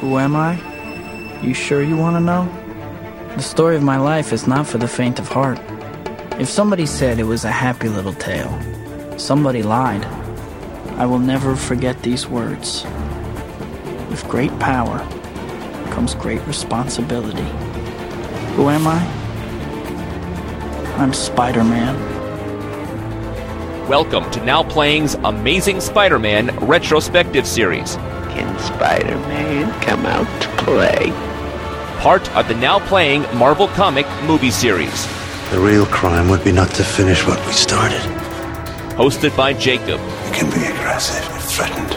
Who am I? You sure you want to know? The story of my life is not for the faint of heart. If somebody said it was a happy little tale, somebody lied. I will never forget these words. With great power comes great responsibility. Who am I? I'm Spider Man. Welcome to Now Playing's Amazing Spider Man retrospective series. Can Spider Man come out to play? Part of the Now Playing Marvel Comic movie series. The real crime would be not to finish what we started. Hosted by Jacob. You can be aggressive if threatened.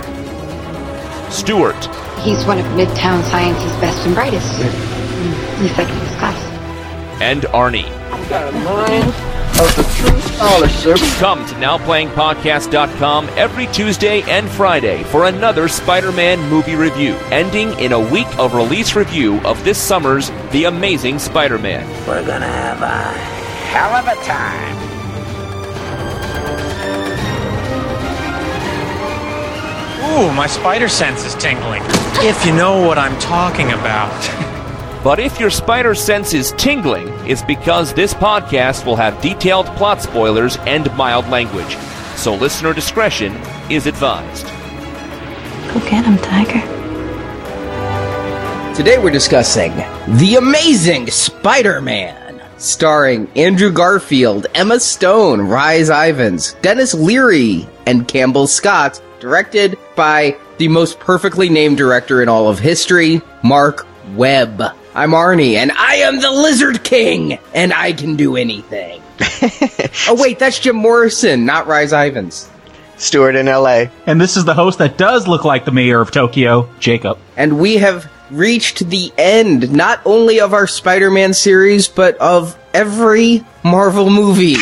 Stuart. He's one of Midtown Science's best and brightest. At least mm. like in his class. And Arnie. I've got a mind of the true scholarship. Come to NowPlayingPodcast.com every Tuesday and Friday for another Spider-Man movie review, ending in a week of release review of this summer's The Amazing Spider-Man. We're gonna have a hell of a time. Ooh, my spider sense is tingling. If you know what I'm talking about. But if your spider sense is tingling, it's because this podcast will have detailed plot spoilers and mild language. So listener discretion is advised. Go get him, Tiger. Today we're discussing The Amazing Spider Man, starring Andrew Garfield, Emma Stone, Rhys Ifans, Denis Leary, and Campbell Scott, directed by the most perfectly named director in all of history, Mark Webb. I'm Arnie, and I am the Lizard King, and I can do anything. oh wait, that's Jim Morrison, not Rise Ifans. Stuart in LA. And this is the host that does look like the mayor of Tokyo, Jacob. And we have reached the end, not only of our Spider-Man series, but of every Marvel movie.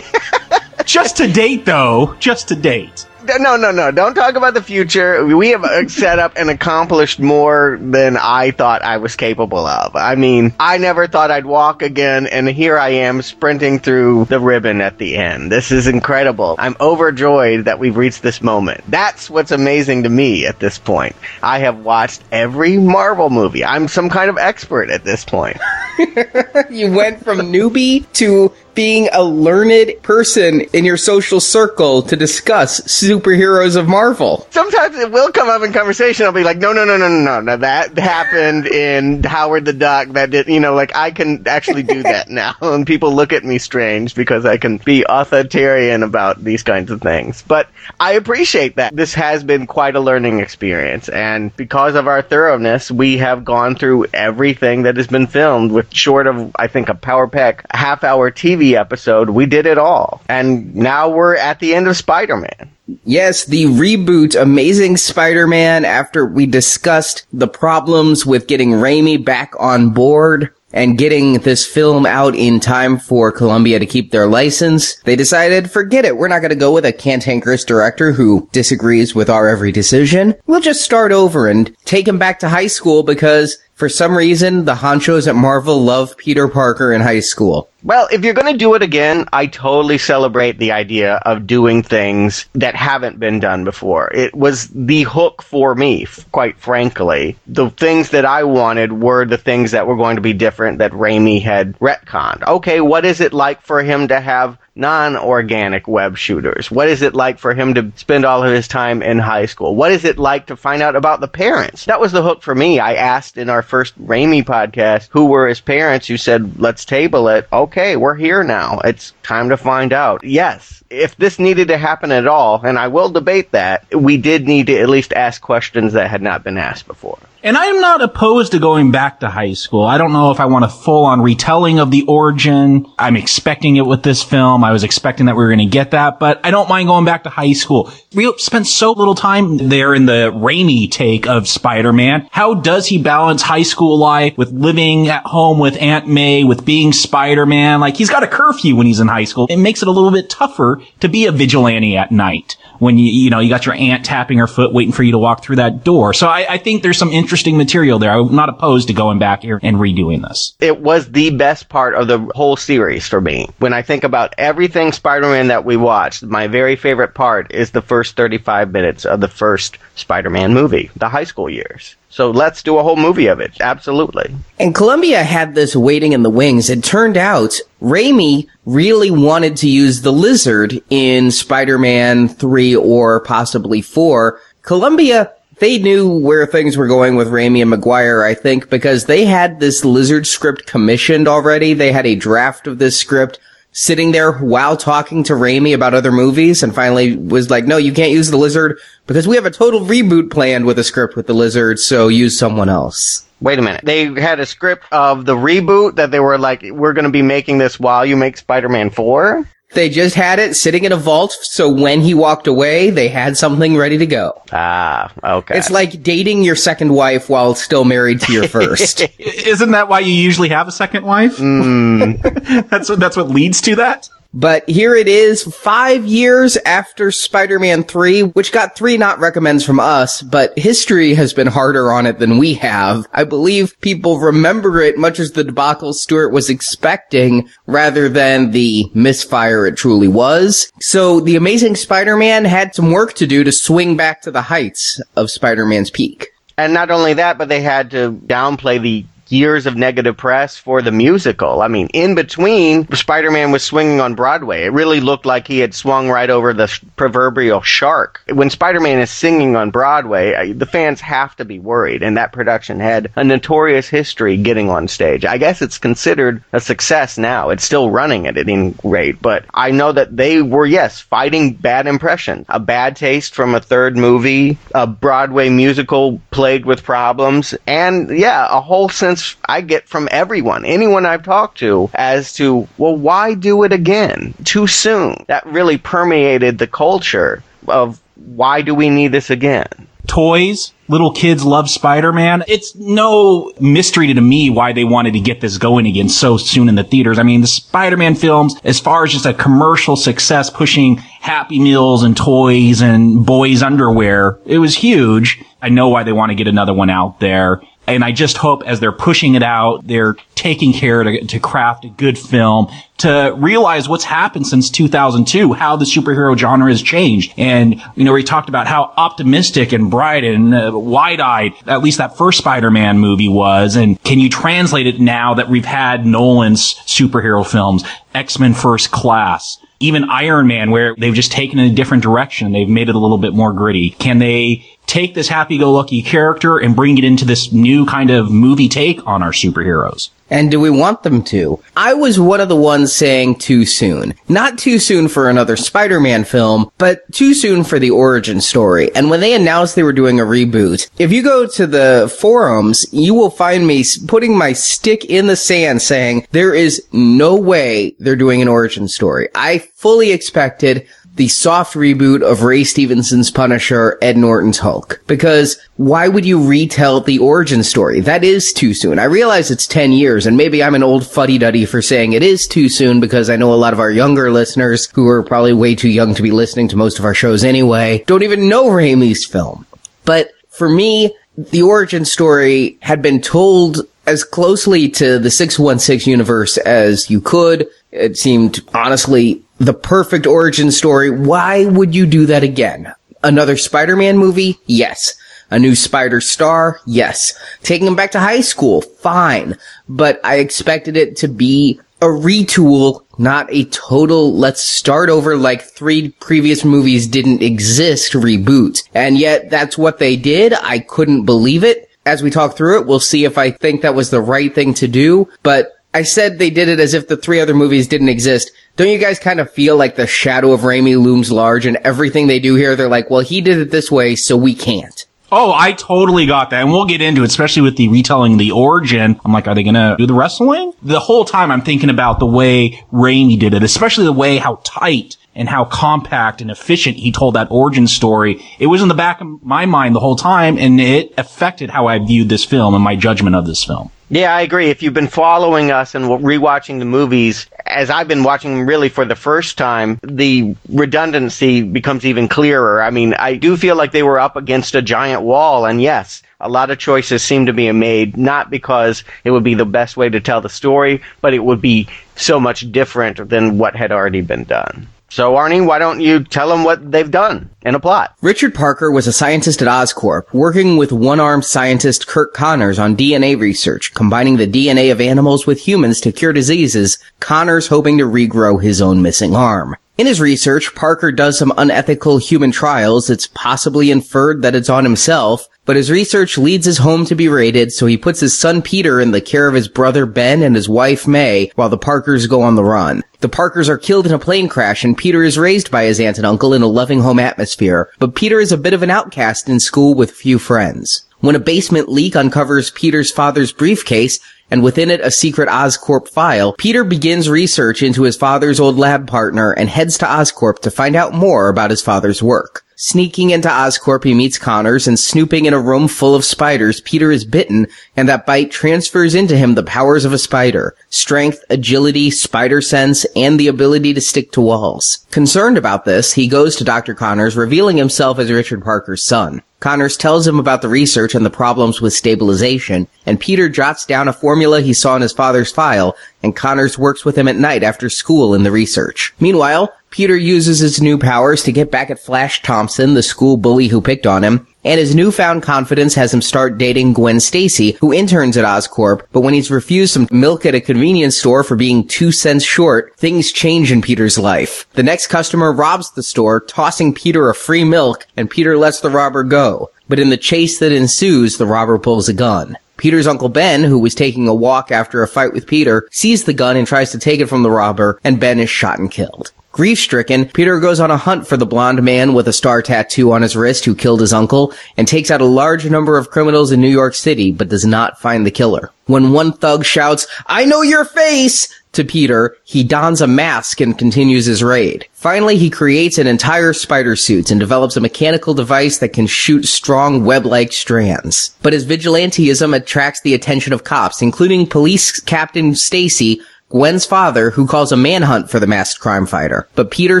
Just to date, though. Just to date. No, no, no. Don't talk about the future. We have uh, set up and accomplished more than I thought I was capable of. I mean, I never thought I'd walk again, and here I am sprinting through the ribbon at the end. This is incredible. I'm overjoyed that we've reached this moment. That's what's amazing to me at this point. I have watched every Marvel movie. I'm some kind of expert at this point. you went from newbie to being a learned person in your social circle to discuss superheroes of Marvel. Sometimes it will come up in conversation. I'll be like, no, no, no, no, no, no. no that happened in Howard the Duck. That did, you know, like I can actually do that now. And people look at me strange because I can be authoritarian about these kinds of things. But I appreciate that. This has been quite a learning experience. And because of our thoroughness, we have gone through everything that has been filmed with short of, I think, a Power Pack half hour TV episode, we did it all. And now we're at the end of Spider Man. Yes, the reboot Amazing Spider-Man after we discussed the problems with getting Raimi back on board and getting this film out in time for Columbia to keep their license, they decided, forget it, we're not gonna go with a cantankerous director who disagrees with our every decision. We'll just start over and take him back to high school because for some reason, the honchos at Marvel love Peter Parker in high school. Well, if you're going to do it again, I totally celebrate the idea of doing things that haven't been done before. It was the hook for me, quite frankly. The things that I wanted were the things that were going to be different that Raimi had retconned. Okay, what is it like for him to have non-organic web shooters? What is it like for him to spend all of his time in high school? What is it like to find out about the parents? That was the hook for me. I asked in our first Raimi podcast who were his parents who said, let's table it. Okay, we're here now. It's time to find out. Yes, if this needed to happen at all, and I will debate that, we did need to at least ask questions that had not been asked before. And I'm not opposed to going back to high school. I don't know if I want a full on retelling of the origin. I'm expecting it with this film. I was expecting that we were going to get that, but I don't mind going back to high school. We spent so little time there in the Raimi take of Spider-Man. How does he balance high school life with living at home with Aunt May, with being Spider-Man? Like he's got a curfew when he's in high school. It makes it a little bit tougher to be a vigilante at night when you, you know, you got your aunt tapping her foot waiting for you to walk through that door. So I, I think there's some interesting material there. I'm not opposed to going back here and redoing this. It was the best part of the whole series for me. When I think about everything Spider-Man that we watched, my very favorite part is the first 35 minutes of the first Spider-Man movie, the high school years. So let's do a whole movie of it. Absolutely. And Columbia had this waiting in the wings. It turned out Raimi really wanted to use the lizard in Spider-Man 3 or possibly 4. Columbia they knew where things were going with Raimi and Maguire, I think, because they had this lizard script commissioned already. They had a draft of this script sitting there while talking to Raimi about other movies and finally was like, no, you can't use the lizard because we have a total reboot planned with a script with the lizard, so use someone else. Wait a minute. They had a script of the reboot that they were like, we're going to be making this while you make Spider-Man 4? They just had it sitting in a vault, so when he walked away, they had something ready to go. Ah, okay. It's like dating your second wife while still married to your first. Isn't that why you usually have a second wife? Mm. that's what, that's what leads to that. But here it is, five years after Spider-Man 3, which got three not recommends from us, but history has been harder on it than we have. I believe people remember it much as the debacle Stuart was expecting, rather than the misfire it truly was. So the Amazing Spider-Man had some work to do to swing back to the heights of Spider-Man's peak. And not only that, but they had to downplay the years of negative press for the musical. I mean, in between, Spider Man was swinging on Broadway. It really looked like he had swung right over the sh- proverbial shark. When Spider Man is singing on Broadway, the fans have to be worried, and that production had a notorious history getting on stage. I guess it's considered a success now. It's still running at any rate, but I know that they were, yes, fighting bad impression. A bad taste from a third movie, a Broadway musical plagued with problems, and yeah, a whole sense I get from everyone, anyone I've talked to, as to, well, why do it again? Too soon. That really permeated the culture of why do we need this again? Toys, little kids love Spider-Man. It's no mystery to me why they wanted to get this going again so soon in the theaters. I mean, the Spider-Man films, as far as just a commercial success pushing Happy Meals and toys and boys underwear, it was huge. I know why they want to get another one out there. And I just hope as they're pushing it out, they're taking care to, to craft a good film, to realize what's happened since 2002, how the superhero genre has changed. And, you know, we talked about how optimistic and bright and uh, wide-eyed, at least that first Spider-Man movie was. And can you translate it now that we've had Nolan's superhero films, X-Men First Class, even Iron Man, where they've just taken it a different direction. They've made it a little bit more gritty. Can they take this happy-go-lucky character and bring it into this new kind of movie take on our superheroes? And do we want them to? I was one of the ones saying too soon. Not too soon for another Spider-Man film, but too soon for the origin story. And when they announced they were doing a reboot, if you go to the forums, you will find me putting my stick in the sand saying there is no way they're doing an origin story. I fully expected the soft reboot of Ray Stevenson's Punisher, Ed Norton's Hulk. Because why would you retell the origin story? That is too soon. I realize it's 10 years and maybe I'm an old fuddy-duddy for saying it is too soon because I know a lot of our younger listeners who are probably way too young to be listening to most of our shows anyway don't even know Raimi's film. But for me, the origin story had been told as closely to the 616 universe as you could. It seemed honestly the perfect origin story. Why would you do that again? Another Spider-Man movie? Yes. A new Spider Star? Yes. Taking him back to high school? Fine. But I expected it to be a retool, not a total let's start over like three previous movies didn't exist reboot. And yet that's what they did. I couldn't believe it. As we talk through it, we'll see if I think that was the right thing to do. But I said they did it as if the three other movies didn't exist. Don't you guys kind of feel like the shadow of Raimi looms large and everything they do here, they're like, well, he did it this way, so we can't. Oh, I totally got that. And we'll get into it, especially with the retelling the origin. I'm like, are they going to do the wrestling? The whole time I'm thinking about the way Raimi did it, especially the way how tight and how compact and efficient he told that origin story. It was in the back of my mind the whole time and it affected how I viewed this film and my judgment of this film. Yeah, I agree. If you've been following us and rewatching the movies, as I've been watching them really for the first time, the redundancy becomes even clearer. I mean, I do feel like they were up against a giant wall, and yes, a lot of choices seem to be made, not because it would be the best way to tell the story, but it would be so much different than what had already been done. So, Arnie, why don't you tell them what they've done in a plot? Richard Parker was a scientist at Oscorp, working with one-armed scientist Curt Connors on DNA research, combining the DNA of animals with humans to cure diseases, Connors hoping to regrow his own missing arm. In his research, Parker does some unethical human trials. It's possibly inferred that it's on himself, but his research leads his home to be raided, so he puts his son Peter in the care of his brother Ben and his wife May while the Parkers go on the run. The Parkers are killed in a plane crash and Peter is raised by his aunt and uncle in a loving home atmosphere, but Peter is a bit of an outcast in school with few friends. When a basement leak uncovers Peter's father's briefcase, and within it a secret Oscorp file, Peter begins research into his father's old lab partner and heads to Oscorp to find out more about his father's work. Sneaking into Oscorp, he meets Connors, and snooping in a room full of spiders, Peter is bitten, and that bite transfers into him the powers of a spider. Strength, agility, spider sense, and the ability to stick to walls. Concerned about this, he goes to Dr. Connors, revealing himself as Richard Parker's son. Connors tells him about the research and the problems with stabilization, and Peter jots down a formula he saw in his father's file, and Connors works with him at night after school in the research. Meanwhile, Peter uses his new powers to get back at Flash Thompson, the school bully who picked on him, and his newfound confidence has him start dating Gwen Stacy, who interns at Oscorp, but when he's refused some milk at a convenience store for being two cents short, things change in Peter's life. The next customer robs the store, tossing Peter a free milk, and Peter lets the robber go. But in the chase that ensues, the robber pulls a gun. Peter's Uncle Ben, who was taking a walk after a fight with Peter, sees the gun and tries to take it from the robber, and Ben is shot and killed. Grief stricken, Peter goes on a hunt for the blonde man with a star tattoo on his wrist who killed his uncle and takes out a large number of criminals in New York City, but does not find the killer. When one thug shouts, I know your face! to Peter, he dons a mask and continues his raid. Finally, he creates an entire spider suit and develops a mechanical device that can shoot strong web-like strands. But his vigilanteism attracts the attention of cops, including police captain Stacy, Gwen's father, who calls a manhunt for the masked crime fighter. But Peter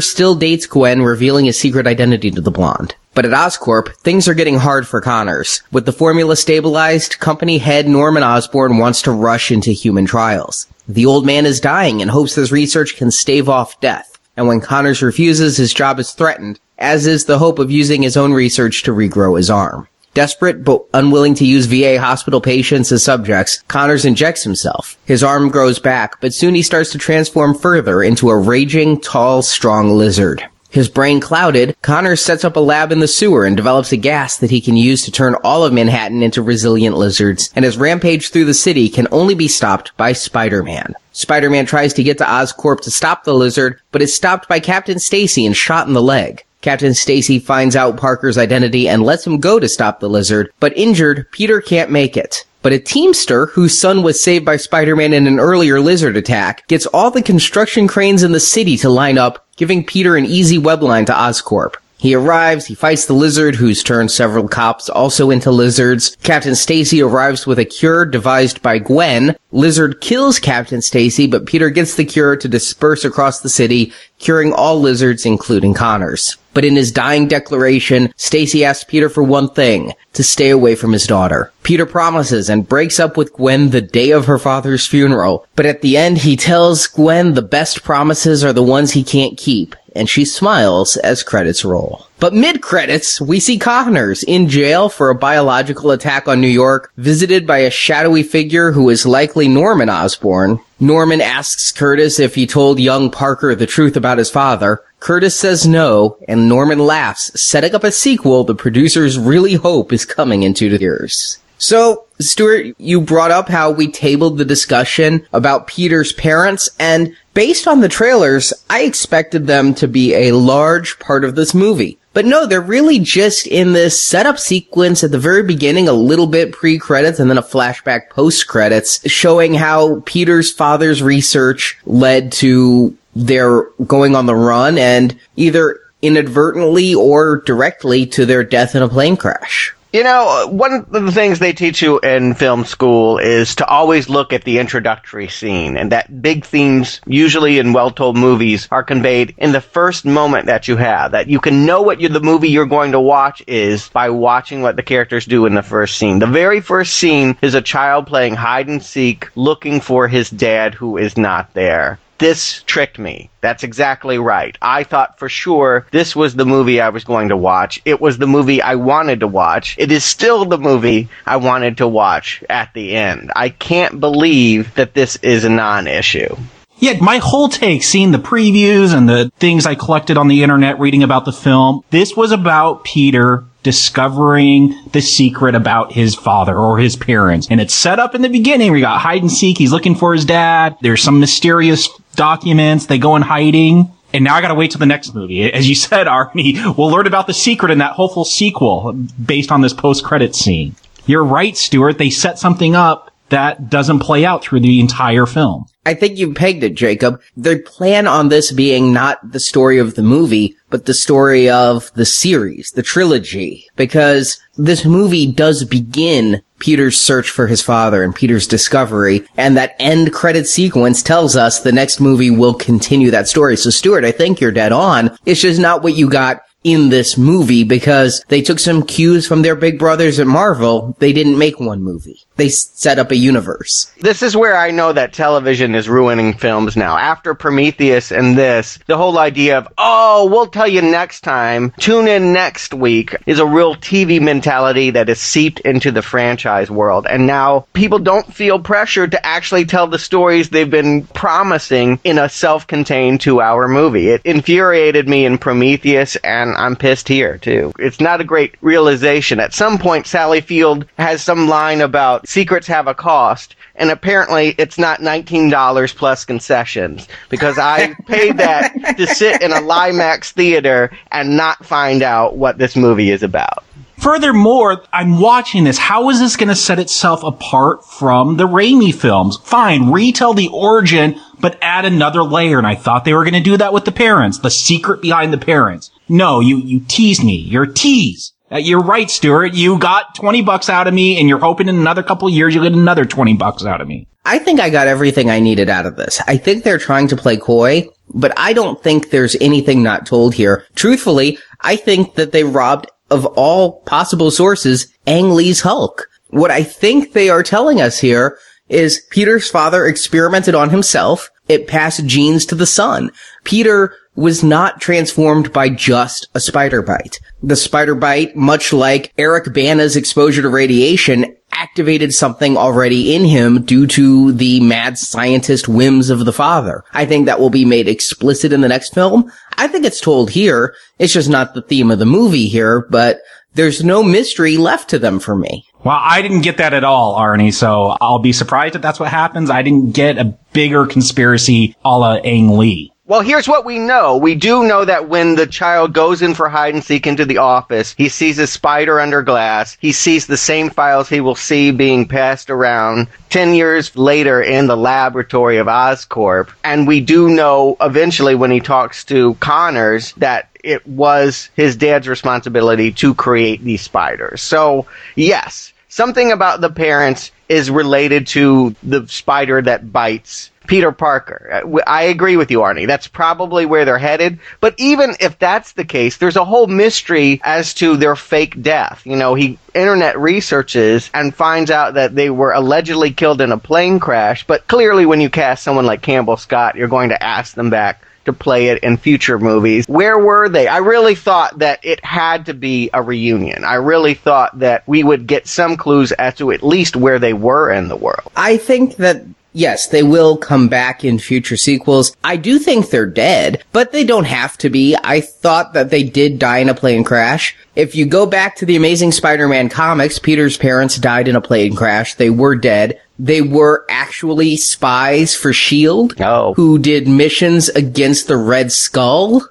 still dates Gwen, revealing his secret identity to the blonde. But at Oscorp, things are getting hard for Connors. With the formula stabilized, company head Norman Osborn wants to rush into human trials. The old man is dying and hopes his research can stave off death. And when Connors refuses, his job is threatened, as is the hope of using his own research to regrow his arm. Desperate but unwilling to use VA hospital patients as subjects, Connors injects himself. His arm grows back, but soon he starts to transform further into a raging, tall, strong lizard. His brain clouded, Connors sets up a lab in the sewer and develops a gas that he can use to turn all of Manhattan into resilient lizards, and his rampage through the city can only be stopped by Spider-Man. Spider-Man tries to get to Oscorp to stop the lizard, but is stopped by Captain Stacy and shot in the leg. Captain Stacy finds out Parker's identity and lets him go to stop the lizard, but injured, Peter can't make it. But a teamster, whose son was saved by Spider-Man in an earlier lizard attack, gets all the construction cranes in the city to line up, giving Peter an easy web line to Oscorp. He arrives, he fights the lizard, who's turned several cops also into lizards. Captain Stacy arrives with a cure devised by Gwen. Lizard kills Captain Stacy, but Peter gets the cure to disperse across the city, curing all lizards, including Connors. But in his dying declaration, Stacy asks Peter for one thing, to stay away from his daughter. Peter promises and breaks up with Gwen the day of her father's funeral. But at the end, he tells Gwen the best promises are the ones he can't keep, and she smiles as credits roll. But mid-credits, we see Connors in jail for a biological attack on New York, visited by a shadowy figure who is likely Norman Osborn. Norman asks Curtis if he told young Parker the truth about his father. Curtis says no, and Norman laughs, setting up a sequel the producers really hope is coming in two years. So, Stuart, you brought up how we tabled the discussion about Peter's parents, and based on the trailers, I expected them to be a large part of this movie. But no, they're really just in this setup sequence at the very beginning, a little bit pre-credits and then a flashback post-credits showing how Peter's father's research led to their going on the run and either inadvertently or directly to their death in a plane crash. You know, uh, one of the things they teach you in film school is to always look at the introductory scene, and that big themes, usually in well-told movies, are conveyed in the first moment that you have. That you can know what the movie you're going to watch is by watching what the characters do in the first scene. The very first scene is a child playing hide and seek, looking for his dad who is not there. This tricked me. That's exactly right. I thought for sure this was the movie I was going to watch. It was the movie I wanted to watch. It is still the movie I wanted to watch at the end. I can't believe that this is a non-issue. Yeah, my whole take, seeing the previews and the things I collected on the internet, reading about the film, this was about Peter discovering the secret about his father or his parents. And it's set up in the beginning. We got hide and seek. He's looking for his dad. There's some mysterious documents. They go in hiding. And now I gotta wait till the next movie. As you said, Arnie, we'll learn about the secret in that hopeful sequel based on this post-credit scene. You're right, Stuart. They set something up that doesn't play out through the entire film. I think you pegged it, Jacob. The plan on this being not the story of the movie, but the story of the series, the trilogy, because this movie does begin Peter's search for his father and Peter's discovery, and that end credit sequence tells us the next movie will continue that story. So Stuart, I think you're dead on. It's just not what you got in this movie because they took some cues from their big brothers at Marvel. They didn't make one movie. They set up a universe. This is where I know that television is ruining films now. After Prometheus and this, the whole idea of, oh, we'll tell you next time, tune in next week, is a real TV mentality that is seeped into the franchise world. And now people don't feel pressured to actually tell the stories they've been promising in a self contained two hour movie. It infuriated me in Prometheus, and I'm pissed here, too. It's not a great realization. At some point, Sally Field has some line about secrets have a cost, and apparently it's not $19 plus concessions because I paid that to sit in a Limax theater and not find out what this movie is about. Furthermore, I'm watching this. How is this going to set itself apart from the Raimi films? Fine, retell the origin, but add another layer. And I thought they were going to do that with the parents, the secret behind the parents. No, you, you teased me. You're a tease. Uh, you're right, Stuart. You got 20 bucks out of me and you're hoping in another couple years you'll get another 20 bucks out of me. I think I got everything I needed out of this. I think they're trying to play coy, but I don't think there's anything not told here. Truthfully, I think that they robbed of all possible sources Ang Lee's Hulk. What I think they are telling us here is Peter's father experimented on himself. It passed genes to the son. Peter was not transformed by just a spider bite. The spider bite, much like Eric Bana's exposure to radiation, activated something already in him due to the mad scientist whims of the father. I think that will be made explicit in the next film. I think it's told here. It's just not the theme of the movie here, but there's no mystery left to them for me. Well, I didn't get that at all, Arnie, so I'll be surprised if that's what happens. I didn't get a bigger conspiracy a la Ang Lee. Well, here's what we know. We do know that when the child goes in for hide and seek into the office, he sees a spider under glass. He sees the same files he will see being passed around 10 years later in the laboratory of Oscorp. And we do know eventually when he talks to Connors that it was his dad's responsibility to create these spiders. So, yes, something about the parents is related to the spider that bites Peter Parker. Uh, I agree with you, Arnie. That's probably where they're headed. But even if that's the case, there's a whole mystery as to their fake death. You know, he internet researches and finds out that they were allegedly killed in a plane crash. But clearly, when you cast someone like Campbell Scott, you're going to ask them back to play it in future movies. Where were they? I really thought that it had to be a reunion. I really thought that we would get some clues as to at least where they were in the world. I think that Yes, they will come back in future sequels. I do think they're dead, but they don't have to be. I thought that they did die in a plane crash. If you go back to the Amazing Spider-Man comics, Peter's parents died in a plane crash. They were dead. They were actually spies for S.H.I.E.L.D. Oh. Who did missions against the Red Skull.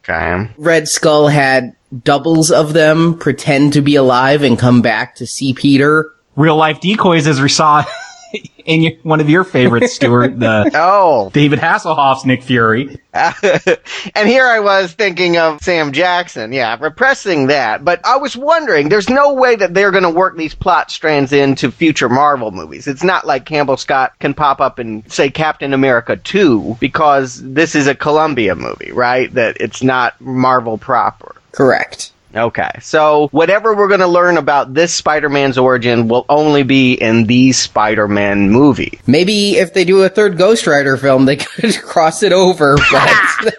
Okay. Red Skull had doubles of them pretend to be alive and come back to see Peter. Real life decoys as we saw in your, one of your favorites, Stuart, the oh David Hasselhoff's Nick Fury. and here I was thinking of Sam Jackson, yeah, repressing that. But I was wondering, there's no way that they're going to work these plot strands into future Marvel movies. It's not like Campbell Scott can pop up and say Captain America 2 because this is a Columbia movie, right? That it's not Marvel proper. Correct. Okay, so whatever we're going to learn about this Spider-Man's origin will only be in the Spider-Man movie. Maybe if they do a third Ghost Rider film, they could cross it over. But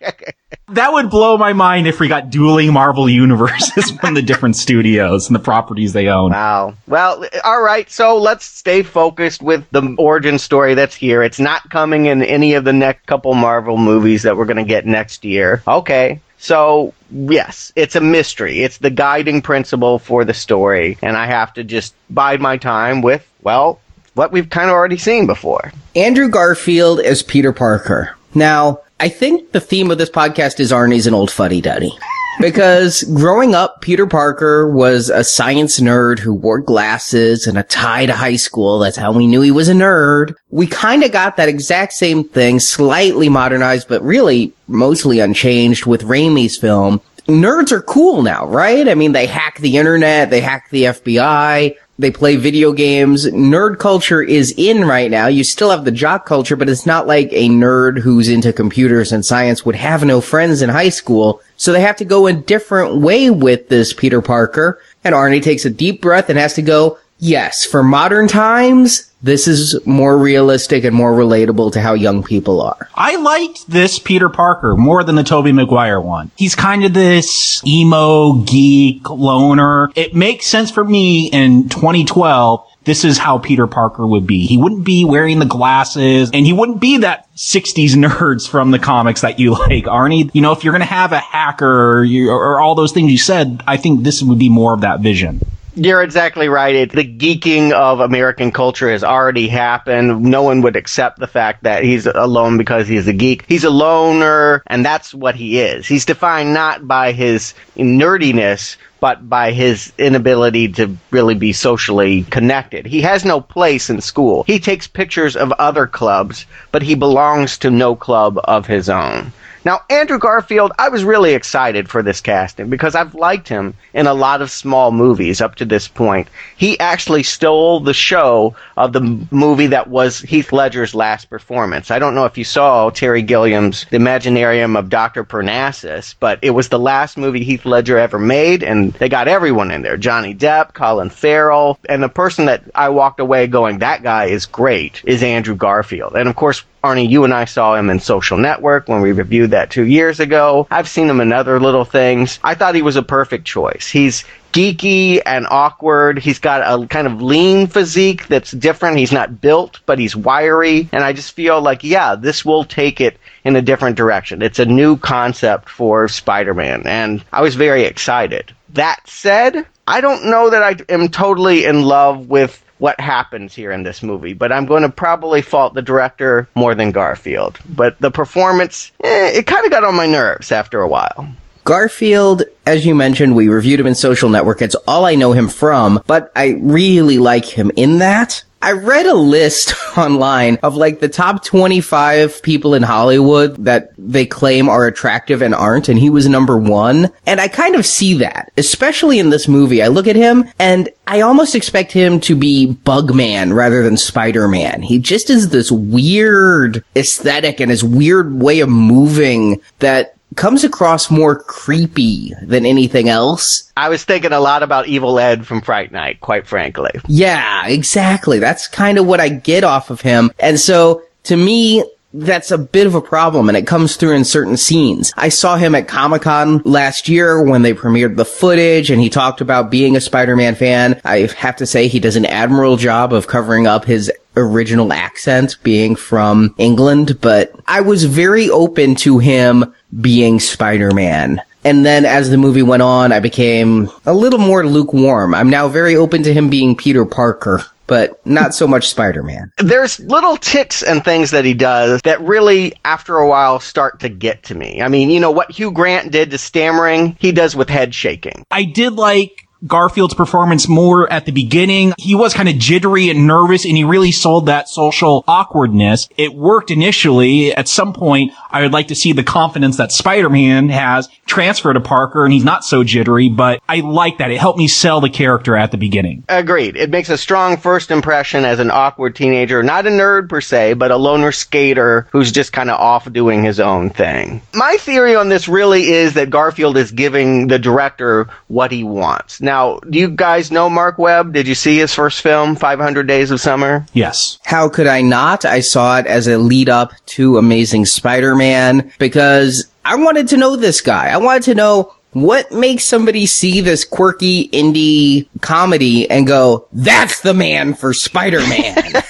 That would blow my mind if we got dueling Marvel universes from the different studios and the properties they own. Wow. Well, all right. So let's stay focused with the origin story that's here. It's not coming in any of the next couple Marvel movies that we're going to get next year. Okay. So, yes, it's a mystery. It's the guiding principle for the story. And I have to just bide my time with, well, what we've kind of already seen before. Andrew Garfield as Peter Parker. Now, I think the theme of this podcast is Arnie's an old fuddy duddy. Because growing up, Peter Parker was a science nerd who wore glasses and a tie to high school. That's how we knew he was a nerd. We kind of got that exact same thing, slightly modernized, but really mostly unchanged with Raimi's film. Nerds are cool now, right? I mean, they hack the internet, they hack the FBI, they play video games. Nerd culture is in right now. You still have the jock culture, but it's not like a nerd who's into computers and science would have no friends in high school. So they have to go a different way with this Peter Parker. And Arnie takes a deep breath and has to go, yes, for modern times, this is more realistic and more relatable to how young people are. I liked this Peter Parker more than the Tobey Maguire one. He's kind of this emo geek loner. It makes sense for me in 2012 this is how Peter Parker would be. He wouldn't be wearing the glasses and he wouldn't be that 60s nerds from the comics that you like, Arnie. You know, if you're going to have a hacker or, you, or all those things you said, I think this would be more of that vision. You're exactly right. It, the geeking of American culture has already happened. No one would accept the fact that he's alone because he's a geek. He's a loner, and that's what he is. He's defined not by his nerdiness, but by his inability to really be socially connected. He has no place in school. He takes pictures of other clubs, but he belongs to no club of his own. Now, Andrew Garfield, I was really excited for this casting because I've liked him in a lot of small movies up to this point. He actually stole the show of the movie that was Heath Ledger's last performance. I don't know if you saw Terry Gilliam's The Imaginarium of Dr. Parnassus, but it was the last movie Heath Ledger ever made, and they got everyone in there Johnny Depp, Colin Farrell, and the person that I walked away going, that guy is great, is Andrew Garfield. And of course, Arnie, you and I saw him in Social Network when we reviewed that two years ago. I've seen him in other little things. I thought he was a perfect choice. He's geeky and awkward. He's got a kind of lean physique that's different. He's not built, but he's wiry. And I just feel like, yeah, this will take it in a different direction. It's a new concept for Spider Man. And I was very excited. That said, I don't know that I am totally in love with what happens here in this movie, but I'm going to probably fault the director more than Garfield. But the performance, eh, it kind of got on my nerves after a while. Garfield, as you mentioned, we reviewed him in Social Network. It's all I know him from, but I really like him in that. I read a list online of like the top 25 people in Hollywood that they claim are attractive and aren't, and he was number one. And I kind of see that, especially in this movie. I look at him and I almost expect him to be Bugman rather than Spider-Man. He just is this weird aesthetic and his weird way of moving that comes across more creepy than anything else. I was thinking a lot about Evil Ed from Fright Night, quite frankly. Yeah, exactly. That's kind of what I get off of him. And so to me, that's a bit of a problem and it comes through in certain scenes. I saw him at Comic Con last year when they premiered the footage and he talked about being a Spider-Man fan. I have to say he does an admirable job of covering up his original accent being from England, but I was very open to him being Spider-Man. And then as the movie went on, I became a little more lukewarm. I'm now very open to him being Peter Parker but not so much Spider-Man. There's little ticks and things that he does that really, after a while, start to get to me. I mean, you know, what Hugh Grant did to stammering, he does with head shaking. I did like Garfield's performance more at the beginning. He was kind of jittery and nervous and he really sold that social awkwardness. It worked initially. At some point, I would like to see the confidence that Spider-Man has transfer to Parker and he's not so jittery, but I like that. It helped me sell the character at the beginning. Agreed. It makes a strong first impression as an awkward teenager, not a nerd per se, but a loner skater who's just kind of off doing his own thing. My theory on this really is that Garfield is giving the director what he wants. Now, do you guys know Mark Webb? Did you see his first film, 500 Days of Summer? Yes. How could I not? I saw it as a lead up to Amazing Spider-Man because I wanted to know this guy. I wanted to know what makes somebody see this quirky indie comedy and go, that's the man for Spider-Man?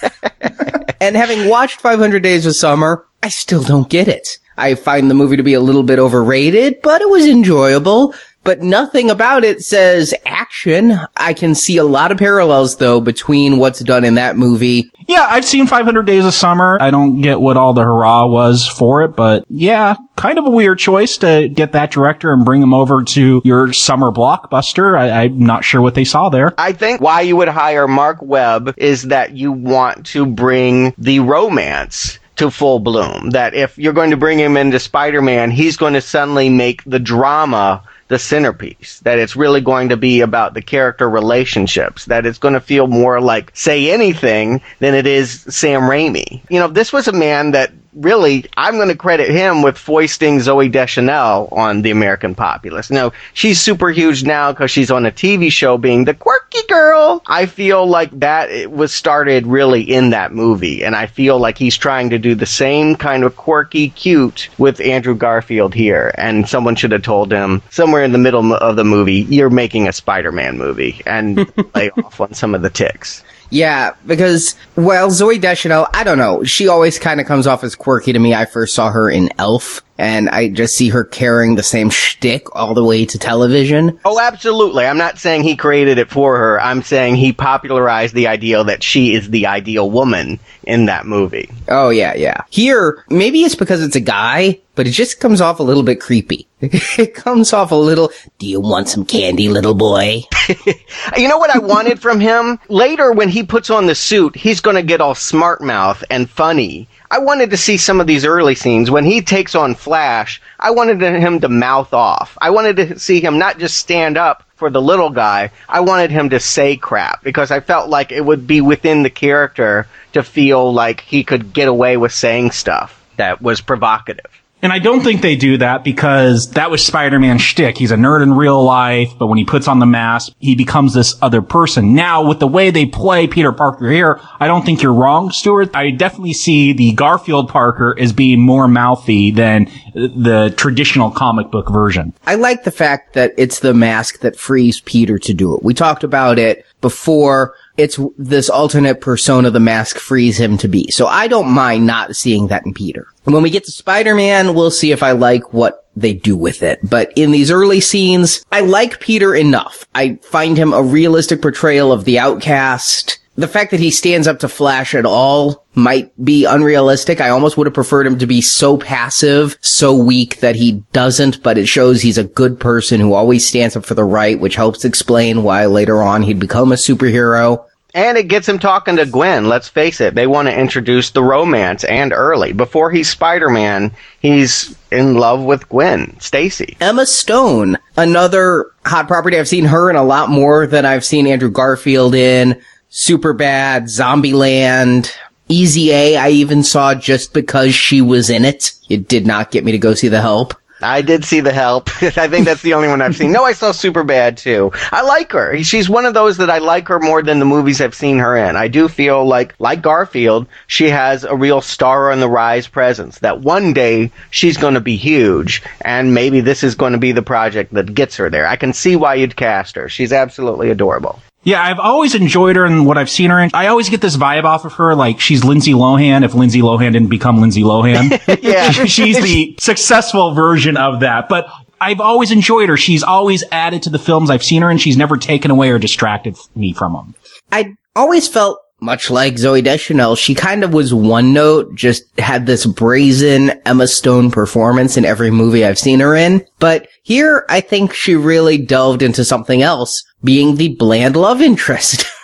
and having watched 500 Days of Summer, I still don't get it. I find the movie to be a little bit overrated, but it was enjoyable. But nothing about it says action. I can see a lot of parallels though between what's done in that movie. Yeah, I've seen 500 Days of Summer. I don't get what all the hurrah was for it, but yeah, kind of a weird choice to get that director and bring him over to your summer blockbuster. I, I'm not sure what they saw there. I think why you would hire Mark Webb is that you want to bring the romance to full bloom. That if you're going to bring him into Spider-Man, he's going to suddenly make the drama the centerpiece. That it's really going to be about the character relationships. That it's going to feel more like Say Anything than it is Sam Raimi. You know, this was a man that really, I'm going to credit him with foisting Zooey Deschanel on the American populace. Now, she's super huge now because she's on a TV show being the quirky girl. I feel like that was started really in that movie. And I feel like he's trying to do the same kind of quirky, cute with Andrew Garfield here. And someone should have told him somewhere in the middle of the movie, you're making a Spider-Man movie and lay off on some of the ticks. Yeah, because, well, Zooey Deschanel, I don't know. She always kind of comes off as quirky to me. I first saw her in Elf, and I just see her carrying the same shtick all the way to television. Oh, absolutely. I'm not saying he created it for her. I'm saying he popularized the idea that she is the ideal woman in that movie. Oh, yeah, yeah. Here, maybe it's because it's a guy, but it just comes off a little bit creepy. it comes off a little, do you want some candy, little boy? you know what I wanted from him? Later, when he puts on the suit, he's to get all smart mouth and funny. I wanted to see some of these early scenes. When he takes on Flash, I wanted him to mouth off. I wanted to see him not just stand up for the little guy. I wanted him to say crap because I felt like it would be within the character to feel like he could get away with saying stuff that was provocative. And I don't think they do that because that was Spider-Man's shtick. He's a nerd in real life, but when he puts on the mask, he becomes this other person. Now, with the way they play Peter Parker here, I don't think you're wrong, Stuart. I definitely see the Garfield Parker as being more mouthy than the traditional comic book version. I like the fact that it's the mask that frees Peter to do it. We talked about it before it's this alternate persona the mask frees him to be. So I don't mind not seeing that in Peter. When we get to Spider-Man, we'll see if I like what they do with it. But in these early scenes, I like Peter enough. I find him a realistic portrayal of the outcast. The fact that he stands up to Flash at all might be unrealistic. I almost would have preferred him to be so passive, so weak that he doesn't, but it shows he's a good person who always stands up for the right, which helps explain why later on he'd become a superhero. And it gets him talking to Gwen. Let's face it, they want to introduce the romance and early. Before he's Spider Man, he's in love with Gwen Stacy. Emma Stone, another hot property. I've seen her in a lot more than I've seen Andrew Garfield in. Superbad, Zombieland, Easy A, I even saw just because she was in it. It did not get me to go see The Help. I did see the help. I think that's the only one I've seen. No, I saw Superbad too. I like her. She's one of those that I like her more than the movies I've seen her in. I do feel like, like Garfield, she has a real star on the rise presence. That one day she's going to be huge, and maybe this is going to be the project that gets her there. I can see why you'd cast her. She's absolutely adorable. Yeah, I've always enjoyed her and what I've seen her in. I always get this vibe off of her like she's Lindsay Lohan if Lindsay Lohan didn't become Lindsay Lohan. yeah. she's the successful version of that. But I've always enjoyed her. She's always added to the films I've seen her in. She's never taken away or distracted me from them. I always felt much like Zooey Deschanel, she kind of was one note, just had this brazen Emma Stone performance in every movie I've seen her in. But here, I think she really delved into something else, being the bland love interest.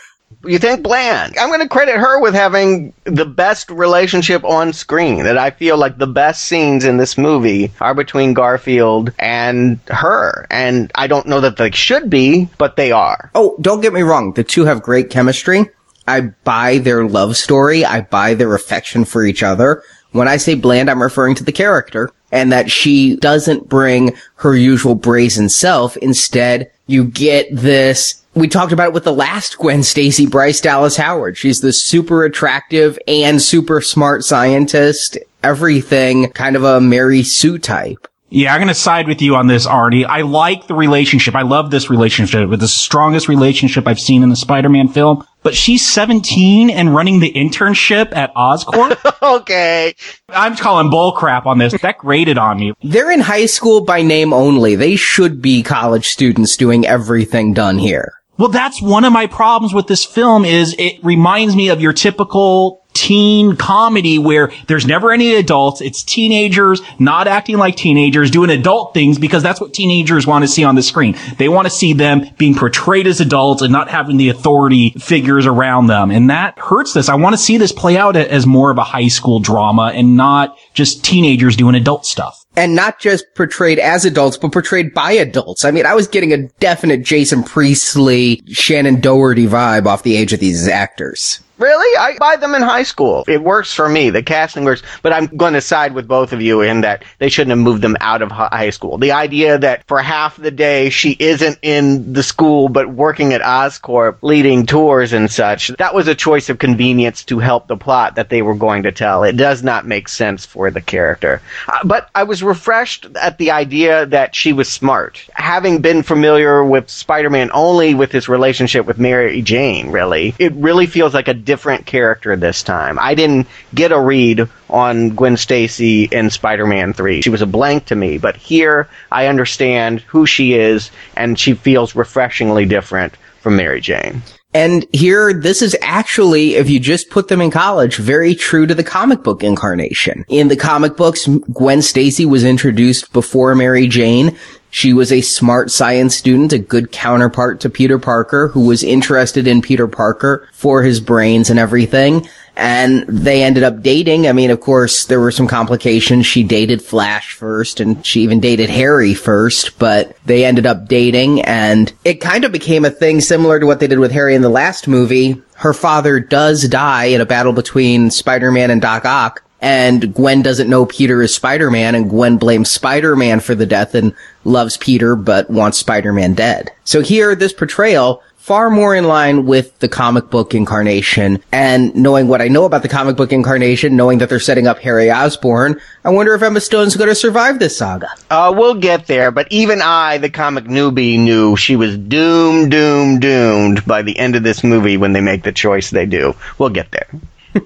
You think bland? I'm going to credit her with having the best relationship on screen. That I feel like the best scenes in this movie are between Garfield and her. And I don't know that they should be, but they are. oh, don't get me wrong. The two have great chemistry. I buy their love story. I buy their affection for each other. When I say bland, I'm referring to the character and that she doesn't bring her usual brazen self. Instead, you get this. We talked about it with the last Gwen Stacy, Bryce Dallas Howard. She's this super attractive and super smart scientist. Everything kind of a Mary Sue type. Yeah, I'm going to side with you on this, Arnie. I like the relationship. I love this relationship. It's the strongest relationship I've seen in the Spider-Man film. But she's 17 and running the internship at Oscorp. okay. I'm calling bullcrap on this. That grated on me. They're in high school by name only. They should be college students doing everything done here. Well, that's one of my problems with this film is it reminds me of your typical teen comedy where there's never any adults. It's teenagers not acting like teenagers doing adult things because that's what teenagers want to see on the screen. They want to see them being portrayed as adults and not having the authority figures around them. And that hurts this. I want to see this play out as more of a high school drama and not just teenagers doing adult stuff. And not just portrayed as adults, but portrayed by adults. I mean, I was getting a definite Jason Priestley, Shannen Doherty vibe off the age of these actors. Really? I buy them in high school. It works for me. The casting works, but I'm going to side with both of you in that they shouldn't have moved them out of high school. The idea that for half the day she isn't in the school but working at Oscorp leading tours and such, that was a choice of convenience to help the plot that they were going to tell. It does not make sense for the character. Uh, but I was refreshed at the idea that she was smart. Having been familiar with Spider-Man only with his relationship with Mary Jane, really, it really feels like a different character this time. I didn't get a read on Gwen Stacy in Spider-Man 3. She was a blank to me, but here I understand who she is and she feels refreshingly different from Mary Jane. And here, this is actually, if you just put them in college, very true to the comic book incarnation. In the comic books, Gwen Stacy was introduced before Mary Jane. She was a smart science student, a good counterpart to Peter Parker, who was interested in Peter Parker for his brains and everything. And they ended up dating. I mean, of course, there were some complications. She dated Flash first, and she even dated Harry first, but they ended up dating, and it kind of became a thing similar to what they did with Harry in the last movie. Her father does die in a battle between Spider-Man and Doc Ock, and Gwen doesn't know Peter is Spider-Man, and Gwen blames Spider-Man for the death and loves Peter, but wants Spider-Man dead. So here, this portrayal, far more in line with the comic book incarnation, and knowing what I know about the comic book incarnation, knowing that they're setting up Harry Osborn, I wonder if Emma Stone's going to survive this saga. Uh, we'll get there, but even I, the comic newbie, knew she was doomed, doomed, doomed by the end of this movie when they make the choice they do. We'll get there.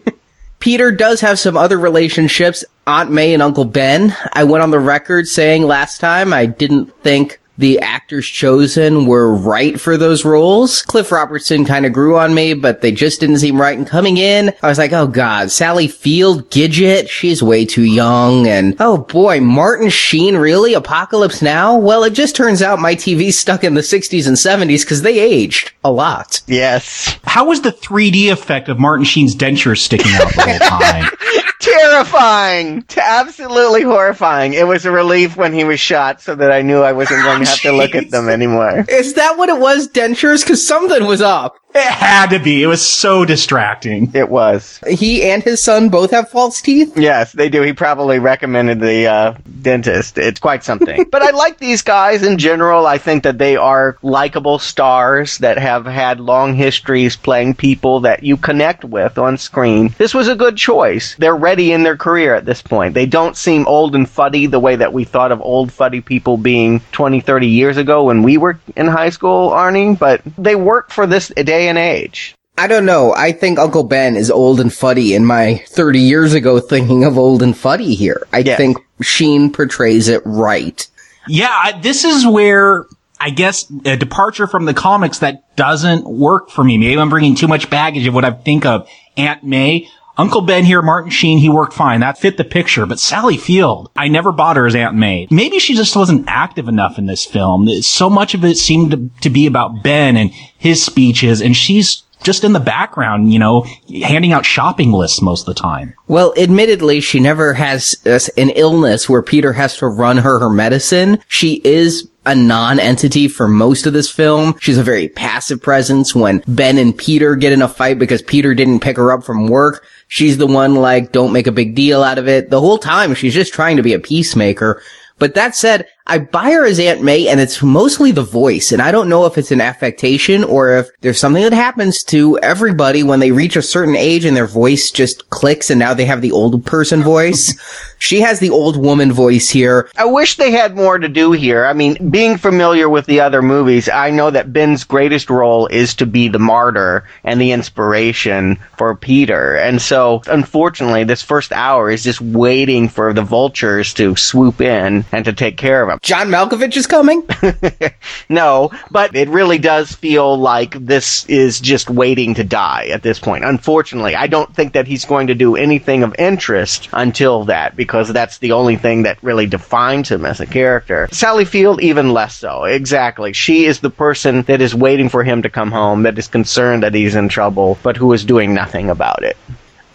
Peter does have some other relationships, Aunt May and Uncle Ben. I went on the record saying last time I didn't think the actors chosen were right for those roles. Cliff Robertson kind of grew on me, but they just didn't seem right. And coming in, I was like, oh god, Sally Field, Gidget, she's way too young. And oh boy, Martin Sheen, really? Apocalypse Now? Well, it just turns out my TV's stuck in the 60s and 70s because they aged a lot. Yes. How was the 3D effect of Martin Sheen's dentures sticking out the whole time? Terrifying! Absolutely horrifying. It was a relief when he was shot so that I knew I wasn't going to have to look at them anymore. Is that what it was, dentures? Because something was up. It had to be. It was so distracting. It was. He and his son both have false teeth? Yes, they do. He probably recommended the uh, dentist. It's quite something. but I like these guys in general. I think that they are likable stars that have had long histories playing people that you connect with on screen. This was a good choice. They're ready in their career at this point. They don't seem old and fuddy the way that we thought of old fuddy people being 20, 30 years ago when we were in high school, Arnie, but they work for this day and age. I don't know. I think Uncle Ben is old and fuddy in my 30 years ago thinking of old and fuddy here. I Yes. think Sheen portrays it right. Yeah, I- this is where I guess a departure from the comics that doesn't work for me. Maybe I'm bringing too much baggage of what I think of Aunt May. Uncle Ben here, Martin Sheen, he worked fine. That fit the picture. But Sally Field, I never bought her as Aunt May. Maybe she just wasn't active enough in this film. So much of it seemed to, to be about Ben and his speeches, and she's just in the background, you know, handing out shopping lists most of the time. Well, admittedly, she never has uh, an illness where Peter has to run her her medicine. She is a non-entity for most of this film. She's a very passive presence when Ben and Peter get in a fight because Peter didn't pick her up from work. She's the one like, don't make a big deal out of it. The whole time she's just trying to be a peacemaker. But that said, I buy her as Aunt May and it's mostly the voice. And I don't know if it's an affectation or if there's something that happens to everybody when they reach a certain age and their voice just clicks and now they have the old person voice. she has the old woman voice here. I wish they had more to do here. I mean, being familiar with the other movies, I know that Ben's greatest role is to be the martyr and the inspiration for Peter. And so, unfortunately, this first hour is just waiting for the vultures to swoop in and to take care of him. John Malkovich is coming? no, but it really does feel like this is just waiting to die at this point. Unfortunately, I don't think that he's going to do anything of interest until that because that's the only thing that really defines him as a character. Sally Field, even less so. Exactly. She is the person that is waiting for him to come home, that is concerned that he's in trouble, but who is doing nothing about it.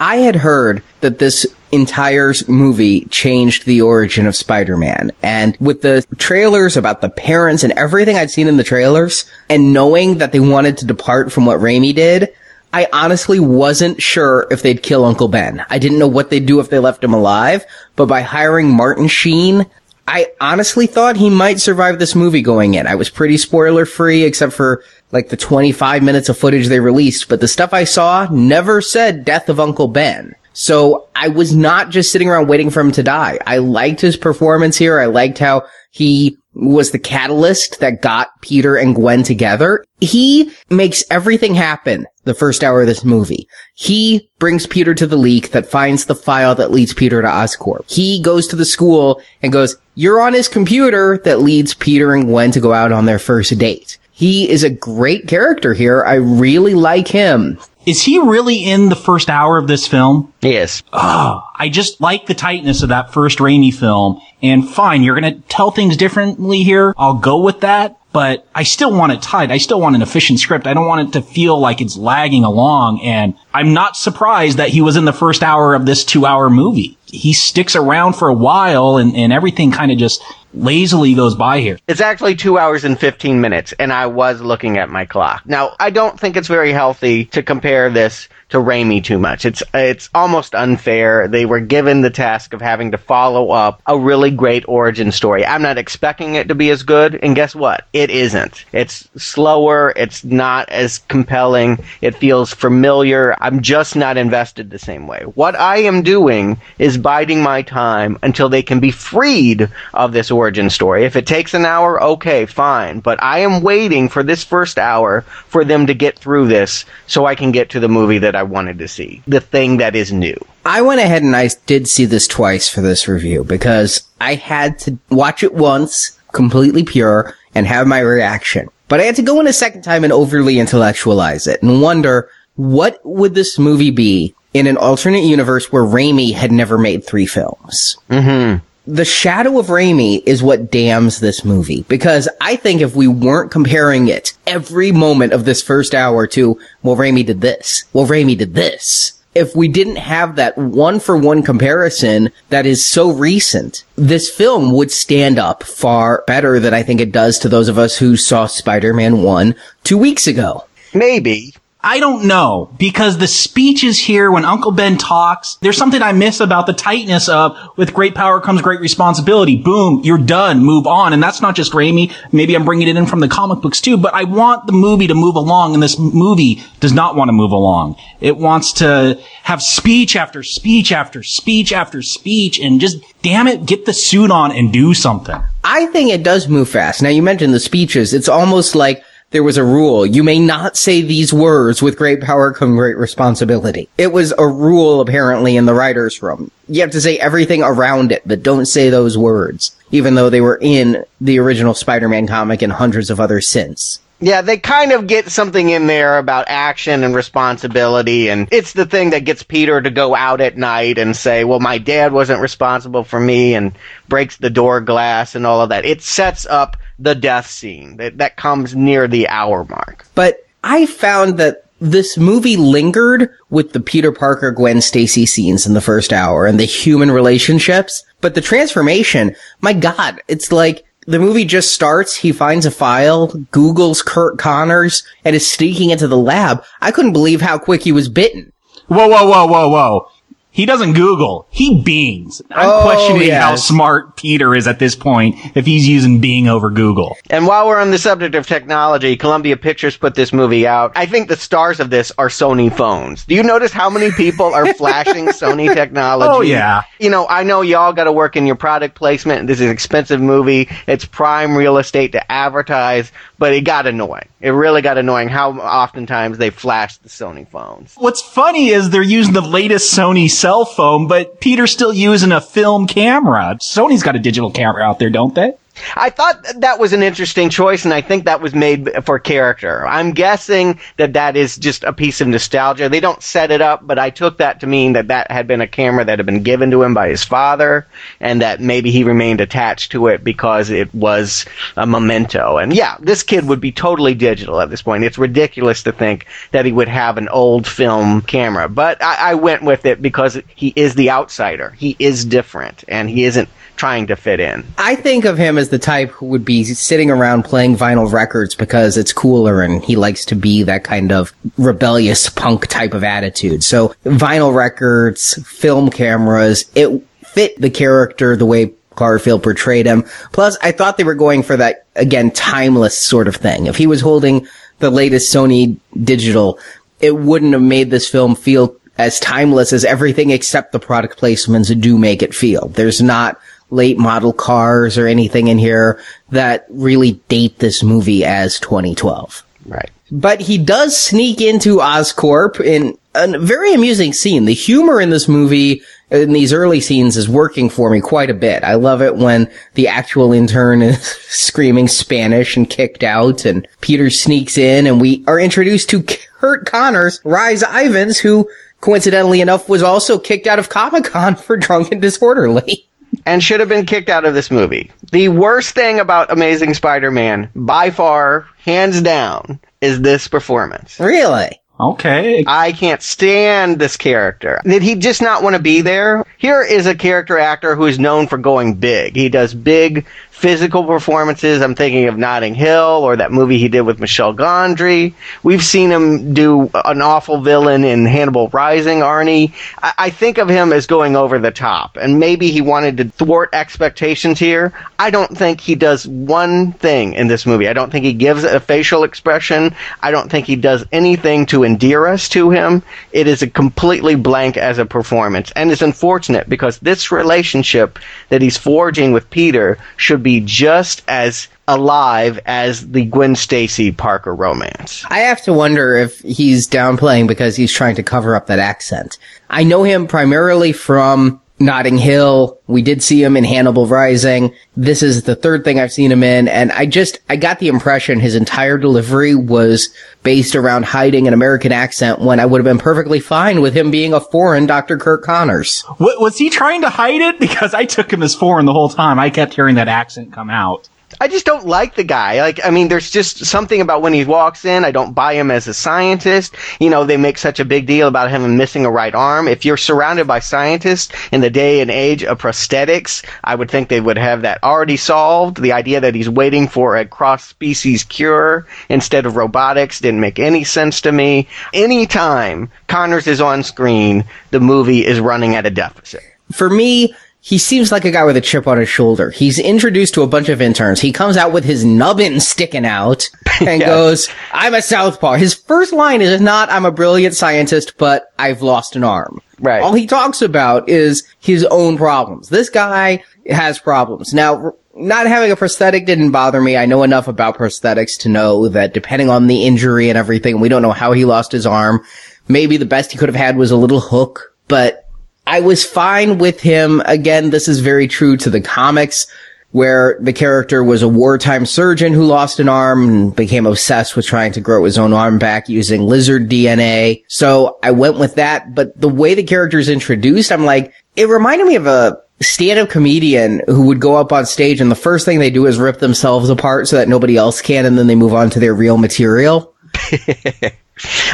I had heard that this entire movie changed the origin of Spider-Man. And with the trailers about the parents and everything I'd seen in the trailers, and knowing that they wanted to depart from what Raimi did, I honestly wasn't sure if they'd kill Uncle Ben. I didn't know what they'd do if they left him alive, but by hiring Martin Sheen, I honestly thought he might survive this movie going in. I was pretty spoiler free except for like the 25 minutes of footage they released, but the stuff I saw never said death of Uncle Ben. So I was not just sitting around waiting for him to die. I liked his performance here. I liked how he was the catalyst that got Peter and Gwen together. He makes everything happen the first hour of this movie. He brings Peter to the leak that finds the file that leads Peter to Oscorp. He goes to the school and goes, you're on his computer that leads Peter and Gwen to go out on their first date. He is a great character here. I really like him. Is he really in the first hour of this film? Yes. Oh, I just like the tightness of that first Raimi film. And fine, you're going to tell things differently here. I'll go with that. But I still want it tight. I still want an efficient script. I don't want it to feel like it's lagging along. And I'm not surprised that he was in the first hour of this two hour movie. He sticks around for a while and, and everything kind of just lazily goes by here. It's actually two hours and 15 minutes, and I was looking at my clock. Now, I don't think it's very healthy to compare this to Raimi too much. It's it's almost unfair. They were given the task of having to follow up a really great origin story. I'm not expecting it to be as good, and guess what? It isn't. It's slower. It's not as compelling. It feels familiar. I'm just not invested the same way. What I am doing is biding my time until they can be freed of this origin story. If it takes an hour, okay, fine. But I am waiting for this first hour for them to get through this so I can get to the movie that I wanted to see. The thing that is new. I went ahead and I did see this twice for this review because I had to watch it once, completely pure, and have my reaction. But I had to go in a second time and overly intellectualize it and wonder what would this movie be in an alternate universe where Raimi had never made three films. Mm-hmm the shadow of Raimi is what damns this movie because I think if we weren't comparing it every moment of this first hour to, well, Raimi did this, well, Raimi did this. If we didn't have that one for one comparison that is so recent, this film would stand up far better than I think it does to those of us who saw Spider-Man 1 two weeks ago. Maybe, I don't know because the speeches here when Uncle Ben talks, there's something I miss about the tightness of with great power comes great responsibility. Boom, you're done, move on. And that's not just Raimi. Maybe I'm bringing it in from the comic books too, but I want the movie to move along and this movie does not want to move along. It wants to have speech after speech after speech after speech and just damn it, get the suit on and do something. I think it does move fast. Now you mentioned the speeches. It's almost like there was a rule. You may not say these words with great power come great responsibility. It was a rule apparently in the writer's room. You have to say everything around it, but don't say those words, even though they were in the original Spider-Man comic and hundreds of others since. Yeah, they kind of get something in there about action and responsibility, and it's the thing that gets Peter to go out at night and say, well, my dad wasn't responsible for me, and breaks the door glass and all of that. It sets up the death scene that, that comes near the hour mark. But I found that this movie lingered with the Peter Parker Gwen Stacy scenes in the first hour and the human relationships, but the transformation, my god, it's like the movie just starts, he finds a file, Googles Curt Connors, and is sneaking into the lab. I couldn't believe how quick he was bitten. Whoa, whoa, whoa, whoa, whoa. He doesn't Google. He Bings. I'm Oh, questioning yes. how smart Peter is at this point if he's using Bing over Google. And while we're on the subject of technology, Columbia Pictures put this movie out. I think the stars of this are Sony phones. Do you notice how many people are flashing Sony technology? Oh, yeah. You know, I know y'all got to work in your product placement. This is an expensive movie. It's prime real estate to advertise, but it got annoying. It really got annoying how oftentimes they flash the Sony phones. What's funny is they're using the latest Sony cell phone, but Peter's still using a film camera. Sony's got a digital camera out there, don't they? I thought that was an interesting choice, and I think that was made for character. I'm guessing that that is just a piece of nostalgia. They don't set it up, but I took that to mean that that had been a camera that had been given to him by his father, and that maybe he remained attached to it because it was a memento. And yeah, this kid would be totally digital at this point. It's ridiculous to think that he would have an old film camera, but I, I went with it because he is the outsider. He is different, and he isn't trying to fit in. I think of him as the type who would be sitting around playing vinyl records because it's cooler and he likes to be that kind of rebellious punk type of attitude. So vinyl records, film cameras, it fit the character the way Garfield portrayed him. Plus, I thought they were going for that, again, timeless sort of thing. If he was holding the latest Sony digital, it wouldn't have made this film feel as timeless as everything except the product placements do make it feel. There's not late model cars or anything in here that really date this movie as 2012. Right. But he does sneak into Oscorp in a very amusing scene. The humor in this movie, in these early scenes, is working for me quite a bit. I love it when the actual intern is screaming Spanish and kicked out, and Peter sneaks in, and we are introduced to Curt Connors, Rhys Ifans, who, coincidentally enough, was also kicked out of Comic Con for drunk and disorderly. And should have been kicked out of this movie. The worst thing about Amazing Spider-Man, by far, hands down, is this performance. Really? Okay. I can't stand this character. Did he just not want to be there? Here is a character actor who is known for going big. He does big physical performances. I'm thinking of Notting Hill or that movie he did with Michel Gondry. We've seen him do an awful villain in Hannibal Rising, Arnie. I, I think of him as going over the top, and maybe he wanted to thwart expectations here. I don't think he does one thing in this movie. I don't think he gives a facial expression. I don't think he does anything to endear us to him. It is a completely blank as a performance, and it's unfortunate because this relationship that he's forging with Peter should be just as alive as the Gwen Stacy Parker romance. I have to wonder if he's downplaying because he's trying to cover up that accent. I know him primarily from Notting Hill. We did see him in Hannibal Rising. This is the third thing I've seen him in, and I just, I got the impression his entire delivery was based around hiding an American accent when I would have been perfectly fine with him being a foreign Dr. Kirk Connors. Wa- was he trying to hide it? Because I took him as foreign the whole time. I kept hearing that accent come out. I just don't like the guy. Like, I mean, there's just something about when he walks in. I don't buy him as a scientist. You know, they make such a big deal about him missing a right arm. If you're surrounded by scientists in the day and age of prosthetics, I would think they would have that already solved. The idea that he's waiting for a cross species cure instead of robotics didn't make any sense to me. Anytime Connors is on screen, the movie is running at a deficit. For me, he seems like a guy with a chip on his shoulder. He's introduced to a bunch of interns. He comes out with his nubbin sticking out and goes, I'm a southpaw. His first line is not, I'm a brilliant scientist, but I've lost an arm. Right. All he talks about is his own problems. This guy has problems. Now, not having a prosthetic didn't bother me. I know enough about prosthetics to know that depending on the injury and everything, we don't know how he lost his arm. Maybe the best he could have had was a little hook, but I was fine with him. Again, this is very true to the comics where the character was a wartime surgeon who lost an arm and became obsessed with trying to grow his own arm back using lizard DNA. So I went with that, but the way the character is introduced, I'm like, it reminded me of a stand-up comedian who would go up on stage and the first thing they do is rip themselves apart so that nobody else can and then they move on to their real material.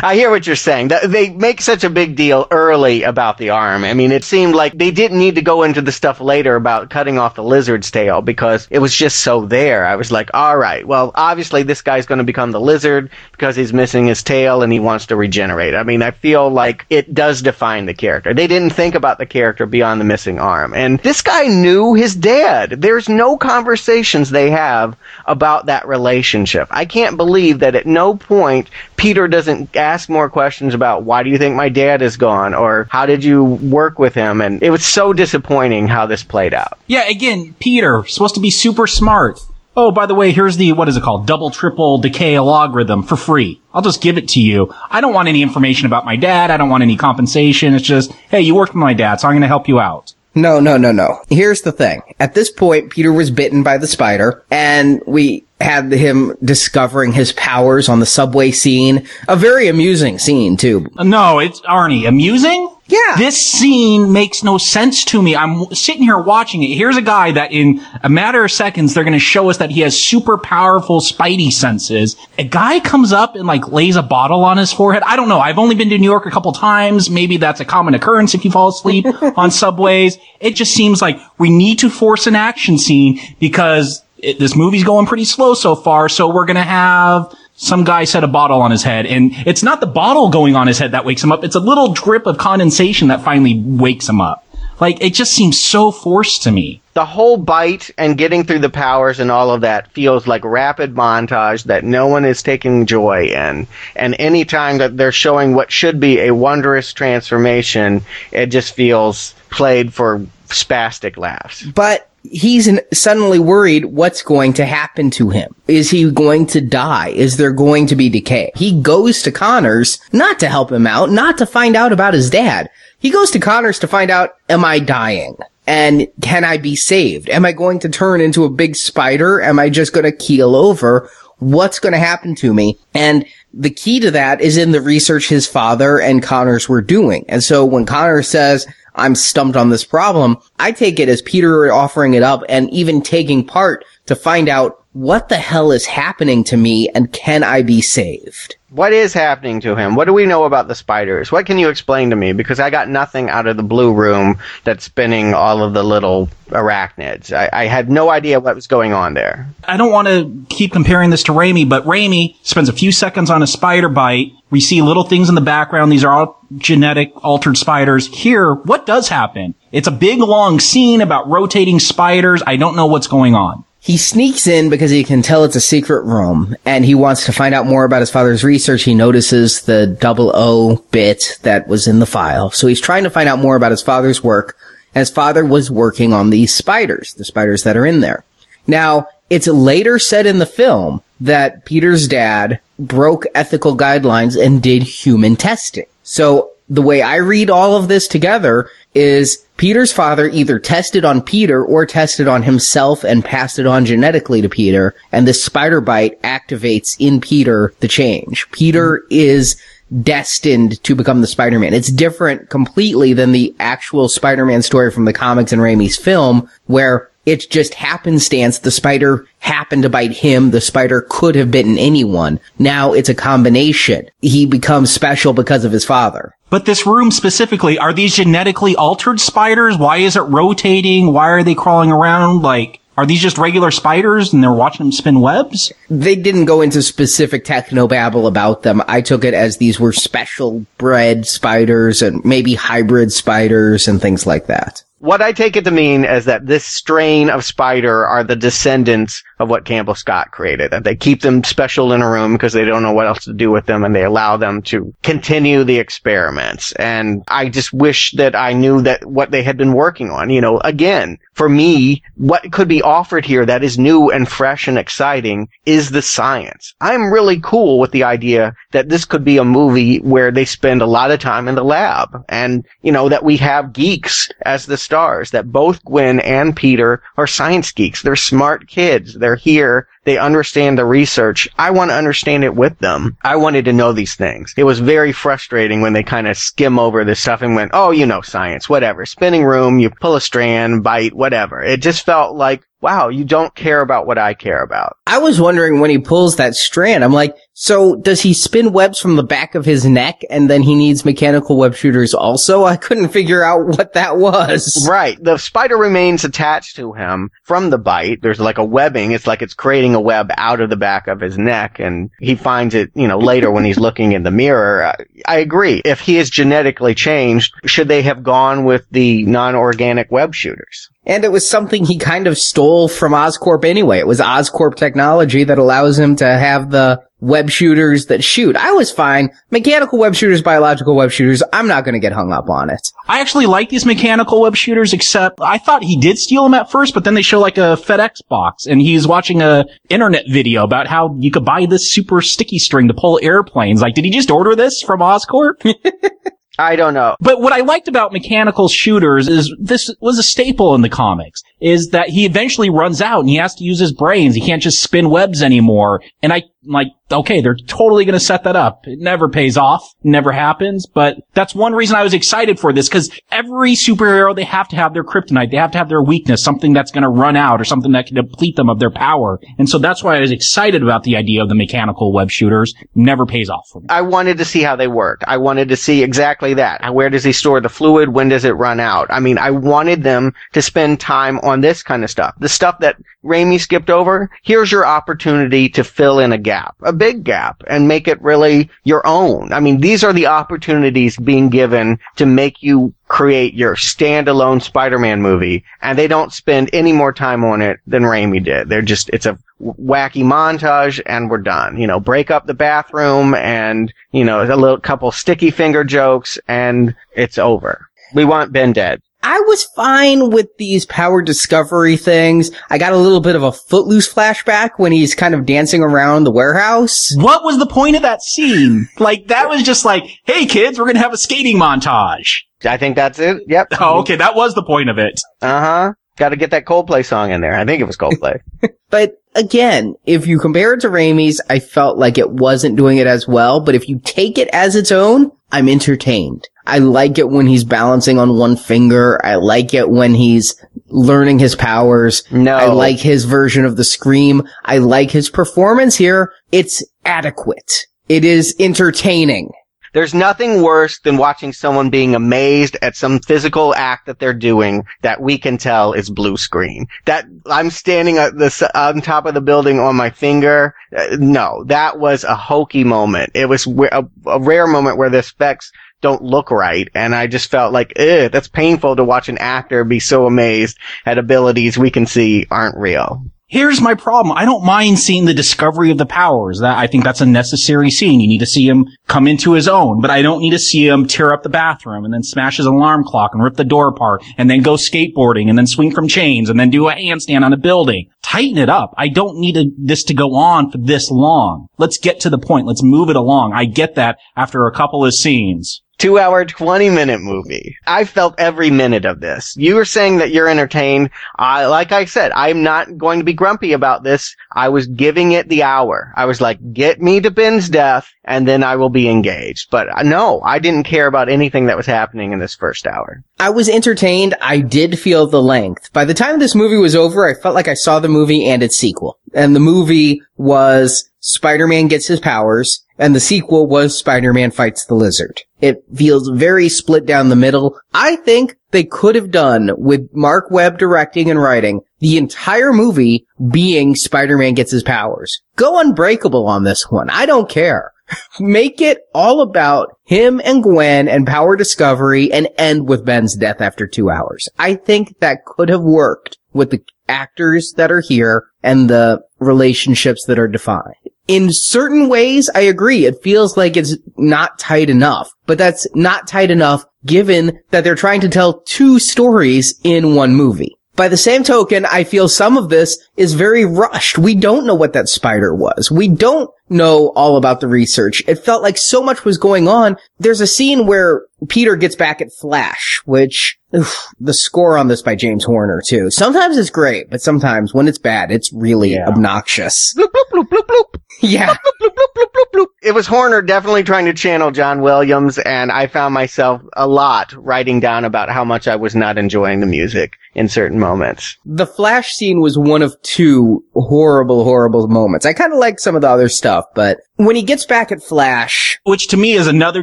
I hear what you're saying. They make such a big deal early about the arm. I mean, it seemed like they didn't need to go into the stuff later about cutting off the lizard's tail because it was just so there. I was like, all right, well, obviously this guy's going to become the lizard because he's missing his tail and he wants to regenerate. I mean, I feel like it does define the character. They didn't think about the character beyond the missing arm. And this guy knew his dad. There's no conversations they have about that relationship. I can't believe that at no point Peter doesn't ask more questions about why do you think my dad is gone or how did you work with him and it was so disappointing how this played out. Yeah, again, Peter supposed to be super smart. Oh, by the way, here's the what is it called? Double triple decay logarithm for free. I'll just give it to you. I don't want any information about my dad. I don't want any compensation. It's just, hey, you worked with my dad, so I'm going to help you out. No, no, no, no. Here's the thing. At this point, Peter was bitten by the spider, and we had him discovering his powers on the subway scene. A very amusing scene, too. No, it's Arnie. Amusing? Yeah. This scene makes no sense to me. I'm sitting here watching it. Here's a guy that in a matter of seconds, they're going to show us that he has super powerful spidey senses. A guy comes up and like lays a bottle on his forehead. I don't know. I've only been to New York a couple times. Maybe that's a common occurrence if you fall asleep on subways. It just seems like we need to force an action scene because it, this movie's going pretty slow so far. So we're going to have some guy set a bottle on his head and it's not the bottle going on his head that wakes him up. It's a little drip of condensation that finally wakes him up. Like, it just seems so forced to me. The whole bite and getting through the powers and all of that feels like rapid montage that no one is taking joy in. And any time that they're showing what should be a wondrous transformation, it just feels played for spastic laughs. But he's suddenly worried what's going to happen to him. Is he going to die? Is there going to be decay? He goes to Connors not to help him out, not to find out about his dad. He goes to Connors to find out, am I dying? And can I be saved? Am I going to turn into a big spider? Am I just going to keel over? What's going to happen to me? And the key to that is in the research his father and Connors were doing. And so when Connors says, I'm stumped on this problem. I take it as Peter offering it up and even taking part to find out what the hell is happening to me and can I be saved? What is happening to him? What do we know about the spiders? What can you explain to me? Because I got nothing out of the blue room that's spinning all of the little arachnids. I, I had no idea what was going on there. I don't want to keep comparing this to Raimi, but Raimi spends a few seconds on a spider bite. We see little things in the background. These are all genetic altered spiders. Here, what does happen? It's a big long scene about rotating spiders. I don't know what's going on. He sneaks in because he can tell it's a secret room and he wants to find out more about his father's research. He notices the double O bit that was in the file. So he's trying to find out more about his father's work. And his father was working on these spiders, the spiders that are in there. Now, it's later said in the film that Peter's dad broke ethical guidelines and did human testing. So the way I read all of this together is Peter's father either tested on Peter or tested on himself and passed it on genetically to Peter, and the spider bite activates in Peter the change. Peter is destined to become the Spider-Man. It's different completely than the actual Spider-Man story from the comics and Raimi's film, where it's just happenstance. The spider happened to bite him. The spider could have bitten anyone. Now it's a combination. He becomes special because of his father. But this room specifically, are these genetically altered spiders? Why is it rotating? Why are they crawling around? Like, are these just regular spiders and they're watching them spin webs? They didn't go into specific technobabble about them. I took it as these were special bred spiders and maybe hybrid spiders and things like that. What I take it to mean is that this strain of spider are the descendants of what Campbell Scott created. That they keep them special in a room because they don't know what else to do with them and they allow them to continue the experiments. And I just wish that I knew that what they had been working on. You know, again, for me, what could be offered here that is new and fresh and exciting is the science. I'm really cool with the idea that this could be a movie where they spend a lot of time in the lab and, you know, that we have geeks as the stars, that both Gwen and Peter are science geeks. They're smart kids. They're here. They understand the research. I want to understand it with them. I wanted to know these things. It was very frustrating when they kind of skim over this stuff and went, oh, you know, science, whatever. Spinning room, you pull a strand, bite, whatever. It just felt like, wow, you don't care about what I care about. I was wondering when he pulls that strand, I'm like, so does he spin webs from the back of his neck and then he needs mechanical web shooters also? I couldn't figure out what that was. Right. The spider remains attached to him from the bite. There's like a webbing. It's like it's creating a web out of the back of his neck and he finds it, you know, later when he's looking in the mirror. I, I agree. If he is genetically changed, should they have gone with the non-organic web shooters? And it was something he kind of stole from Oscorp anyway. It was Oscorp technology that allows him to have the web shooters that shoot. I was fine. Mechanical web shooters, biological web shooters, I'm not going to get hung up on it. I actually like these mechanical web shooters, except I thought he did steal them at first, but then they show like a FedEx box and he's watching a internet video about how you could buy this super sticky string to pull airplanes. Like, did he just order this from Oscorp? I don't know. But what I liked about mechanical shooters is this was a staple in the comics, is that he eventually runs out and he has to use his brains. He can't just spin webs anymore. And I, like, okay, they're totally going to set that up. It never pays off, never happens, but that's one reason I was excited for this because every superhero, they have to have their kryptonite. They have to have their weakness, something that's going to run out or something that can deplete them of their power. And so that's why I was excited about the idea of the mechanical web shooters. Never pays off for me. I wanted to see how they worked. I wanted to see exactly that. Where does he store the fluid? When does it run out? I mean, I wanted them to spend time on this kind of stuff. The stuff that Raimi skipped over. Here's your opportunity to fill in a gap, a big gap, and make it really your own. I mean, these are the opportunities being given to make you create your standalone Spider-Man movie, and they don't spend any more time on it than Raimi did. They're just, it's a wacky montage and we're done. You know, break up the bathroom and, you know, a little couple sticky finger jokes and it's over. We want Ben dead. I was fine with these power discovery things. I got a little bit of a footloose flashback when he's kind of dancing around the warehouse. What was the point of that scene? Like, that was just like, hey kids, we're gonna have a skating montage. I think that's it. Yep. Oh, okay, that was the point of it. Uh huh. Got to get that Coldplay song in there. I think it was Coldplay. But again, if you compare it to Raimi's, I felt like it wasn't doing it as well. But if you take it as its own, I'm entertained. I like it when he's balancing on one finger. I like it when he's learning his powers. No. I like his version of the scream. I like his performance here. It's adequate. It is entertaining. There's nothing worse than watching someone being amazed at some physical act that they're doing that we can tell is blue screen. That I'm standing the on top of the building on my finger. Uh, no, that was a hokey moment. It was a, a rare moment where the specs don't look right. And I just felt like, eh, that's painful to watch an actor be so amazed at abilities we can see aren't real. Here's my problem. I don't mind seeing the discovery of the powers. That I think that's a necessary scene. You need to see him come into his own, but I don't need to see him tear up the bathroom and then smash his alarm clock and rip the door apart and then go skateboarding and then swing from chains and then do a handstand on a building. Tighten it up. I don't need a, this to go on for this long. Let's get to the point. Let's move it along. I get that after a couple of scenes two hour, 20 minute movie. I felt every minute of this. You were saying that you're entertained. I, like I said, I'm not going to be grumpy about this. I was giving it the hour. I was like, get me to Ben's death and then I will be engaged. But uh, no, I didn't care about anything that was happening in this first hour. I was entertained. I did feel the length. By the time this movie was over, I felt like I saw the movie and its sequel. And the movie was Spider-Man gets his powers, and the sequel was Spider-Man fights the lizard. It feels very split down the middle. I think they could have done with Marc Webb directing and writing the entire movie being Spider-Man gets his powers. Go unbreakable on this one. I don't care. Make it all about him and Gwen and power discovery and end with Ben's death after two hours. I think that could have worked with the actors that are here and the relationships that are defined. In certain ways, I agree. It feels like it's not tight enough, but that's not tight enough given that they're trying to tell two stories in one movie. By the same token, I feel some of this is very rushed. We don't know what that spider was. We don't know all about the research. It felt like so much was going on. There's a scene where Peter gets back at Flash, which oof, the score on this by James Horner too. Sometimes it's great, but sometimes when it's bad, it's really Yeah. obnoxious. Bloop, bloop, bloop, bloop, bloop. Yeah. bloop, bloop, bloop, bloop, bloop. It was Horner definitely trying to channel John Williams, and I found myself a lot writing down about how much I was not enjoying the music in certain moments. The Flash scene was one of two horrible, horrible moments. I kind of like some of the other stuff, but when he gets back at Flash, which to me is another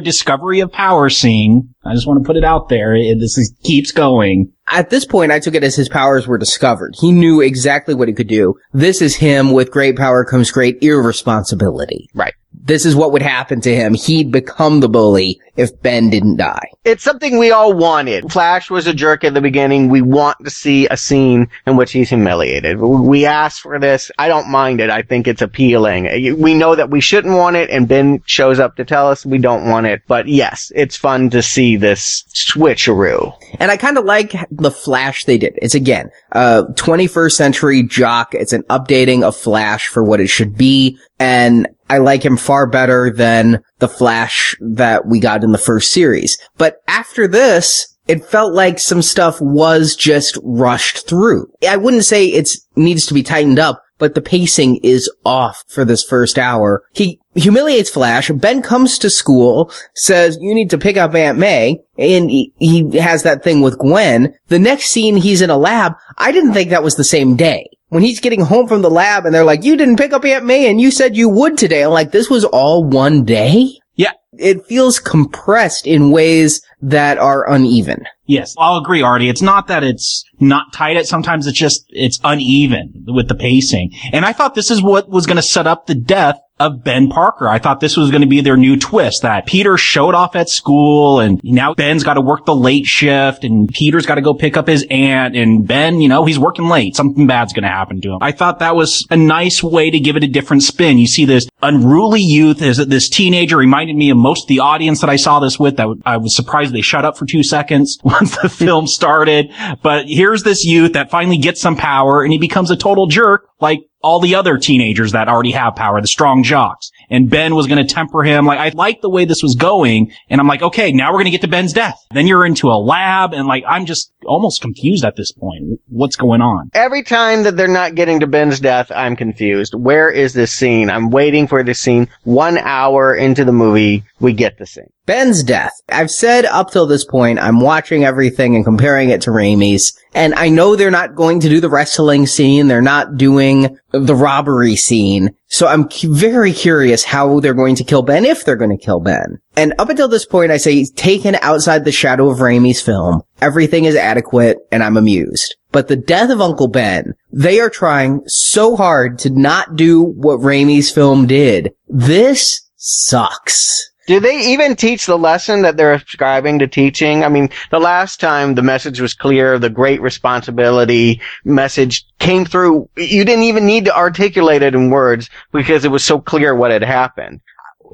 discovery of power scene. I just want to put it out there. It, this is, keeps going. at this point, I took it as his powers were discovered. He knew exactly what he could do. This is him with great power comes great irresponsibility. Right. This is what would happen to him. He'd become the bully if Ben didn't die. It's something we all wanted. Flash was a jerk at the beginning. We want to see a scene in which he's humiliated. We asked for this. I don't mind it. I think it's appealing. We know that we shouldn't want it, and Ben shows up to tell us we don't want it. But yes, it's fun to see this switcheroo. And I kind of like the Flash they did. It's again, uh, 21st century jock. It's an updating of Flash for what it should be. And I like him far better than the Flash that we got in the first series. But after this, it felt like some stuff was just rushed through. I wouldn't say it needs to be tightened up, but the pacing is off for this first hour. He humiliates Flash. Ben comes to school, says, you need to pick up Aunt May, and he, he has that thing with Gwen. The next scene, he's in a lab. I didn't think that was the same day. When he's getting home from the lab and they're like, you didn't pick up Aunt May and you said you would today. I'm like, this was all one day? Yeah. It feels compressed in ways that are uneven. Yes, I'll agree, Artie. It's not that it's not tight. It sometimes it's just it's uneven with the pacing. And I thought this is what was going to set up the death of Ben Parker. I thought this was going to be their new twist that Peter showed off at school and now Ben's got to work the late shift and Peter's got to go pick up his aunt and Ben, you know, he's working late. Something bad's going to happen to him. I thought that was a nice way to give it a different spin. You see this unruly youth is this teenager reminded me of most of the audience that I saw this with that I was surprised they shut up for two seconds once the film started. But here's this youth that finally gets some power and he becomes a total jerk like all the other teenagers that already have power, the strong jocks. And Ben was going to temper him. Like, I liked the way this was going. And I'm like, okay, now we're going to get to Ben's death. Then you're into a lab. And like, I'm just almost confused at this point. What's going on? Every time that they're not getting to Ben's death, I'm confused. Where is this scene? I'm waiting for this scene. One hour into the movie, we get the scene. Ben's death. I've said up till this point, I'm watching everything and comparing it to Raimi's. And I know they're not going to do the wrestling scene. They're not doing the robbery scene. So I'm cu- very curious how they're going to kill Ben, if they're going to kill Ben. And up until this point, I say taken outside the shadow of Raimi's film, everything is adequate and I'm amused. But the death of Uncle Ben, they are trying so hard to not do what Raimi's film did. This sucks. Do they even teach the lesson that they're ascribing to teaching? I mean, the last time the message was clear, the great responsibility message came through. You didn't even need to articulate it in words because it was so clear what had happened.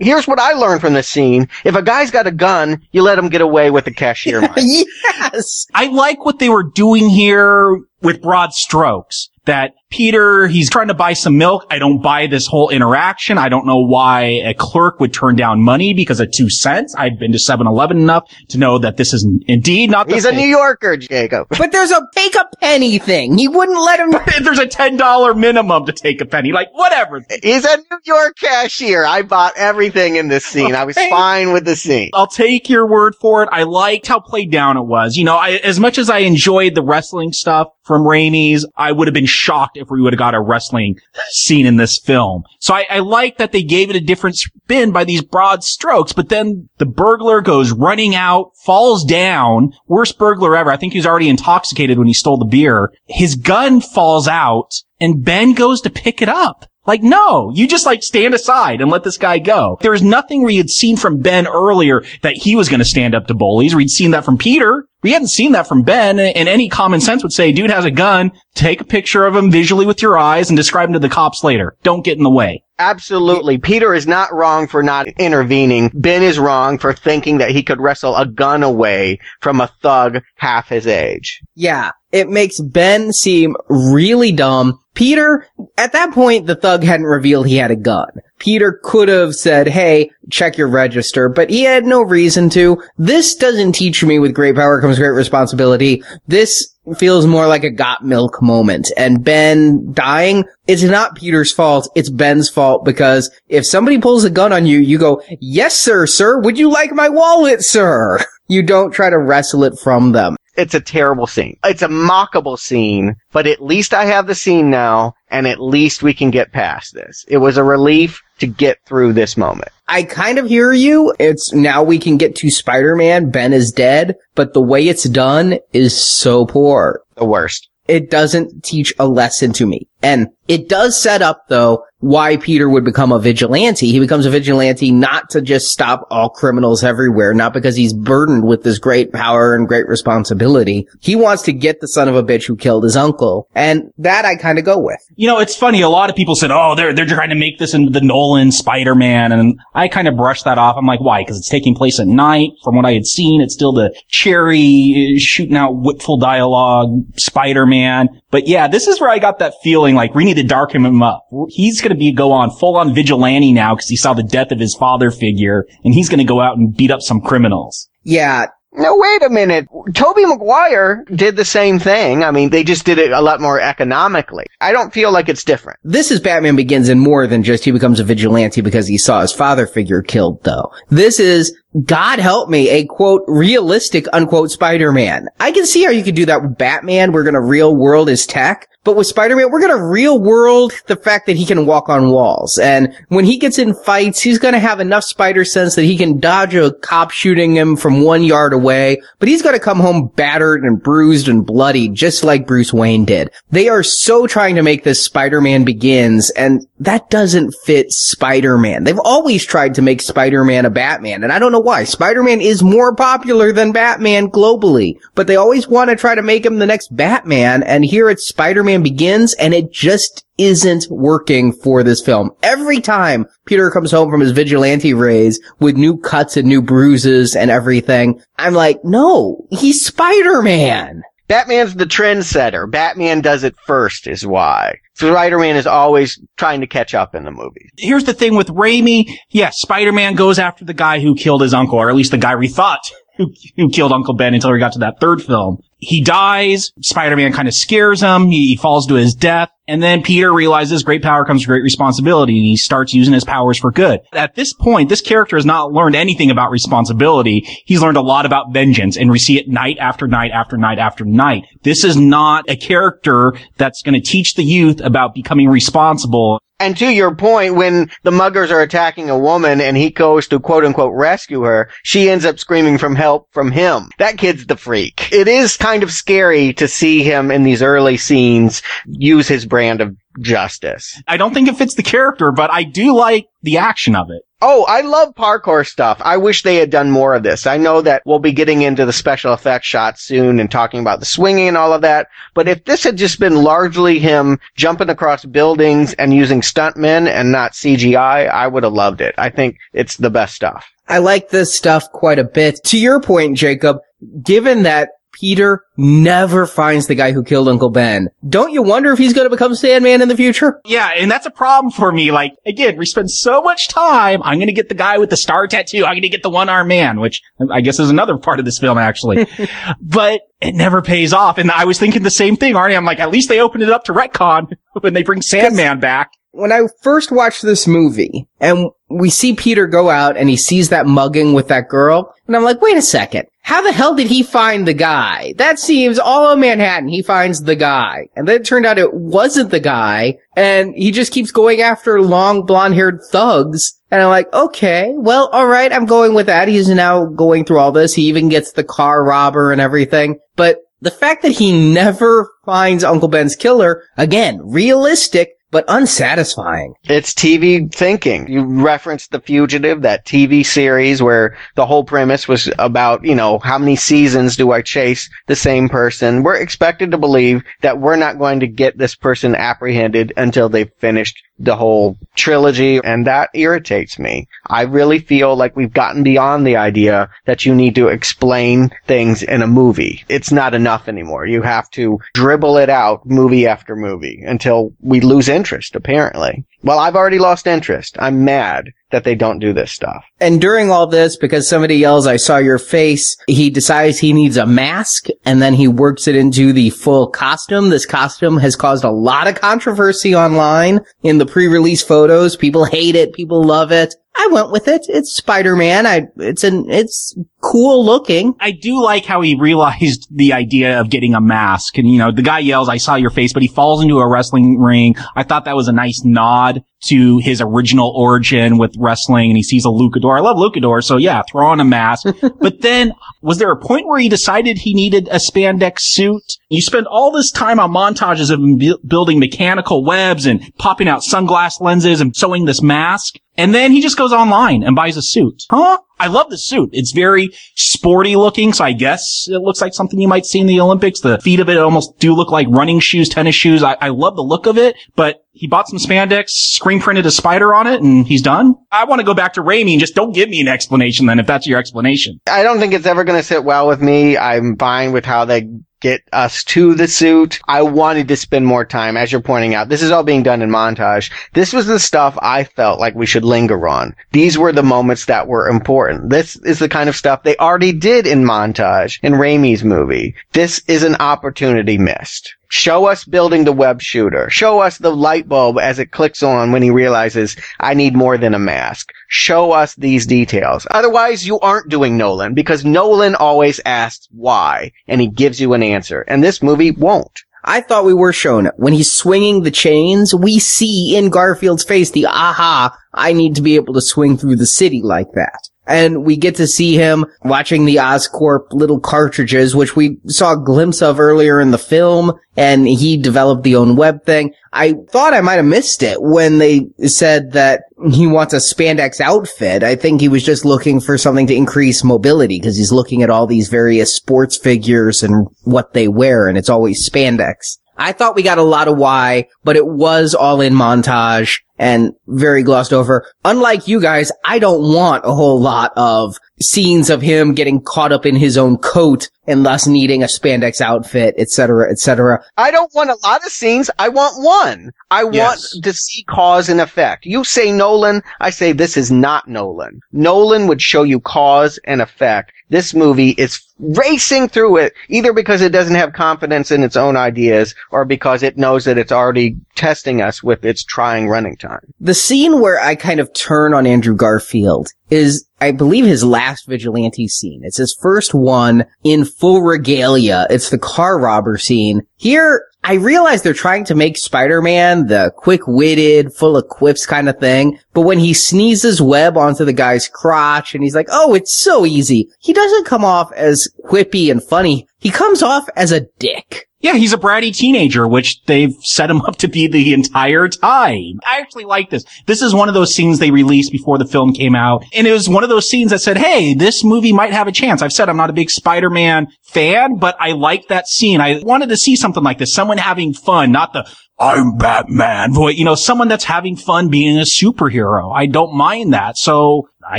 Here's what I learned from this scene. If a guy's got a gun, you let him get away with the cashier money. yes! I like what they were doing here with broad strokes. That Peter, he's trying to buy some milk. I don't buy this whole interaction. I don't know why a clerk would turn down money because of two cents. I've been to 7-Eleven enough to know that this is indeed not the He's a. New Yorker, Jacob. But there's a take a penny thing. He wouldn't let him. There's a $10 minimum to take a penny. Like, whatever. He's a New York cashier. I bought everything in this scene. I was fine with the scene. I'll take your word for it. I liked how played down it was. You know, I, as much as I enjoyed the wrestling stuff from Raimi's, I would have been shocked if we would have got a wrestling scene in this film. So I, I like that they gave it a different spin by these broad strokes, but then the burglar goes running out, falls down, worst burglar ever. I think he was already intoxicated when he stole the beer. His gun falls out and Ben goes to pick it up. Like, no, you just like stand aside and let this guy go. There was nothing we had seen from Ben earlier that he was going to stand up to bullies. We'd seen that from Peter. We hadn't seen that from Ben, and any common sense would say, dude has a gun, take a picture of him visually with your eyes and describe him to the cops later. Don't get in the way. Absolutely. Peter is not wrong for not intervening. Ben is wrong for thinking that he could wrestle a gun away from a thug half his age. Yeah, it makes Ben seem really dumb. Peter, at that point, the thug hadn't revealed he had a gun. Peter could have said, hey, check your register, but he had no reason to. This doesn't teach me with great power comes great responsibility. This feels more like a got milk moment. And Ben dying, it's not Peter's fault, it's Ben's fault because if somebody pulls a gun on you, you go, yes sir, sir, would you like my wallet, sir? You don't try to wrestle it from them. It's a terrible scene. It's a mockable scene, but at least I have the scene now, and at least we can get past this. It was a relief to get through this moment. I kind of hear you. It's now we can get to Spider-Man. Ben is dead, but the way it's done is so poor. The worst. It doesn't teach a lesson to me. And it does set up though why Peter would become a vigilante. He becomes a vigilante not to just stop all criminals everywhere, not because he's burdened with this great power and great responsibility. He wants to get the son of a bitch who killed his uncle. And that I kind of go with. You know, it's funny. A lot of people said, "Oh, they're they're trying to make this into the Nolan Spider-Man," and I kind of brushed that off. I'm like, why? Because it's taking place at night. From what I had seen, it's still the cherry uh, shooting out witful dialogue Spider-Man. But yeah, this is where I got that feeling like we need to darken him up. He's going to be go on full on vigilante now because he saw the death of his father figure, and he's going to go out and beat up some criminals. Yeah, no, wait a minute. Tobey Maguire did the same thing. I mean, they just did it a lot more economically. I don't feel like it's different. This is Batman Begins in more than just he becomes a vigilante because he saw his father figure killed, though. This is, God help me, a quote, realistic, unquote, Spider-Man. I can see how you could do that with Batman. We're gonna real world his tech. But with Spider-Man, we're gonna real world the fact that he can walk on walls. And when he gets in fights, he's gonna have enough spider sense that he can dodge a cop shooting him from one yard away. But he's gonna come home battered and bruised and bloody, just like Bruce Wayne did. They are so trying to make this Spider-Man begins, and that doesn't fit Spider-Man. They've always tried to make Spider-Man a Batman, and I don't know why. Spider-Man is more popular than Batman globally, but they always want to try to make him the next Batman, and here it's Spider-Man Begins, and it just isn't working for this film. Every time Peter comes home from his vigilante rays with new cuts and new bruises and everything, I'm like, no, he's Spider-Man. Batman's the trendsetter. Batman does it first is why. Spider-Man is always trying to catch up in the movie. Here's the thing with Raimi. Yes, Spider-Man goes after the guy who killed his uncle, or at least the guy we thought who, who killed Uncle Ben until we got to that third film. He dies. Spider-Man kind of scares him. He, he falls to his death. And then Peter realizes great power comes great responsibility and he starts using his powers for good. At this point, this character has not learned anything about responsibility. He's learned a lot about vengeance and we see it night after night after night after night. This is not a character that's going to teach the youth about becoming responsible. And to your point, when the muggers are attacking a woman and he goes to quote unquote rescue her, she ends up screaming from help from him. That kid's the freak. It is kind of scary to see him in these early scenes use his brand of justice. I don't think it fits the character, but I do like the action of it. Oh, I love parkour stuff. I wish they had done more of this. I know that we'll be getting into the special effects shots soon and talking about the swinging and all of that. But if this had just been largely him jumping across buildings and using stuntmen and not CGI, I would have loved it. I think it's the best stuff. I like this stuff quite a bit. To your point, Jacob, given that Peter never finds the guy who killed Uncle Ben. Don't you wonder if he's going to become Sandman in the future? Yeah, and that's a problem for me. Like, again, we spend so much time. I'm going to get the guy with the star tattoo. I'm going to get the one armed man, which I guess is another part of this film, actually. but it never pays off. And I was thinking the same thing, Arnie. I'm like, at least they opened it up to retcon when they bring Sandman back when I first watched this movie and we see Peter go out and he sees that mugging with that girl, and I'm like, wait a second. How the hell did he find the guy? That seems all of Manhattan, he finds the guy. And then it turned out it wasn't the guy, and he just keeps going after long blonde haired thugs. And I'm like, okay, well, alright, I'm going with that. He's now going through all this. He even gets the car robber and everything. But the fact that he never finds Uncle Ben's killer, again, realistic, but unsatisfying. It's TV thinking. You referenced The Fugitive, that TV series where the whole premise was about, you know, how many seasons do I chase the same person? We're expected to believe that we're not going to get this person apprehended until they've finished the whole trilogy, and that irritates me. I really feel like we've gotten beyond the idea that you need to explain things in a movie. It's not enough anymore. You have to dribble it out movie after movie until we lose interest, apparently. Well, I've already lost interest. I'm mad that they don't do this stuff. And during all this, because somebody yells, I saw your face, he decides he needs a mask and then he works it into the full costume. This costume has caused a lot of controversy online in the pre-release photos. People hate it. People love it. I went with it. It's Spider-Man. I, it's an, it's cool looking. I do like how he realized the idea of getting a mask. And, you know, the guy yells, I saw your face, but he falls into a wrestling ring. I thought that was a nice nod to his original origin with wrestling and he sees a luchador. I love luchador. So yeah, throw on a mask. but then was there a point where he decided he needed a spandex suit? You spend all this time on montages of him bu- building mechanical webs and popping out sunglass lenses and sewing this mask. And then he just goes online and buys a suit. Huh? I love the suit. It's very sporty looking, so I guess it looks like something you might see in the Olympics. The feet of it almost do look like running shoes, tennis shoes. I, I love the look of it, but he bought some spandex, screen printed a spider on it, and he's done. I want to go back to Raimi and just don't give me an explanation then if that's your explanation. I don't think it's ever going to sit well with me. I'm fine with how they get us to the suit. I wanted to spend more time, as you're pointing out. This is all being done in montage. This was the stuff I felt like we should linger on. These were the moments that were important. This is the kind of stuff they already did in montage in Raimi's movie. This is an opportunity missed. Show us building the web shooter. Show us the light bulb as it clicks on when he realizes I need more than a mask. Show us these details. Otherwise, you aren't doing Nolan because Nolan always asks why and he gives you an answer. And this movie won't. I thought we were shown it. When he's swinging the chains, we see in Garfield's face the aha, I need to be able to swing through the city like that. And we get to see him watching the Oscorp little cartridges, which we saw a glimpse of earlier in the film, and he developed the own web thing. I thought I might have missed it when they said that he wants a spandex outfit. I think he was just looking for something to increase mobility because he's looking at all these various sports figures and what they wear, and it's always spandex. I thought we got a lot of why, but it was all in montage and very glossed over. Unlike you guys, I don't want a whole lot of scenes of him getting caught up in his own coat and thus needing a spandex outfit, etc., etc. I don't want a lot of scenes. I want one. I want to see cause and effect. You say Nolan, I say this is not Nolan. Nolan would show you cause and effect. This movie is racing through it, either because it doesn't have confidence in its own ideas or because it knows that it's already testing us with its trying running time. The scene where I kind of turn on Andrew Garfield is, I believe, his last vigilante scene. It's his first one in full regalia. It's the car robber scene. Here, I realize they're trying to make Spider-Man the quick-witted, full of quips kind of thing, but when he sneezes web onto the guy's crotch and he's like, oh, it's so easy, he doesn't come off as quippy and funny. He comes off as a dick. Yeah, he's a bratty teenager, which they've set him up to be the entire time. I actually like this. This is one of those scenes they released before the film came out. And it was one of those scenes that said, hey, this movie might have a chance. I've said I'm not a big Spider-Man fan, but I like that scene. I wanted to see something like this. Someone having fun, not the, I'm Batman voice, you know, someone that's having fun being a superhero. I don't mind that. So I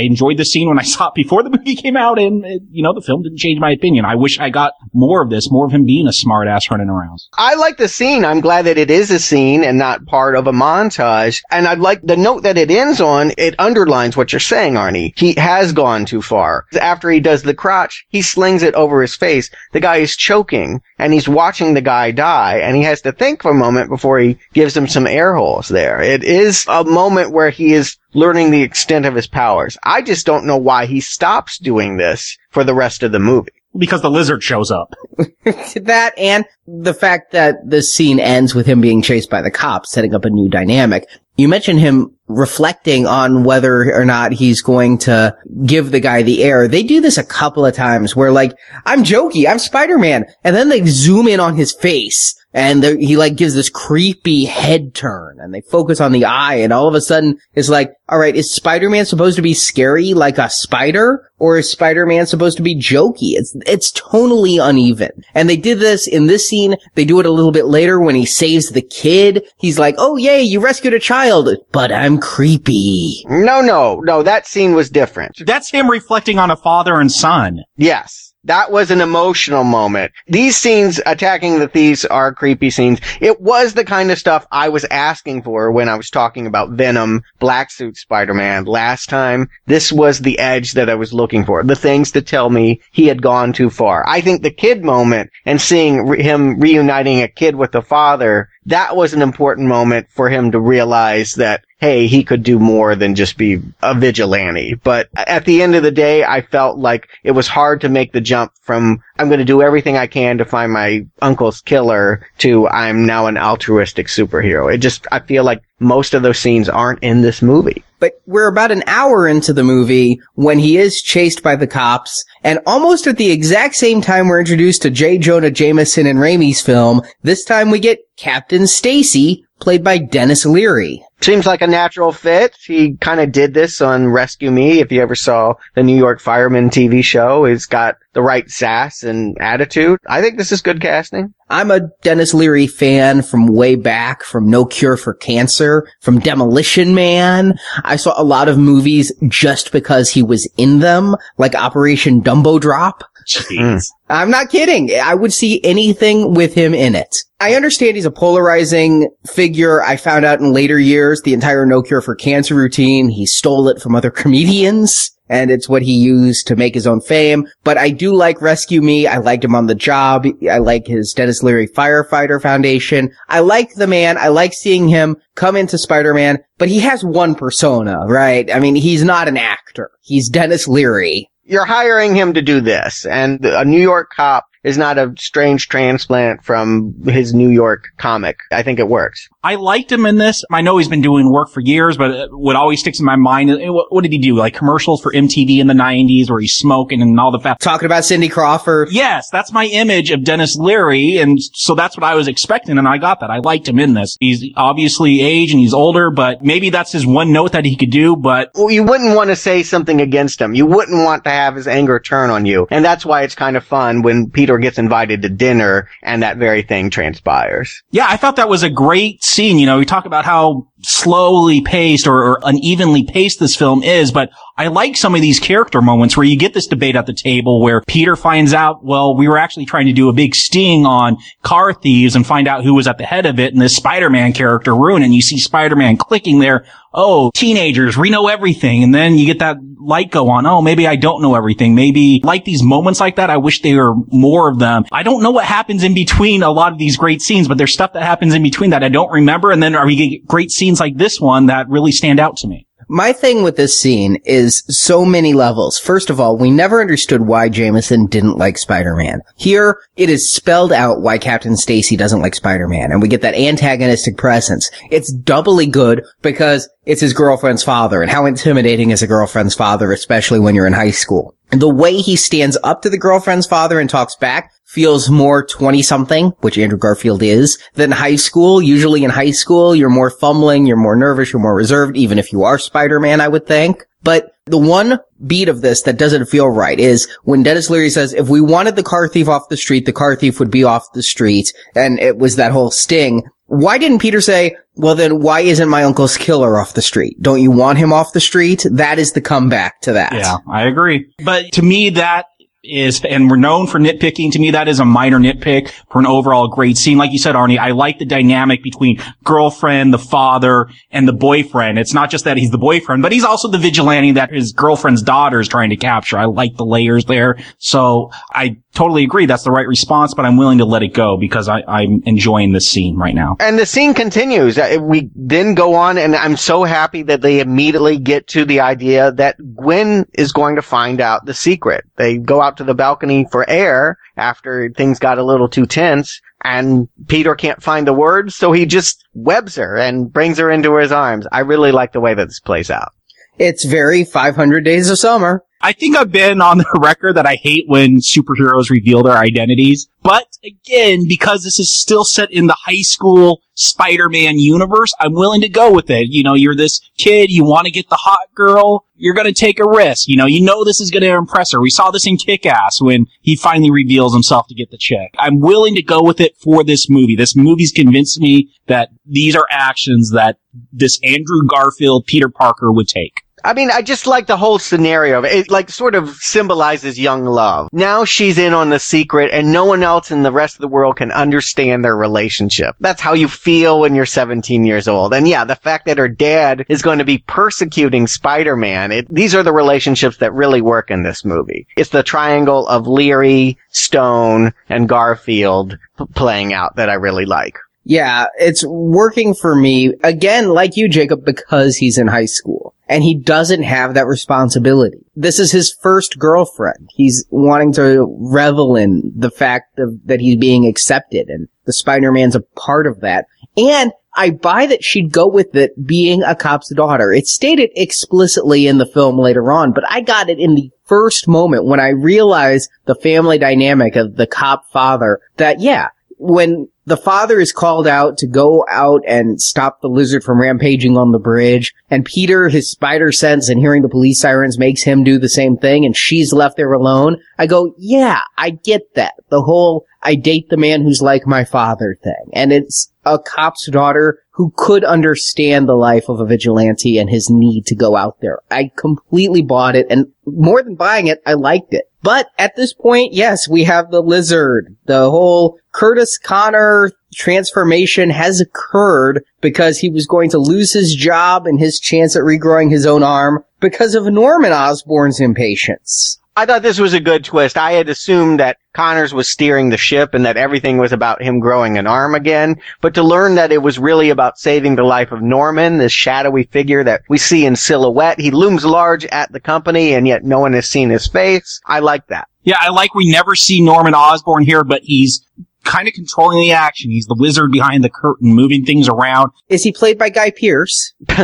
enjoyed the scene when I saw it before the movie came out and, uh, you know, the film didn't change my opinion. I wish I got more of this, more of him being a smart ass running around. I like the scene. I'm glad that it is a scene and not part of a montage. And I'd like the note that it ends on, it underlines what you're saying, Arnie. He has gone too far. After he does the crotch, he slings it over his face. The guy is choking and he's watching the guy die and he has to think for a moment before he gives him some air holes there. It is a moment where he is learning the extent of his powers. I just don't know why he stops doing this for the rest of the movie. Because the lizard shows up. that and the fact that the scene ends with him being chased by the cops, setting up a new dynamic. You mentioned him reflecting on whether or not he's going to give the guy the air. They do this a couple of times where like, I'm jokey, I'm Spider-Man. And then they zoom in on his face and he like gives this creepy head turn and they focus on the eye and all of a sudden it's like, all right, is Spider-Man supposed to be scary like a spider or is Spider-Man supposed to be jokey? It's, it's tonally uneven. And they did this in this scene. They do it a little bit later when he saves the kid. He's like, oh yay, you rescued a child, but I'm creepy. No, no, no, that scene was different. That's him reflecting on a father and son. Yes. That was an emotional moment. These scenes attacking the thieves are creepy scenes. It was the kind of stuff I was asking for when I was talking about Venom, Black Suit Spider-Man last time. This was the edge that I was looking for. The things to tell me he had gone too far. I think the kid moment and seeing re- him reuniting a kid with a father, that was an important moment for him to realize that hey, he could do more than just be a vigilante. But at the end of the day, I felt like it was hard to make the jump from I'm going to do everything I can to find my uncle's killer to I'm now an altruistic superhero. It just, I feel like most of those scenes aren't in this movie. But we're about an hour into the movie when he is chased by the cops, and almost at the exact same time we're introduced to J. Jonah Jameson in Raimi's film, this time we get Captain Stacy, played by Denis Leary. Seems like a natural fit. He kind of did this on Rescue Me. If you ever saw the New York Fireman TV show, he's got the right sass and attitude. I think this is good casting. I'm a Denis Leary fan from way back, from No Cure for Cancer, from Demolition Man. I saw a lot of movies just because he was in them, like Operation Dumbo Drop. Jeez. Mm. I'm not kidding. I would see anything with him in it. I understand he's a polarizing figure. I found out in later years the entire No Cure for Cancer routine, he stole it from other comedians. And it's what he used to make his own fame. But I do like Rescue Me. I liked him on the job. I like his Denis Leary Firefighter Foundation. I like the man. I like seeing him come into Spider-Man, but he has one persona, right? I mean, he's not an actor. He's Denis Leary. You're hiring him to do this, and a New York cop is not a strange transplant from his New York comic. I think it works. I liked him in this. I know he's been doing work for years, but uh, what always sticks in my mind is what, what did he do? Like commercials for MTV in the 90s where he's smoking and all the fat. Talking about Cindy Crawford. Yes, that's my image of Denis Leary. And so that's what I was expecting. And I got that. I liked him in this. He's obviously age and he's older, but maybe that's his one note that he could do. But Well, you wouldn't want to say something against him. You wouldn't want to have his anger turn on you. And that's why it's kind of fun when Peter gets invited to dinner and that very thing transpires. yeah, I thought that was a great scene. You know, we talk about how slowly paced or, or unevenly paced this film is, but I like some of these character moments where you get this debate at the table where Peter finds out, well, we were actually trying to do a big sting on car thieves and find out who was at the head of it and this Spider-Man character ruin and you see Spider-Man clicking there. Oh, teenagers, we know everything. And then you get that light go on. Oh, maybe I don't know everything. Maybe like these moments like that. I wish there were more of them. I don't know what happens in between a lot of these great scenes, but there's stuff that happens in between that I don't remember. And then are we get great scenes like this one that really stand out to me? My thing with this scene is so many levels. First of all, we never understood why Jameson didn't like Spider-Man. Here, it is spelled out why Captain Stacy doesn't like Spider-Man, and we get that antagonistic presence. It's doubly good because it's his girlfriend's father, and how intimidating is a girlfriend's father, especially when you're in high school. The way he stands up to the girlfriend's father and talks back feels more 20 something, which Andrew Garfield is, than high school. Usually in high school, you're more fumbling, you're more nervous, you're more reserved, even if you are Spider-Man, I would think. But the one beat of this that doesn't feel right is when Denis Leary says, if we wanted the car thief off the street, the car thief would be off the street. And it was that whole sting. Why didn't Peter say, well then why isn't my uncle's killer off the street? Don't you want him off the street? That is the comeback to that. Yeah, I agree. But to me, that is, and we're known for nitpicking. To me, that is a minor nitpick for an overall great scene. Like you said, Arnie, I like the dynamic between girlfriend, the father, and the boyfriend. It's not just that he's the boyfriend, but he's also the vigilante that his girlfriend's daughter is trying to capture. I like the layers there. So I totally agree. That's the right response, but I'm willing to let it go because I, I'm enjoying this scene right now. And the scene continues. Uh, We then go on, and I'm so happy that they immediately get to the idea that Gwen is going to find out the secret. They go out to the balcony for air after things got a little too tense. and Peter can't find the words, so he just webs her and brings her into his arms. I really like the way that this plays out. It's very 500 Days of Summer. I think I've been on the record that I hate when superheroes reveal their identities. But again, because this is still set in the high school Spider-Man universe, I'm willing to go with it. You know, you're this kid, you want to get the hot girl, you're going to take a risk. You know, you know this is going to impress her. We saw this in Kick-Ass when he finally reveals himself to get the chick. I'm willing to go with it for this movie. This movie's convinced me that these are actions that this Andrew Garfield Peter Parker would take. I mean, I just like the whole scenario. It, like sort of symbolizes young love. Now she's in on the secret and no one else in the rest of the world can understand their relationship. That's how you feel when you're 17 years old. And yeah, the fact that her dad is going to be persecuting Spider-Man, it, these are the relationships that really work in this movie. It's the triangle of Leary, Stone, and Garfield p- playing out that I really like. Yeah, it's working for me, again, like you, Jacob, because he's in high school. And he doesn't have that responsibility. This is his first girlfriend. He's wanting to revel in the fact of, that he's being accepted, and the Spider-Man's a part of that. And I buy that she'd go with it being a cop's daughter. It's stated explicitly in the film later on, but I got it in the first moment when I realized the family dynamic of the cop father that, yeah, when the father is called out to go out and stop the lizard from rampaging on the bridge, and Peter, his spider sense and hearing the police sirens makes him do the same thing, and she's left there alone. I go, yeah, I get that. The whole I date the man who's like my father thing. And it's a cop's daughter who could understand the life of a vigilante and his need to go out there. I completely bought it, and more than buying it, I liked it. But at this point, yes, we have the lizard. The whole Curtis Connor transformation has occurred because he was going to lose his job and his chance at regrowing his own arm because of Norman Osborn's impatience. I thought this was a good twist. I had assumed that Connors was steering the ship and that everything was about him growing an arm again. But to learn that it was really about saving the life of Norman, this shadowy figure that we see in silhouette. He looms large at the company and yet no one has seen his face. I like that. Yeah, I like we never see Norman Osborn here, but he's kind of controlling the action. He's the wizard behind the curtain, moving things around. Is he played by Guy Pearce?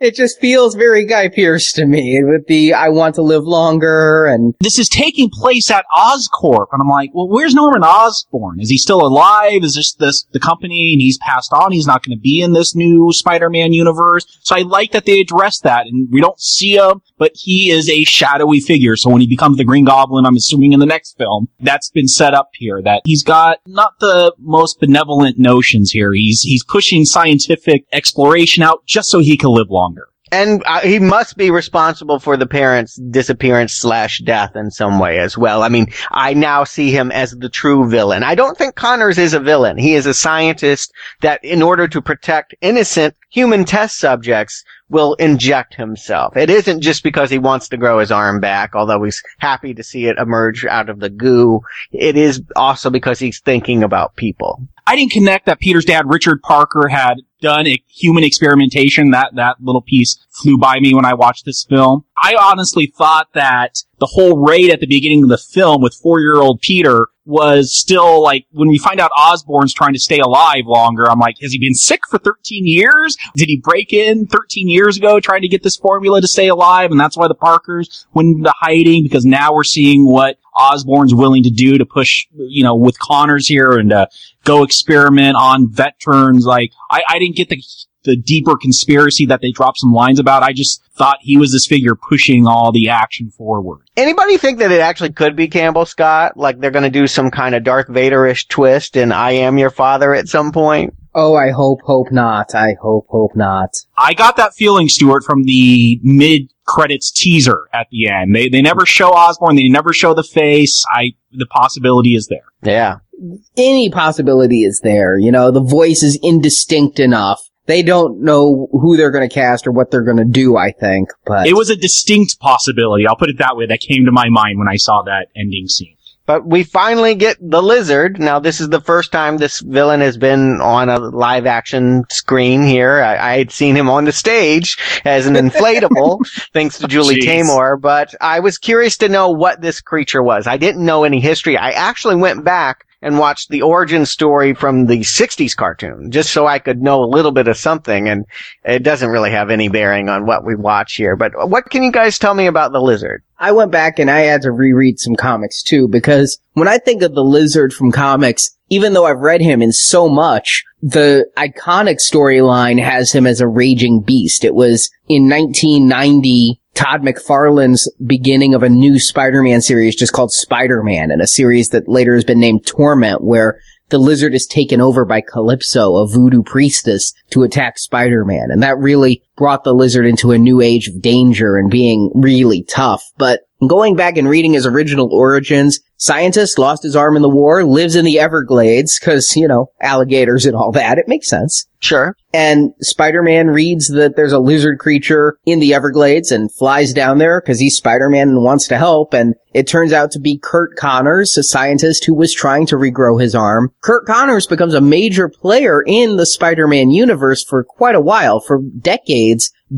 it just feels very Guy Pearce to me with the I want to live longer and This is taking place at Oscorp, and I'm like, well, where's Norman Osborn? Is he still alive? Is this this the company and he's passed on? He's not going to be in this new Spider-Man universe. So I like that they address that, and we don't see him, but he is a shadowy figure. So when he becomes the Green Goblin, I'm assuming in the next film, that's been set up here. That he's got not the most benevolent notions here. He's he's pushing scientific exploration out just so he can live longer. And uh, he must be responsible for the parents' disappearance slash death in some way as well. I mean, I now see him as the true villain. I don't think Connors is a villain. He is a scientist that in order to protect innocent human test subjects will inject himself. It isn't just because he wants to grow his arm back, although he's happy to see it emerge out of the goo. It is also because he's thinking about people. I didn't connect that Peter's dad, Richard Parker, had done human experimentation. That, that little piece flew by me when I watched this film. I honestly thought that the whole raid at the beginning of the film with four-year-old Peter was still like, when we find out Osborn's trying to stay alive longer, I'm like, has he been sick for 13 years? Did he break in 13 years ago trying to get this formula to stay alive? And that's why the Parkers went into hiding because now we're seeing what Osborn's willing to do to push, you know, with Connors here and, uh, go experiment on veterans. Like, I, I didn't get the, the deeper conspiracy that they dropped some lines about. I just thought he was this figure pushing all the action forward. Anybody think that it actually could be Campbell Scott? Like they're going to do some kind of Darth Vader-ish twist and I Am Your Father at some point? Oh, I hope, hope not. I hope, hope not. I got that feeling, Stuart, from the mid credits teaser at the end. They they never show Osborn. they never show the face. I the possibility is there. Yeah. Any possibility is there. You know, the voice is indistinct enough. They don't know who they're going to cast or what they're going to do, I think, but It was a distinct possibility. I'll put it that way. That came to my mind when I saw that ending scene. But we finally get the lizard. Now, this is the first time this villain has been on a live action screen here. I, I had seen him on the stage as an inflatable, thanks to Julie Jeez. Taymor, but I was curious to know what this creature was. I didn't know any history. I actually went back and watched the origin story from the 60s cartoon, just so I could know a little bit of something, and it doesn't really have any bearing on what we watch here. But what can you guys tell me about the lizard? I went back and I had to reread some comics too, because when I think of the lizard from comics, even though I've read him in so much, the iconic storyline has him as a raging beast. It was in 1990, Todd McFarlane's beginning of a new Spider-Man series just called Spider-Man and a series that later has been named Torment where the lizard is taken over by Calypso, a voodoo priestess, to attack Spider-Man. And that really brought the lizard into a new age of danger and being really tough. But going back and reading his original origins, scientist lost his arm in the war, lives in the Everglades, cause, you know, alligators and all that. It makes sense. Sure. And Spider-Man reads that there's a lizard creature in the Everglades and flies down there because he's Spider-Man and wants to help. And it turns out to be Curt Connors, a scientist who was trying to regrow his arm. Curt Connors becomes a major player in the Spider-Man universe for quite a while, for decades,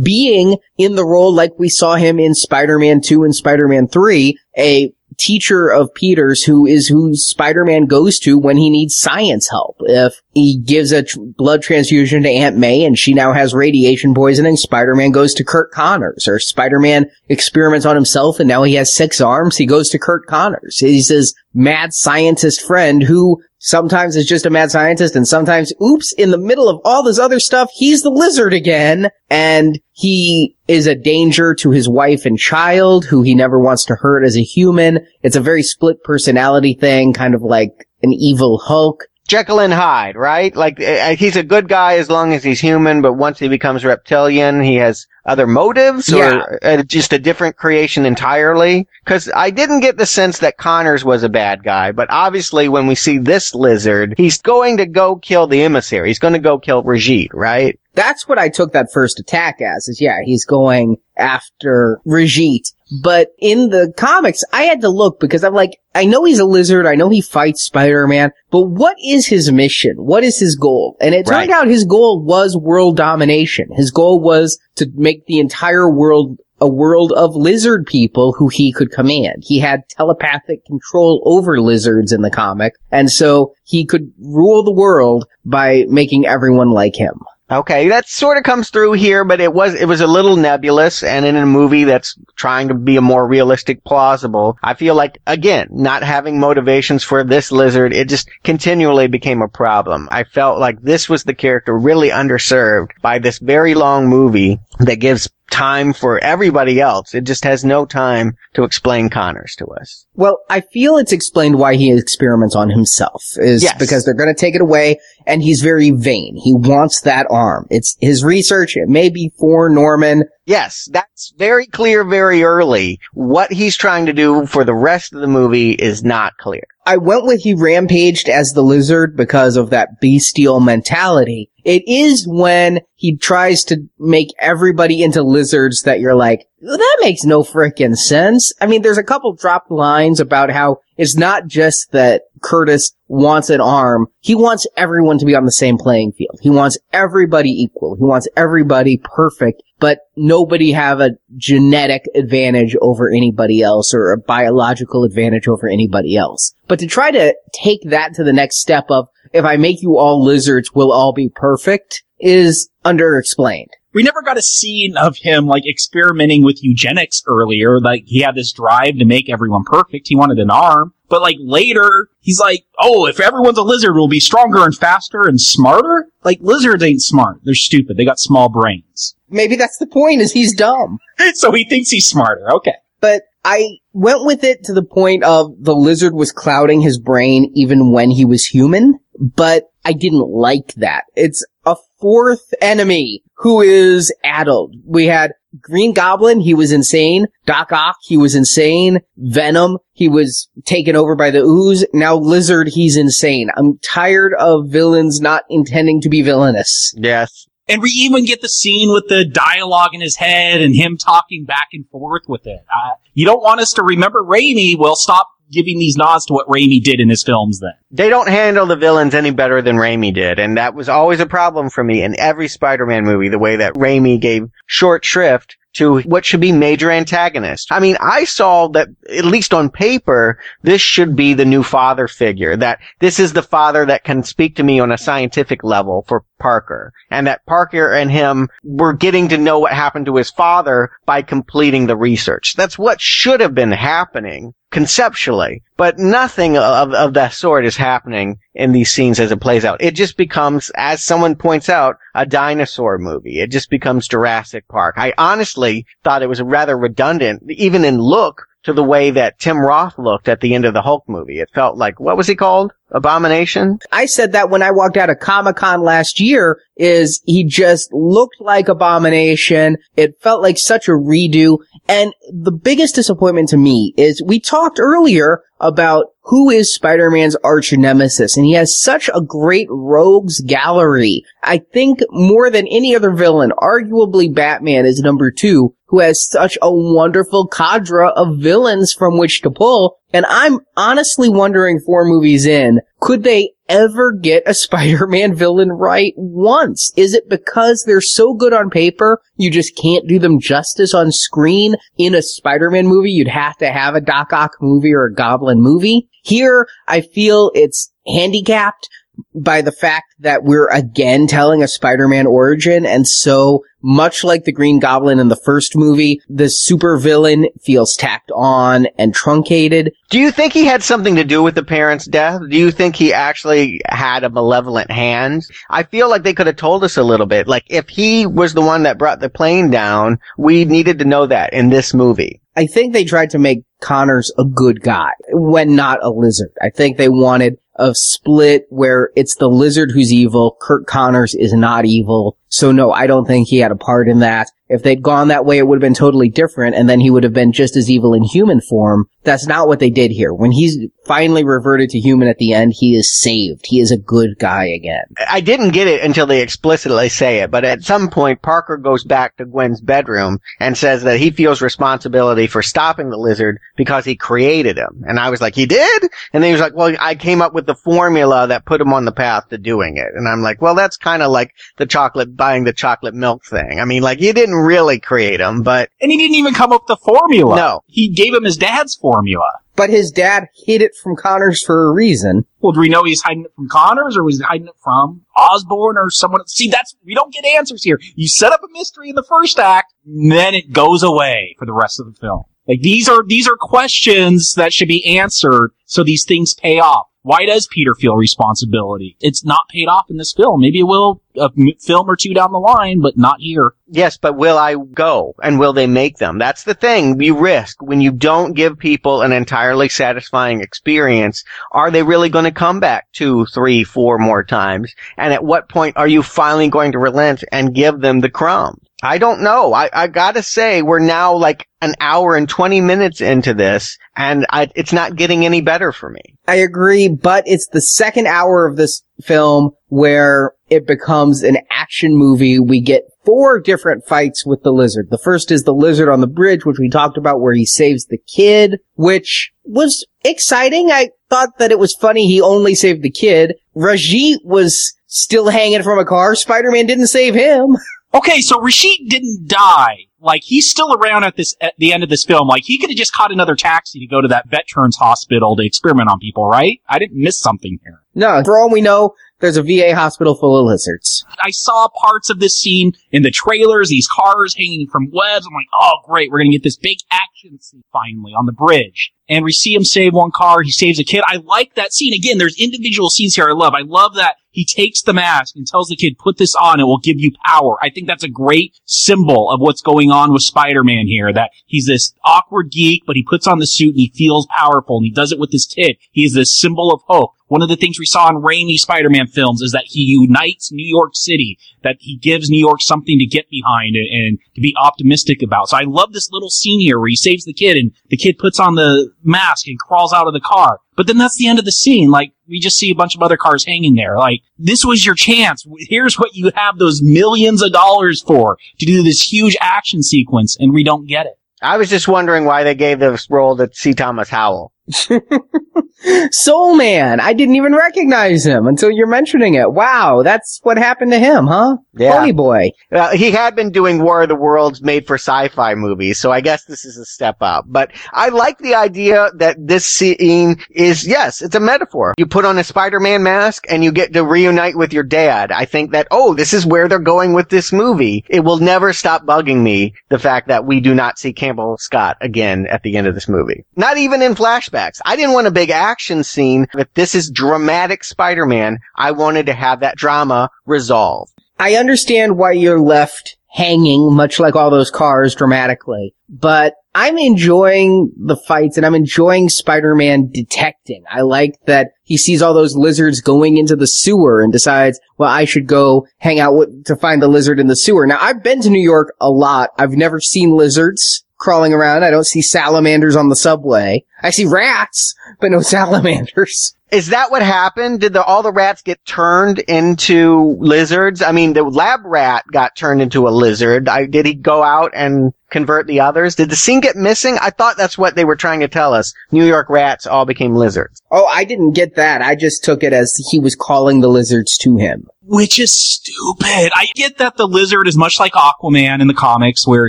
being in the role like we saw him in Spider-Man 2 and Spider-Man 3, a teacher of Peter's who is who Spider-Man goes to when he needs science help. If he gives a tr- blood transfusion to Aunt May and she now has radiation poisoning, Spider-Man goes to Curt Connors. Or Spider-Man experiments on himself and now he has six arms, he goes to Curt Connors. He's his mad scientist friend who sometimes is just a mad scientist and sometimes, oops, in the middle of all this other stuff, he's the lizard again. And he is a danger to his wife and child who he never wants to hurt as a human. It's a very split personality thing, kind of like an evil Hulk. Jekyll and Hyde, right? Like uh, he's a good guy as long as he's human, but once he becomes reptilian, he has other motives Yeah. or uh, just a different creation entirely. Because I didn't get the sense that Connors was a bad guy, but obviously when we see this lizard, he's going to go kill the emissary. He's going to go kill Rajit, right? That's what I took that first attack as, is yeah, he's going after Rajit. But in the comics, I had to look because I'm like, I know he's a lizard, I know he fights Spider-Man, but what is his mission? What is his goal? And it Right. turned out his goal was world domination. His goal was to make the entire world a world of lizard people who he could command. He had telepathic control over lizards in the comic, and so he could rule the world by making everyone like him. Okay, that sort of comes through here, but it was it was a little nebulous, and in a movie that's trying to be a more realistic, plausible, I feel like again, not having motivations for this lizard, it just continually became a problem. I felt like this was the character really underserved by this very long movie that gives time for everybody else. It just has no time to explain Connors to us. Well, I feel it's explained why he experiments on himself is Yes. because they're going to take it away and he's very vain. He wants that arm. It's his research. It may be for Norman. Yes, that's very clear very early. What he's trying to do for the rest of the movie is not clear. I went with he rampaged as the lizard because of that bestial mentality. It is when he tries to make everybody into lizards that you're like, "Well, that makes no frickin' sense. I mean, there's a couple dropped lines about how it's not just that Curtis wants an arm. He wants everyone to be on the same playing field. He wants everybody equal. He wants everybody perfect, but nobody have a genetic advantage over anybody else or a biological advantage over anybody else. But to try to take that to the next step of, if I make you all lizards, we'll all be perfect, is underexplained. we never got a scene of him like experimenting with eugenics earlier. Like he had this drive to make everyone perfect. He wanted an arm. But like later, he's like, oh, if everyone's a lizard, we'll be stronger and faster and smarter. Like lizards ain't smart. They're stupid. They got small brains. Maybe that's the point, is he's dumb. so he thinks he's smarter. Okay. But I went with it to the point of the lizard was clouding his brain even when he was human, but I didn't like that. It's a fourth enemy who is addled. We had Green Goblin, he was insane. Doc Ock, he was insane. Venom, he was taken over by the ooze. Now Lizard, he's insane. I'm tired of villains not intending to be villainous. Yes. And we even get the scene with the dialogue in his head and him talking back and forth with it. Uh, you don't want us to remember Raimi? Well, stop giving these nods to what Raimi did in his films then. They don't handle the villains any better than Raimi did, and that was always a problem for me in every Spider-Man movie, the way that Raimi gave short shrift to what should be major antagonists. I mean, I saw that, at least on paper, this should be the new father figure, that this is the father that can speak to me on a scientific level for Parker, and that Parker and him were getting to know what happened to his father by completing the research. That's what should have been happening conceptually, but nothing of, of that sort is happening in these scenes as it plays out. It just becomes, as someone points out, a dinosaur movie. It just becomes Jurassic Park. I honestly thought it was rather redundant, even in look, to the way that Tim Roth looked at the end of the Hulk movie. It felt like, what was he called? Abomination? I said that when I walked out of Comic Con last year is he just looked like Abomination. It felt like such a redo. And the biggest disappointment to me is we talked earlier about who is Spider-Man's arch nemesis, and he has such a great rogues gallery. I think more than any other villain, arguably Batman is number two, who has such a wonderful cadre of villains from which to pull. And I'm honestly wondering four movies in, could they ever get a Spider-Man villain right once? Is it because they're so good on paper, you just can't do them justice on screen? In a Spider-Man movie, you'd have to have a Doc Ock movie or a Goblin movie. Here, I feel it's handicapped by the fact that we're again telling a Spider-Man origin, and so much like the Green Goblin in the first movie, the supervillain feels tacked on and truncated. Do you think he had something to do with the parents' death? Do you think he actually had a malevolent hand? I feel like they could have told us a little bit. Like if he was the one that brought the plane down, we needed to know that in this movie. I think they tried to make Connors a good guy when not a lizard. I think they wanted a split where it's the lizard who's evil, Curt Connors is not evil. So no, I don't think he had a part in that. If they'd gone that way, it would have been totally different, and then he would have been just as evil in human form. That's not what they did here. When he's finally reverted to human at the end, he is saved. He is a good guy again. I didn't get it until they explicitly say it, but at some point, Parker goes back to Gwen's bedroom and says that he feels responsibility for stopping the lizard because he created him. And I was like, he did? And then he was like, well, I came up with the formula that put him on the path to doing it. And I'm like, well, that's kind of like the chocolate, buying the chocolate milk thing. I mean, like, you didn't really create him, but. And he didn't even come up with the formula. No. He gave him his dad's formula. But his dad hid it from Connors for a reason. Well, do we know he's hiding it from Connors or was he hiding it from Osborn, or someone? See, that's, we don't get answers here. You set up a mystery in the first act, then it goes away for the rest of the film. Like these are, these are questions that should be answered so these things pay off. Why does Peter feel responsibility? It's not paid off in this film. Maybe it will a film or two down the line, but not here. Yes, but will I go? And will they make them? That's the thing you risk when you don't give people an entirely satisfying experience. Are they really going to come back two, three, four more times? And at what point are you finally going to relent and give them the crumbs? I don't know. I, I gotta say, we're now like an hour and 20 minutes into this, and I, it's not getting any better for me. I agree, but it's the second hour of this film where it becomes an action movie. We get four different fights with the lizard. The first is the lizard on the bridge, which we talked about, where he saves the kid, which was exciting. I thought that it was funny he only saved the kid. Rajit was still hanging from a car. Spider-Man didn't save him. Okay, so Rajit didn't die. Like he's still around at this at the end of this film. Like he could have just caught another taxi to go to that veterans hospital to experiment on people, right? I didn't miss something here. No, for all we know, there's a VA hospital full of lizards. I saw parts of this scene in the trailers, these cars hanging from webs. I'm like, oh great, we're gonna get this big action scene finally on the bridge. And we see him save one car, he saves a kid. I like that scene. Again, there's individual scenes here I love. I love that he takes the mask and tells the kid, put this on, it will give you power. I think that's a great symbol of what's going on with Spider-Man here, that he's this awkward geek, but he puts on the suit and he feels powerful and he does it with his kid. He is this symbol of hope. One of the things we saw in Raimi Spider-Man films is that he unites New York City, that he gives New York something to get behind and, and to be optimistic about. So I love this little scene here where he saves the kid and the kid puts on the mask and crawls out of the car. But then that's the end of the scene. Like, we just see a bunch of other cars hanging there. Like, this was your chance. Here's what you have those millions of dollars for to do this huge action sequence, and we don't get it. I was just wondering why they gave this role to C. Thomas Howell. Soul Man. I didn't even recognize him until you're mentioning it. Wow, that's what happened to him, huh? Yeah. Pony Boy. Uh, he had been doing War of the Worlds made for sci-fi movies, so I guess this is a step up. But I like the idea that this scene is, yes, it's a metaphor. You put on a Spider-Man mask and you get to reunite with your dad. I think that, oh, this is where they're going with this movie. It will never stop bugging me, the fact that we do not see Campbell Scott again at the end of this movie. Not even in flashbacks. I didn't want a big action scene. If this is dramatic Spider-Man, I wanted to have that drama resolved. I understand why you're left hanging, much like all those cars dramatically, but I'm enjoying the fights and I'm enjoying Spider-Man detecting. I like that he sees all those lizards going into the sewer and decides, well, I should go hang out with, to find the lizard in the sewer. Now, I've been to New York a lot. I've never seen lizards crawling around. I don't see salamanders on the subway. I see rats, but no salamanders. Is that what happened? Did the, all the rats get turned into lizards? I mean, the lab rat got turned into a lizard. I, did he go out and convert the others? Did the scene get missing? I thought that's what they were trying to tell us. New York rats all became lizards. Oh, I didn't get that. I just took it as he was calling the lizards to him. Which is stupid. I get that the lizard is much like Aquaman in the comics where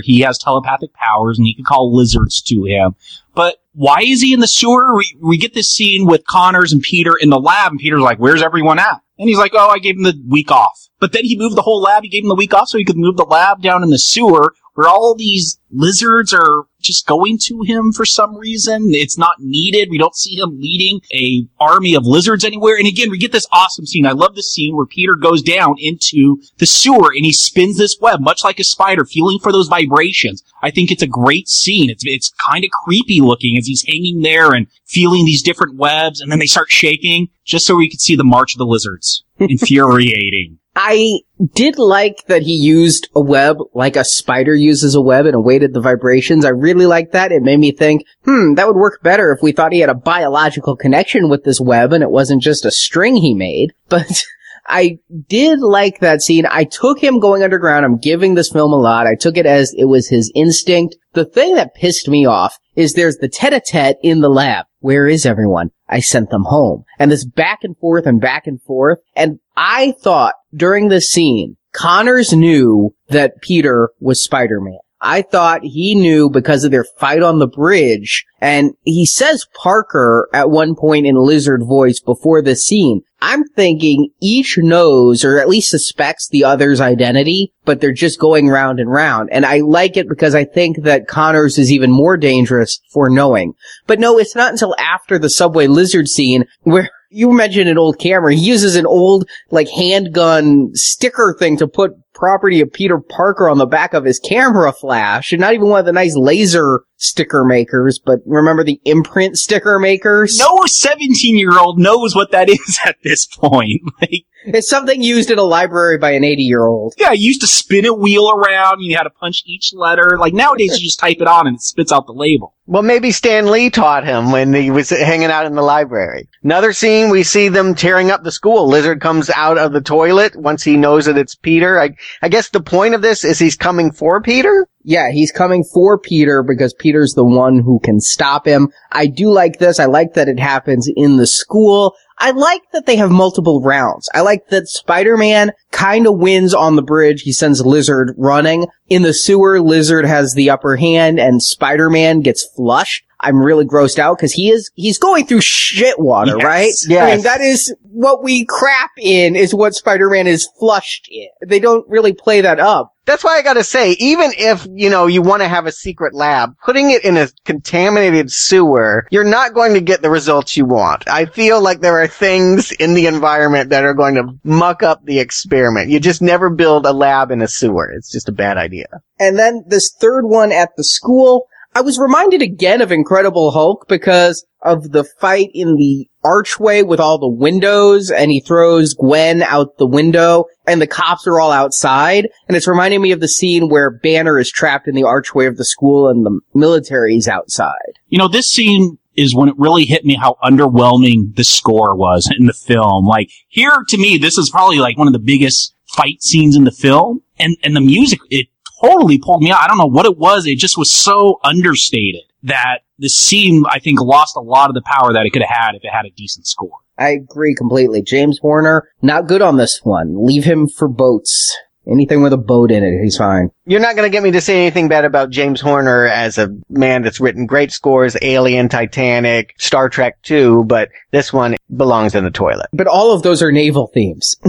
he has telepathic powers and he can call lizards to him. But why is he in the sewer? We, we get this scene with Connors and Peter in the lab and Peter's like, where's everyone at? And he's like, oh, I gave him the week off. But then he moved the whole lab. He gave him the week off so he could move the lab down in the sewer where all these lizards are just going to him for some reason. It's not needed. We don't see him leading a army of lizards anywhere. And again, we get this awesome scene. I love this scene where Peter goes down into the sewer and he spins this web, much like a spider, feeling for those vibrations. I think it's a great scene. It's, it's kind of creepy looking as he's hanging there and feeling these different webs and then they start shaking just so we could see the march of the lizards. Infuriating. I did like that he used a web like a spider uses a web and awaited the vibrations. I really liked that. It made me think, hmm, that would work better if we thought he had a biological connection with this web and it wasn't just a string he made. But I did like that scene. I took him going underground. I'm giving this film a lot. I took it as it was his instinct. The thing that pissed me off is there's the tete-a-tete in the lab. Where is everyone? I sent them home. And this back and forth and back and forth. And I thought during this scene, Connors knew that Peter was Spider-Man. I thought he knew because of their fight on the bridge. And he says Parker at one point in lizard voice before the scene. I'm thinking each knows or at least suspects the other's identity, but they're just going round and round. And I like it because I think that Connors is even more dangerous for knowing. But no, it's not until after the subway lizard scene where you mentioned an old camera. He uses an old, like, handgun sticker thing to put property of Peter Parker on the back of his camera flash, and not even one of the nice laser sticker makers, but remember the imprint sticker makers? No 17 year old knows what that is at this point. Like, It's something used in a library by an 80 year old. yeah, you used to spin a wheel around, you had to punch each letter. Like nowadays you just type it on and it spits out the label. Well, maybe Stan Lee taught him when he was hanging out in the library. Another scene, we see them tearing up the school. Lizard comes out of the toilet once he knows that it's Peter. I, I guess the point of this is he's coming for Peter? Yeah, he's coming for Peter because Peter's the one who can stop him. I do like this. I like that it happens in the school. I like that they have multiple rounds. I like that Spider-Man kind of wins on the bridge. He sends Lizard running. In the sewer, Lizard has the upper hand and Spider-Man gets flushed. I'm really grossed out because he is, he's going through shit water, Yes. right? I Yes. mean, that is what we crap in is what Spider-Man is flushed in. They don't really play that up. That's why I gotta say, even if, you know, you want to have a secret lab, putting it in a contaminated sewer, you're not going to get the results you want. I feel like there are things in the environment that are going to muck up the experiment. You just never build a lab in a sewer. It's just a bad idea. And then this third one at the school, I was reminded again of Incredible Hulk because of the fight in the archway with all the windows and he throws Gwen out the window and the cops are all outside. And it's reminding me of the scene where Banner is trapped in the archway of the school and the military's outside. You know, this scene is when it really hit me how underwhelming the score was in the film. Like here to me, this is probably like one of the biggest fight scenes in the film and, and the music, it totally pulled me out. I don't know what it was. It just was so understated. that the scene, I think, lost a lot of the power that it could have had if it had a decent score. I agree completely. James Horner, not good on this one. Leave him for boats. Anything with a boat in it, he's fine. You're not going to get me to say anything bad about James Horner as a man that's written great scores, Alien, Titanic, Star Trek 2, but this one belongs in the toilet. But all of those are naval themes.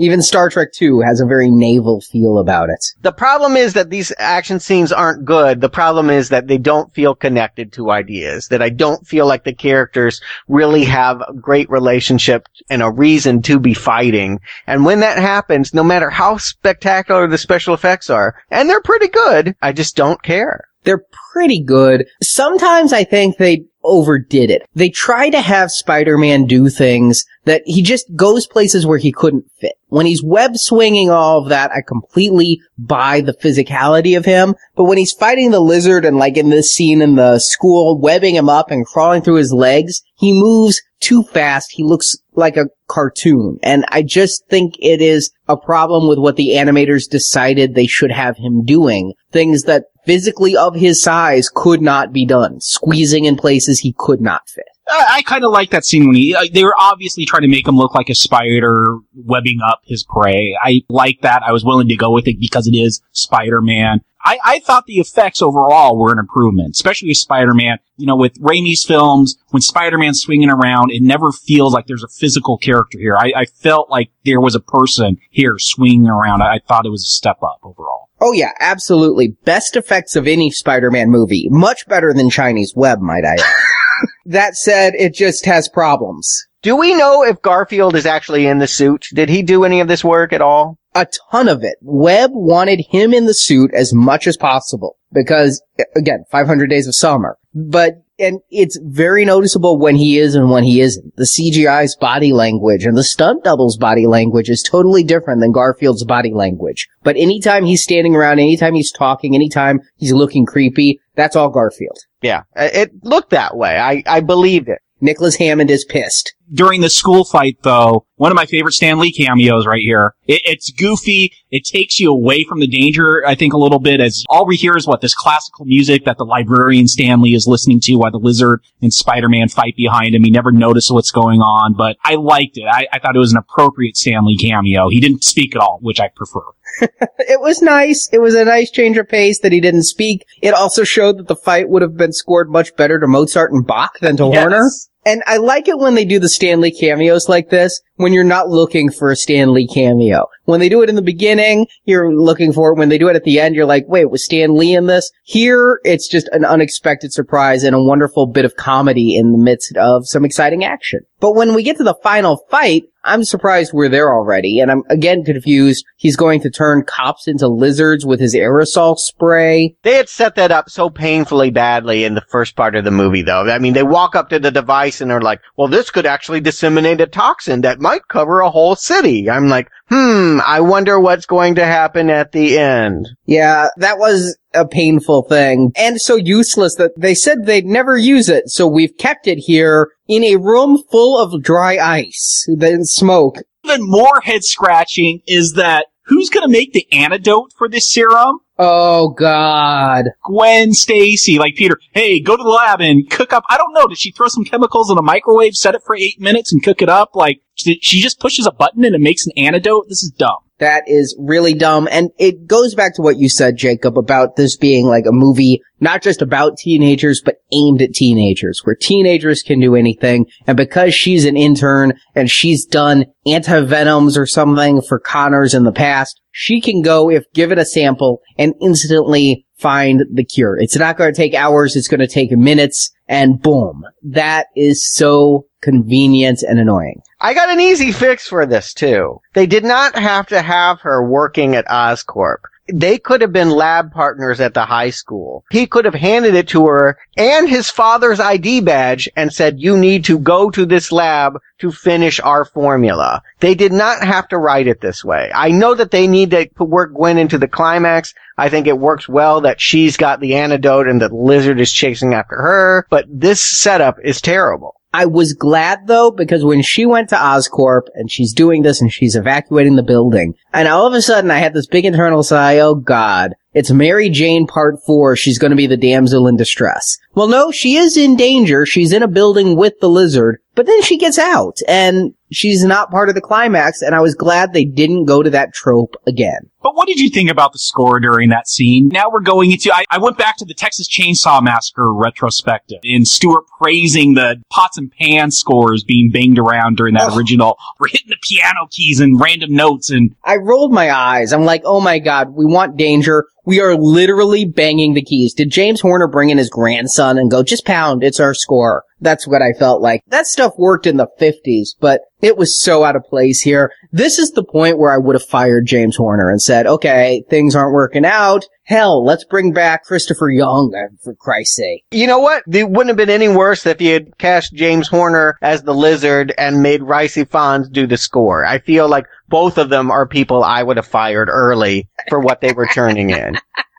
Even Star Trek 2 has a very naval feel about it. The problem is that these action scenes aren't good. The problem is that they don't feel connected to ideas, that I don't feel like the characters really have a great relationship and a reason to be fighting. And when that happens, no matter how spectacular the special effects are, and they're pretty good, I just don't care. They're pretty good. Sometimes I think they overdid it. They try to have Spider-Man do things that he just goes places where he couldn't fit. When he's web swinging all of that, I completely buy the physicality of him. But when he's fighting the lizard and like in this scene in the school, webbing him up and crawling through his legs, he moves too fast. He looks like a cartoon. And I just think it is a problem with what the animators decided they should have him doing. Things that physically of his size could not be done. Squeezing in places he could not fit. I, I kind of like that scene when he, uh, they were obviously trying to make him look like a spider webbing up his prey. I like that. I was willing to go with it because it is Spider-Man. I, I thought the effects overall were an improvement, especially with Spider-Man. You know, with Raimi's films, when Spider-Man's swinging around, it never feels like there's a physical character here. I, I felt like there was a person here swinging around. I, I thought it was a step up overall. Oh yeah, absolutely. Best effects of any Spider-Man movie. Much better than Chinese Web, might I add. that said, it just has problems. Do we know if Garfield is actually in the suit? Did he do any of this work at all? A ton of it. Webb wanted him in the suit as much as possible because, again, 500 Days of Summer. But, and it's very noticeable when he is and when he isn't. The CGI's body language and the stunt double's body language is totally different than Garfield's body language. But anytime he's standing around, anytime he's talking, anytime he's looking creepy, that's all Garfield. Yeah, it looked that way. I, I believed it. Nicholas Hammond is pissed. During the school fight, though, one of my favorite Stan Lee cameos right here. It, it's goofy. It takes you away from the danger, I think, a little bit as all we hear is what this classical music that the librarian Stan Lee is listening to while the lizard and Spider-Man fight behind him. He never noticed what's going on, but I liked it. I, I thought it was an appropriate Stan Lee cameo. He didn't speak at all, which I prefer. it was nice. It was a nice change of pace that he didn't speak. It also showed that the fight would have been scored much better to Mozart and Bach than to Yes. Horner. And I like it when they do the Stan Lee cameos like this, when you're not looking for a Stan Lee cameo. When they do it in the beginning, you're looking for it. When they do it at the end, you're like, wait, was Stan Lee in this? Here, it's just an unexpected surprise and a wonderful bit of comedy in the midst of some exciting action. But when we get to the final fight, I'm surprised we're there already, and I'm again confused. He's going to turn cops into lizards with his aerosol spray. They had set that up so painfully badly in the first part of the movie, though. I mean, they walk up to the device and they're like, well, this could actually disseminate a toxin that might cover a whole city. I'm like, hmm, I wonder what's going to happen at the end. Yeah, that was a painful thing, and so useless that they said they'd never use it, so we've kept it here in a room full of dry ice, then smoke. Even more head scratching is that who's going to make the antidote for this serum? Oh god. Gwen Stacy, like Peter, hey, go to the lab and cook up. I don't know. Did she throw some chemicals in a microwave, set it for eight minutes, and cook it up? Like, she she just pushes a button and it makes an antidote? This is dumb. That is really dumb. And it goes back to what you said, Jacob, about this being like a movie, not just about teenagers, but aimed at teenagers, where teenagers can do anything. And because she's an intern and she's done anti-venoms or something for Connors in the past, she can go, if given a sample, and instantly find the cure. It's not going to take hours. It's going to take minutes and boom. That is so convenient and annoying. I got an easy fix for this too. They did not have to have her working at Oscorp. They could have been lab partners at the high school. He could have handed it to her and his father's ID badge and said, you need to go to this lab to finish our formula. They did not have to write it this way. I know that they need to work Gwen into the climax. I think it works well that she's got the antidote and the lizard is chasing after her, but this setup is terrible. I was glad though, because when she went to Oscorp and she's doing this and she's evacuating the building, and all of a sudden I had this big internal sigh, oh god, It's Mary Jane part four. She's to be the damsel in distress. Well, no, she is in danger. She's in a building with the lizard, but then she gets out and she's not part of the climax. And I was glad they didn't go to that trope again. But what did you think about the score during that scene? Now we're going into, I, I went back to the Texas Chainsaw Massacre retrospective and Stuart praising the pots and pans scores being banged around during that Oh. original. We're hitting the piano keys and random notes and I rolled my eyes. I'm like, oh my god, we want danger. We are literally banging the keys. Did James Horner bring in his grandson and go, just pound, it's our score? That's what I felt like. That stuff worked in the 50s, but it was so out of place here. This is the point where I would have fired James Horner and said, okay, things aren't working out. Hell, let's bring back Christopher Young, uh, for Christ's sake. You know what? It wouldn't have been any worse if you had cast James Horner as the lizard and made Rhys Ifans do the score. I feel like both of them are people I would have fired early for what they were turning in.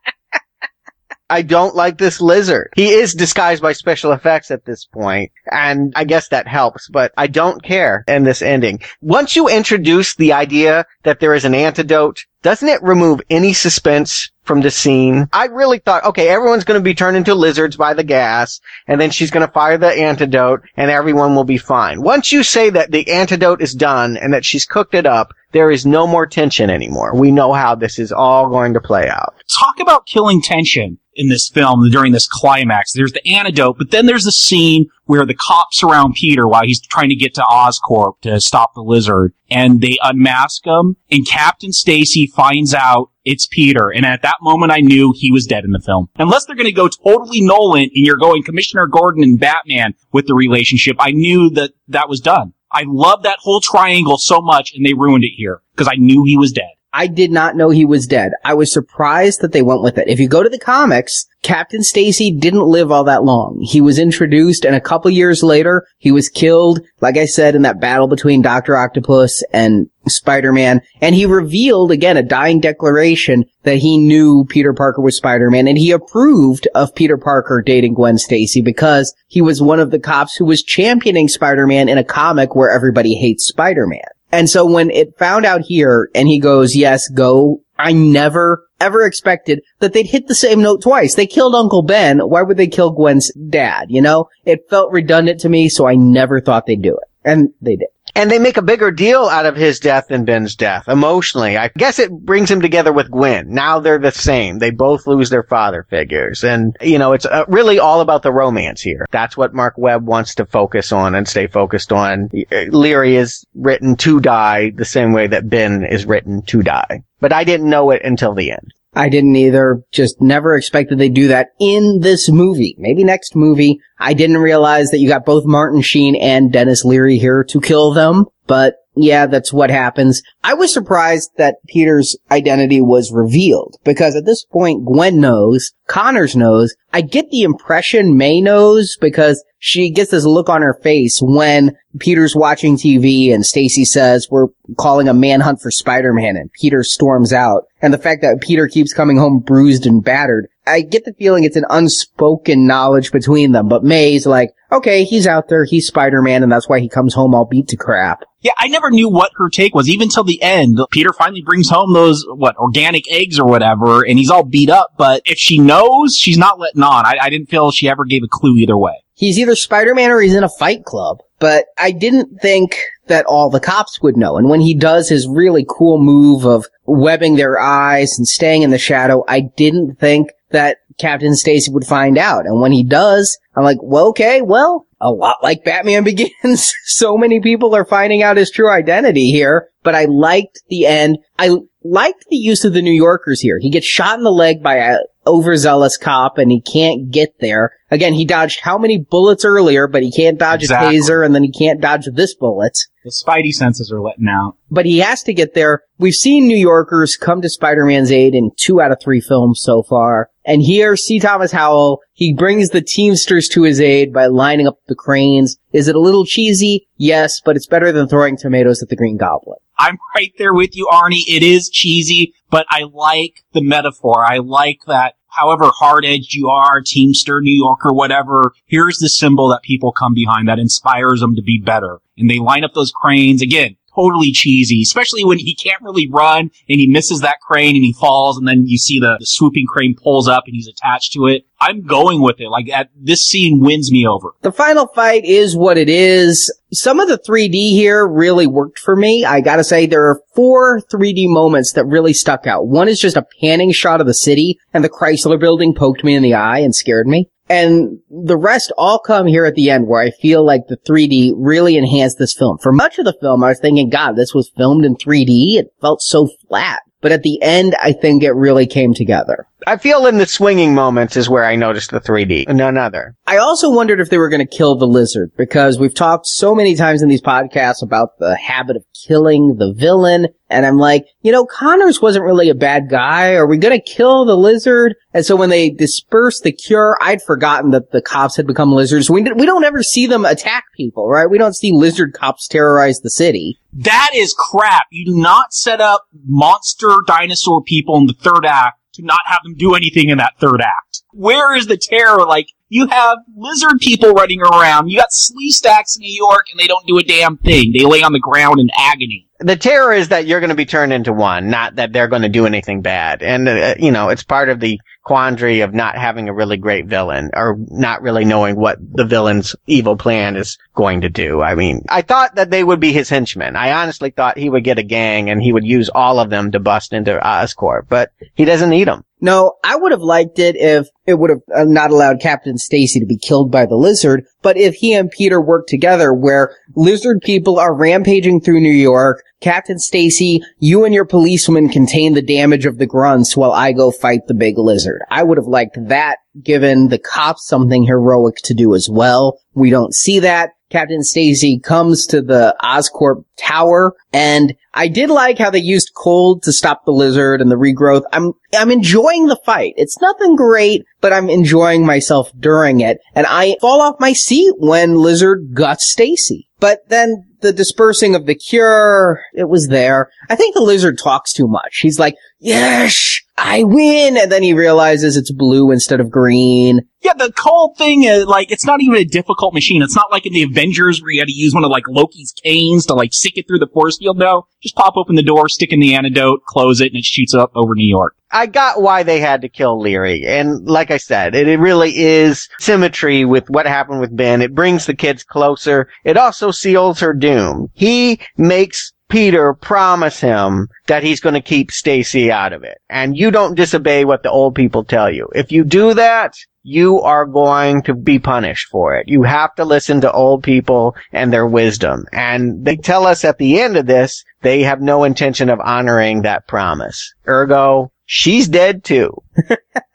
I don't like this lizard. He is disguised by special effects at this point, and I guess that helps, but I don't care in this ending. Once you introduce the idea that there is an antidote, doesn't it remove any suspense from the scene? I really thought, okay, everyone's to be turned into lizards by the gas, and then she's to fire the antidote, and everyone will be fine. Once you say that the antidote is done and that she's cooked it up, there is no more tension anymore. We know how this is all going to play out. talk about killing tension in this film during this climax. There's the antidote, but then there's the scene where the cops surround Peter while he's trying to get to Oscorp to stop the lizard, and they unmask him, and Captain Stacy finds out it's Peter, and at that moment I knew he was dead in the film. Unless they're gonna go totally Nolan and you're going Commissioner Gordon and Batman with the relationship, I knew that that was done. I love that whole triangle so much, and they ruined it here, because I knew he was dead. I did not know he was dead. I was surprised that they went with it. If you go to the comics, Captain Stacy didn't live all that long. He was introduced and a couple years later, he was killed, like I said, in that battle between Dr. Octopus and Spider-Man. And he revealed, again, a dying declaration that he knew Peter Parker was Spider-Man and he approved of Peter Parker dating Gwen Stacy because he was one of the cops who was championing Spider-Man in a comic where everybody hates Spider-Man. And so when it found out here and he goes, yes, go, I never ever expected that they'd hit the same note twice. They killed Uncle Ben. Why would they kill Gwen's dad? You know, it felt redundant to me, so I never thought they'd do it. And they did. And they make a bigger deal out of his death than Ben's death, emotionally. I guess it brings him together with Gwen. Now they're the same. They both lose their father figures. And, you know, it's uh, really all about the romance here. That's what Marc Webb wants to focus on and stay focused on. Leary is written to die the same way that Ben is written to die. But I didn't know it until the end. I didn't either. Just never expected they'd do that in this movie. Maybe next movie. I didn't realize that you got both Martin Sheen and Denis Leary here to kill them, but yeah, that's what happens. I was surprised that Peter's identity was revealed because at this point Gwen knows, Connors knows. I get the impression May knows because she gets this look on her face when Peter's watching TV and Stacy says we're calling a manhunt for Spider-Man and Peter storms out. And the fact that Peter keeps coming home bruised and battered. I get the feeling it's an unspoken knowledge between them, but May's like, okay, he's out there, he's Spider-Man, and that's why he comes home all beat to crap. Yeah, I never knew what her take was, even till the end. Peter finally brings home those, what, organic eggs or whatever, and he's all beat up, but if she knows, she's not letting on. I, I didn't feel she ever gave a clue either way. He's either Spider-Man or he's in a fight club, but I didn't think that all the cops would know. And when he does his really cool move of webbing their eyes and staying in the shadow, I didn't think that Captain Stacy would find out. And when he does, I'm like, well, okay, well, a lot like Batman Begins. so many people are finding out his true identity here, but I liked the end. I liked the use of the New Yorkers here. He gets shot in the leg by a overzealous cop and he can't get there. Again, he dodged how many bullets earlier, but he can't dodge Exactly. a taser and then he can't dodge this bullet. The spidey senses are letting out. But he has to get there. We've seen New Yorkers come to Spider-Man's aid in two out of three films so far. And here, C. Thomas Howell, he brings the Teamsters to his aid by lining up the cranes. Is it a little cheesy? Yes, but it's better than throwing tomatoes at the Green Goblin. I'm right there with you, Arnie. It is cheesy, but I like the metaphor. I like that however hard edged you are, Teamster, New Yorker, whatever, here's the symbol that people come behind that inspires them to be better. And they line up those cranes again, totally cheesy, especially when he can't really run and he misses that crane and he falls and then you see the, the swooping crane pulls up and he's attached to it. I'm going with it. Like at, this scene wins me over. The final fight is what it is. Some of the 3D here really worked for me. I gotta say there are four 3D moments that really stuck out. One is just a panning shot of the city and the Chrysler building poked me in the eye and scared me. And the rest all come here at the end where I feel like the 3D really enhanced this film. For much of the film, I was thinking, God, this was filmed in 3D. It felt so flat. But at the end, I think it really came together. I feel in the swinging moments is where I noticed the 3D, none other. I also wondered if they were going to kill the lizard because we've talked so many times in these podcasts about the habit of killing the villain. And I'm like, you know, Connors wasn't really a bad guy. Are we going to kill the lizard? And so when they disperse the cure, I'd forgotten that the cops had become lizards. We, we don't ever see them attack people, right? We don't see lizard cops terrorize the city. That is crap. You do not set up monster dinosaur people in the third act to not have them do anything in that third act. Where is the terror? Like, you have lizard people running around. You got Sleestaks in New York and they don't do a damn thing. They lay on the ground in agony. The terror is that you're going to be turned into one, not that they're going to do anything bad. And, uh, you know, it's part of the quandary of not having a really great villain or not really knowing what the villain's evil plan is going to do. I mean, I thought that they would be his henchmen. I honestly thought he would get a gang and he would use all of them to bust into Oscorp, but he doesn't need them. No, I would have liked it if it would have uh, not allowed Captain Stacy to be killed by the lizard, but if he and Peter worked together where lizard people are rampaging through New York, Captain Stacy, you and your policewoman contain the damage of the grunts while I go fight the big lizard. I would have liked that given the cops something heroic to do as well. We don't see that. Captain Stacy comes to the Oscorp tower and I did like how they used cold to stop the lizard and the regrowth. I'm, I'm enjoying the fight. It's nothing great, but I'm enjoying myself during it. And I fall off my seat when lizard guts Stacy. But then the dispersing of the cure, it was there. I think the lizard talks too much. He's like, yes, I win. And then he realizes it's blue instead of green. Yeah, the cold thing is like, it's not even a difficult machine. It's not like in the Avengers where you had to use one of like Loki's canes to like stick it through the force field. No, just pop open the door, stick in the antidote, close it, and it shoots up over New York. I got why they had to kill Leary. And like I said, it, it really is symmetry with what happened with Ben. It brings the kids closer. It also seals her doom. He makes Peter promise him that he's going to keep Stacy out of it. And you don't disobey what the old people tell you. If you do that, you are going to be punished for it. You have to listen to old people and their wisdom. And they tell us at the end of this, they have no intention of honoring that promise. Ergo, she's dead too.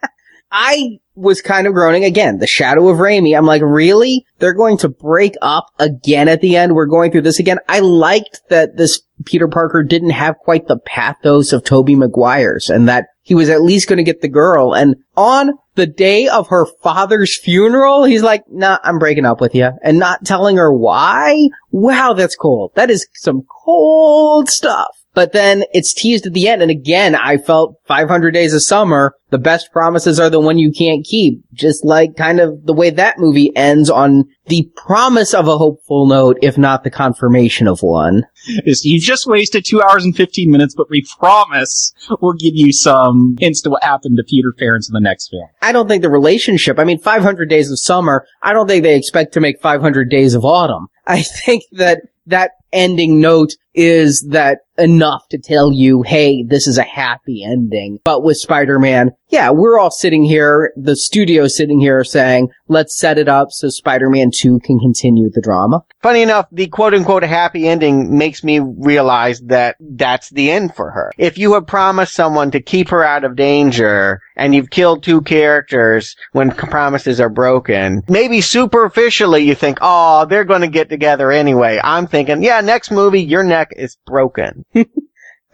I was kind of groaning again. The shadow of Raimi. I'm like, really? They're going to break up again at the end? We're going through this again? I liked that this Peter Parker didn't have quite the pathos of Tobey Maguire's and that he was at least going to get the girl. And on the day of her father's funeral, he's like, nah, I'm breaking up with you and not telling her why. Wow, that's cold. That is some cold stuff. But then it's teased at the end. And again, I felt 500 Days of Summer, the best promises are the one you can't keep. Just like kind of the way that movie ends on the promise of a hopeful note, if not the confirmation of one. You just wasted two hours and 15 minutes, but we promise we'll give you some hints to what happened to Peter Ferrance in the next film. I don't think the relationship, I mean, 500 Days of Summer, I don't think they expect to make 500 Days of Autumn. I think that that ending note is that enough to tell you, hey, this is a happy ending. But with Spider-Man, yeah, we're all sitting here, the studio sitting here saying, let's set it up so Spider-Man 2 can continue the drama. Funny enough, the quote unquote happy ending makes me realize that that's the end for her. If you have promised someone to keep her out of danger and you've killed two characters when promises are broken, maybe superficially you think, oh, they're going to get together anyway. I'm thinking, yeah, next movie, your neck is broken.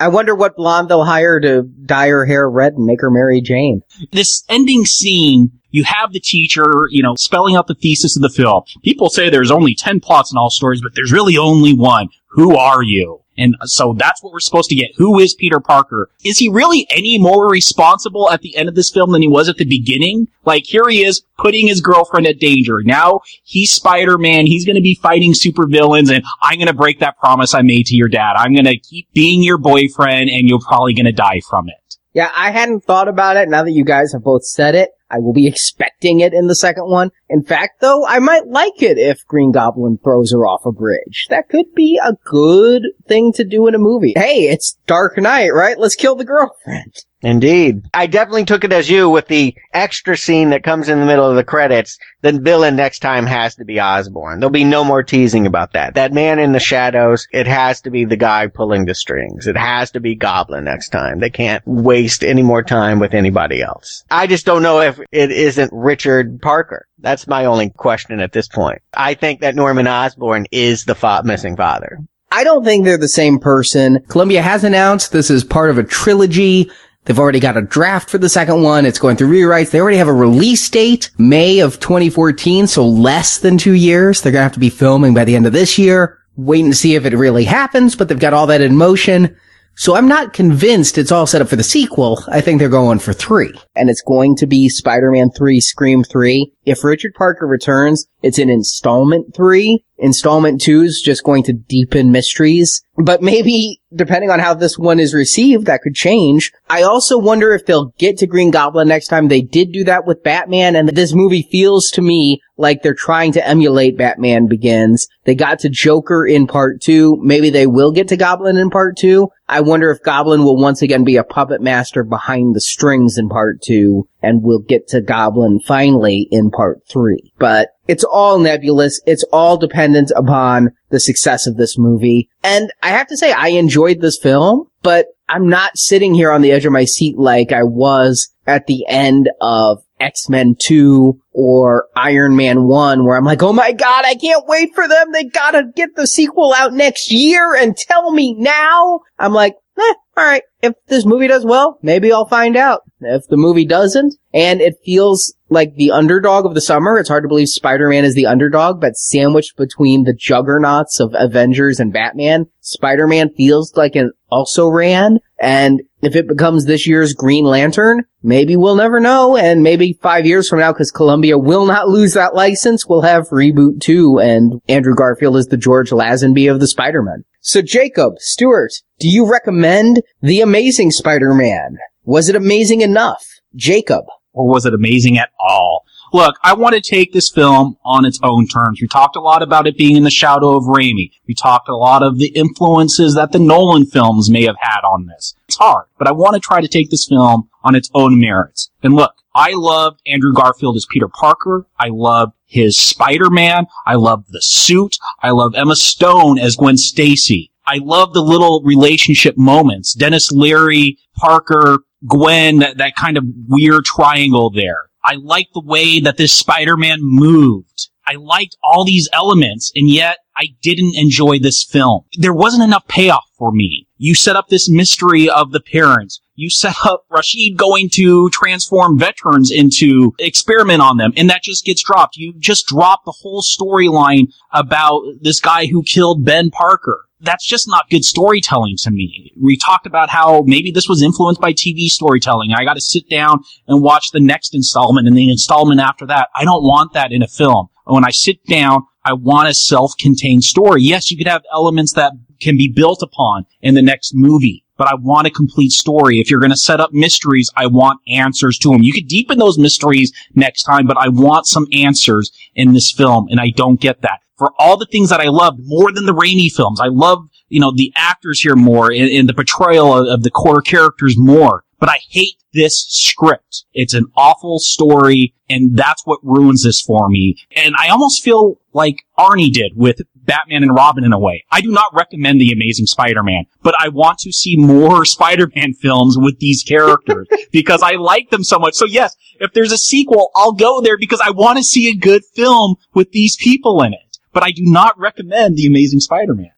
I wonder what blonde they'll hire to dye her hair red and make her Mary Jane. This ending scene, you have the teacher, you know, spelling out the thesis of the film. People say there's only 10 plots in all stories, but there's really only one. Who are you? And so that's what we're supposed to get. Who is Peter Parker? Is he really any more responsible at the end of this film than he was at the beginning? Like here he is putting his girlfriend at danger. Now he's Spider-Man. He's going to be fighting supervillains and I'm going to break that promise I made to your dad. I'm going to keep being your boyfriend and you're probably going to die from it. Yeah, I hadn't thought about it. Now that you guys have both said it, I will be expecting it in the second one. In fact, though, I might like it if Green Goblin throws her off a bridge. That could be a good thing to do in a movie. Hey, it's Dark Knight, right? Let's kill the girlfriend. Indeed. I definitely took it as you with the extra scene that comes in the middle of the credits. The villain next time has to be Osborn. There'll be no more teasing about that. That man in the shadows, it has to be the guy pulling the strings. It has to be Goblin next time. They can't waste any more time with anybody else. I just don't know if it isn't Richard Parker. That's my only question at this point. I think that Norman Osborn is the fa- missing father. I don't think they're the same person. Columbia has announced this is part of a trilogy. They've already got a draft for the second one. It's going through rewrites. They already have a release date, May of 2014, so less than two years. They're gonna have to be filming by the end of this year. Wait and see if it really happens, but they've got all that in motion. So I'm not convinced it's all set up for the sequel. I think they're going for three. And it's going to be Spider-Man 3, Scream 3. If Richard Parker returns, it's in installment 3. Installment 2 is just going to deepen mysteries. But maybe, depending on how this one is received, that could change. I also wonder if they'll get to Green Goblin next time. They did do that with Batman, and this movie feels to me like they're trying to emulate Batman Begins. They got to Joker in part two. Maybe they will get to Goblin in part two. I wonder if Goblin will once again be a puppet master behind the strings in part two, and we'll get to Goblin finally in part three. But it's all nebulous. It's all dependent upon the success of this movie. And I have to say, I enjoyed this film, but I'm not sitting here on the edge of my seat like I was at the end of X-Men 2 or Iron Man 1 where I'm like, oh my god, I can't wait for them. They gotta get the sequel out next year and tell me now. I'm like, eh, alright. If this movie does well, maybe I'll find out. If the movie doesn't, and it feels like the underdog of the summer, it's hard to believe Spider-Man is the underdog, but sandwiched between the juggernauts of Avengers and Batman, Spider-Man feels like an also ran, and if it becomes this year's Green Lantern, maybe we'll never know, and maybe five years from now, because Columbia will not lose that license, we'll have Reboot 2, and Andrew Garfield is the George Lazenby of the Spider-Man. So Jacob, Stuart, do you recommend The Amazing Spider-Man? Was it amazing enough? Jacob. Or was it amazing at all? Look, I want to take this film on its own terms. We talked a lot about it being in the shadow of Raimi. We talked a lot of the influences that the Nolan films may have had on this. It's hard, but I want to try to take this film on its own merits. And look, I loved Andrew Garfield as Peter Parker. I loved his Spider-Man. I loved the suit. I love Emma Stone as Gwen Stacy. I love the little relationship moments. Denis Leary, Parker, Gwen, that, that kind of weird triangle there. I like the way that this Spider-Man moved. I liked all these elements, and yet I didn't enjoy this film. There wasn't enough payoff for me. You set up this mystery of the parents. You set up Rajit going to transform veterans into experiment on them, and that just gets dropped. You just drop the whole storyline about this guy who killed Ben Parker that's just not good storytelling to me. We talked about how maybe this was influenced by TV storytelling. I got to sit down and watch the next installment and the installment after that. I don't want that in a film. When I sit down, I want a self-contained story. Yes, you could have elements that can be built upon in the next movie, but I want a complete story. If you're going to set up mysteries, I want answers to them. You could deepen those mysteries next time, but I want some answers in this film, and I don't get that for all the things that I loved more than the Raimi films. I love, you know, the actors here more and, and the portrayal of, of the core characters more. But I hate this script. It's an awful story, and that's what ruins this for me. And I almost feel like Arnie did with Batman and Robin in a way. I do not recommend The Amazing Spider-Man, but I want to see more Spider-Man films with these characters because I like them so much. So yes, if there's a sequel, I'll go there because I want to see a good film with these people in it but I do not recommend The Amazing Spider-Man.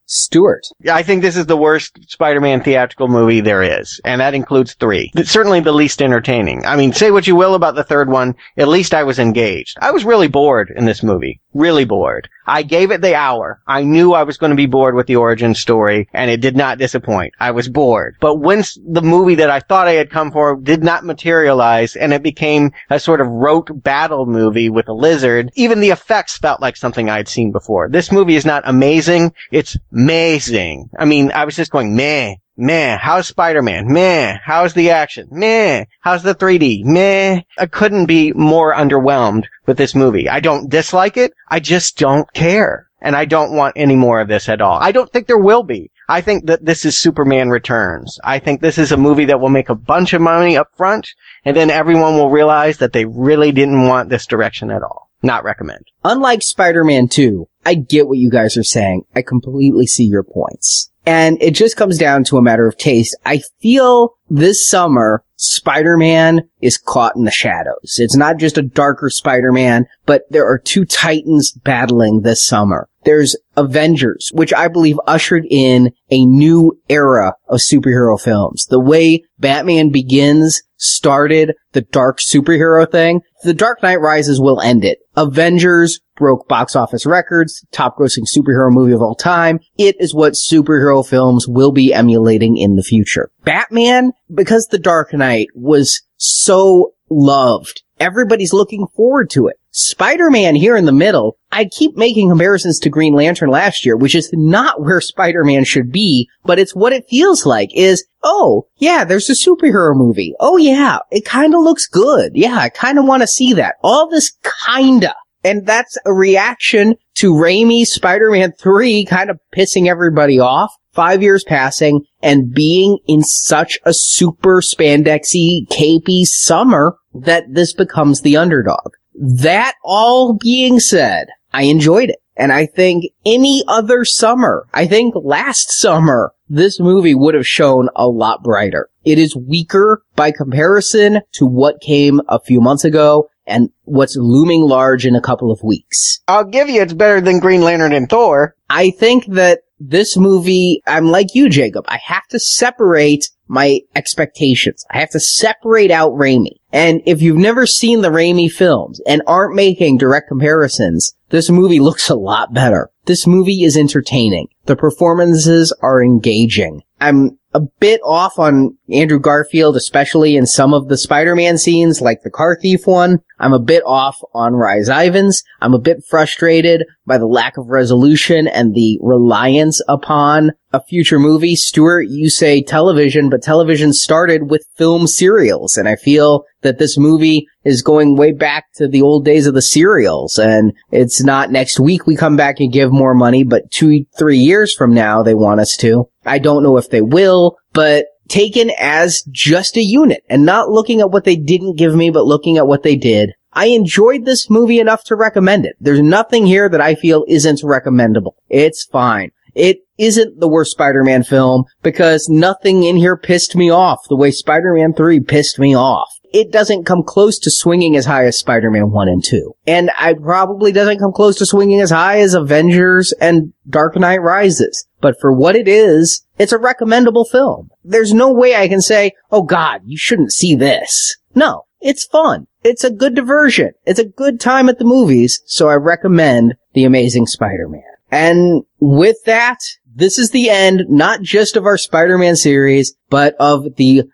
Yeah, I think this is the worst Spider-Man theatrical movie there is, and that includes three. It's certainly the least entertaining. I mean, say what you will about the third one, at least I was engaged. I was really bored in this movie. Really bored. I gave it the hour. I knew I was going to be bored with the origin story, and it did not disappoint. I was bored. But once the movie that I thought I had come for did not materialize, and it became a sort of rote battle movie with a lizard, even the effects felt like something I'd seen before. This movie is not amazing. It's amazing. I mean, I was just going, meh, Meh. How's Spider-Man? Meh. How's the action? Meh. How's the 3D? Meh. I couldn't be more underwhelmed with this movie. I don't dislike it. I just don't care. And I don't want any more of this at all. I don't think there will be. I think that this is Superman Returns. I think this is a movie that will make a bunch of money up front, and then everyone will realize that they really didn't want this direction at all. Not recommend. Unlike Spider-Man 2, I get what you guys are saying. I completely see your points. And it just comes down to a matter of taste. I feel this summer, Spider-Man is caught in the shadows. It's not just a darker Spider-Man, but there are two titans battling this summer. There's Avengers, which I believe ushered in a new era of superhero films. The way Batman Begins started the dark superhero thing, The Dark Knight Rises will end it. Avengers broke box office records, top grossing superhero movie of all time. It is what superhero films will be emulating in the future. Batman, because The Dark Knight was so loved, everybody's looking forward to it. Spider-Man here in the middle, I keep making comparisons to Green Lantern last year, which is not where Spider-Man should be, but it's what it feels like is, oh, yeah, there's a superhero movie. Oh yeah, it kinda looks good. Yeah, I kinda wanna see that. All this kinda. And that's a reaction to Raimi's Spider-Man 3 kind of pissing everybody off. Five years passing and being in such a super spandexy, capey summer that this becomes the underdog. That all being said, I enjoyed it. And I think any other summer, I think last summer, this movie would have shown a lot brighter. It is weaker by comparison to what came a few months ago and what's looming large in a couple of weeks. I'll give you it's better than Green Lantern and Thor. I think that this movie, I'm like you, Jacob. I have to separate my expectations. I have to separate out Raimi. And if you've never seen the Raimi films and aren't making direct comparisons, this movie looks a lot better. This movie is entertaining. The performances are engaging. I'm a bit off on Andrew Garfield, especially in some of the Spider-Man scenes, like the car thief one. I'm a bit off on Rhys Ifans. I'm a bit frustrated by the lack of resolution and the reliance upon a future movie. Stuart, you say television, but television started with film serials, and I feel that this movie is going way back to the old days of the serials, and it's not next week we come back and give more money, but two, three years from now they want us to. I don't know if they will, but taken as just a unit and not looking at what they didn't give me, but looking at what they did. I enjoyed this movie enough to recommend it. There's nothing here that I feel isn't recommendable. It's fine. It isn't the worst Spider-Man film because nothing in here pissed me off the way Spider-Man 3 pissed me off. It doesn't come close to swinging as high as Spider-Man 1 and 2. And I probably doesn't come close to swinging as high as Avengers and Dark Knight Rises. But for what it is, it's a recommendable film. There's no way I can say, oh god, you shouldn't see this. No, it's fun. It's a good diversion. It's a good time at the movies, so I recommend The Amazing Spider-Man. And with that, this is the end, not just of our Spider-Man series, but of the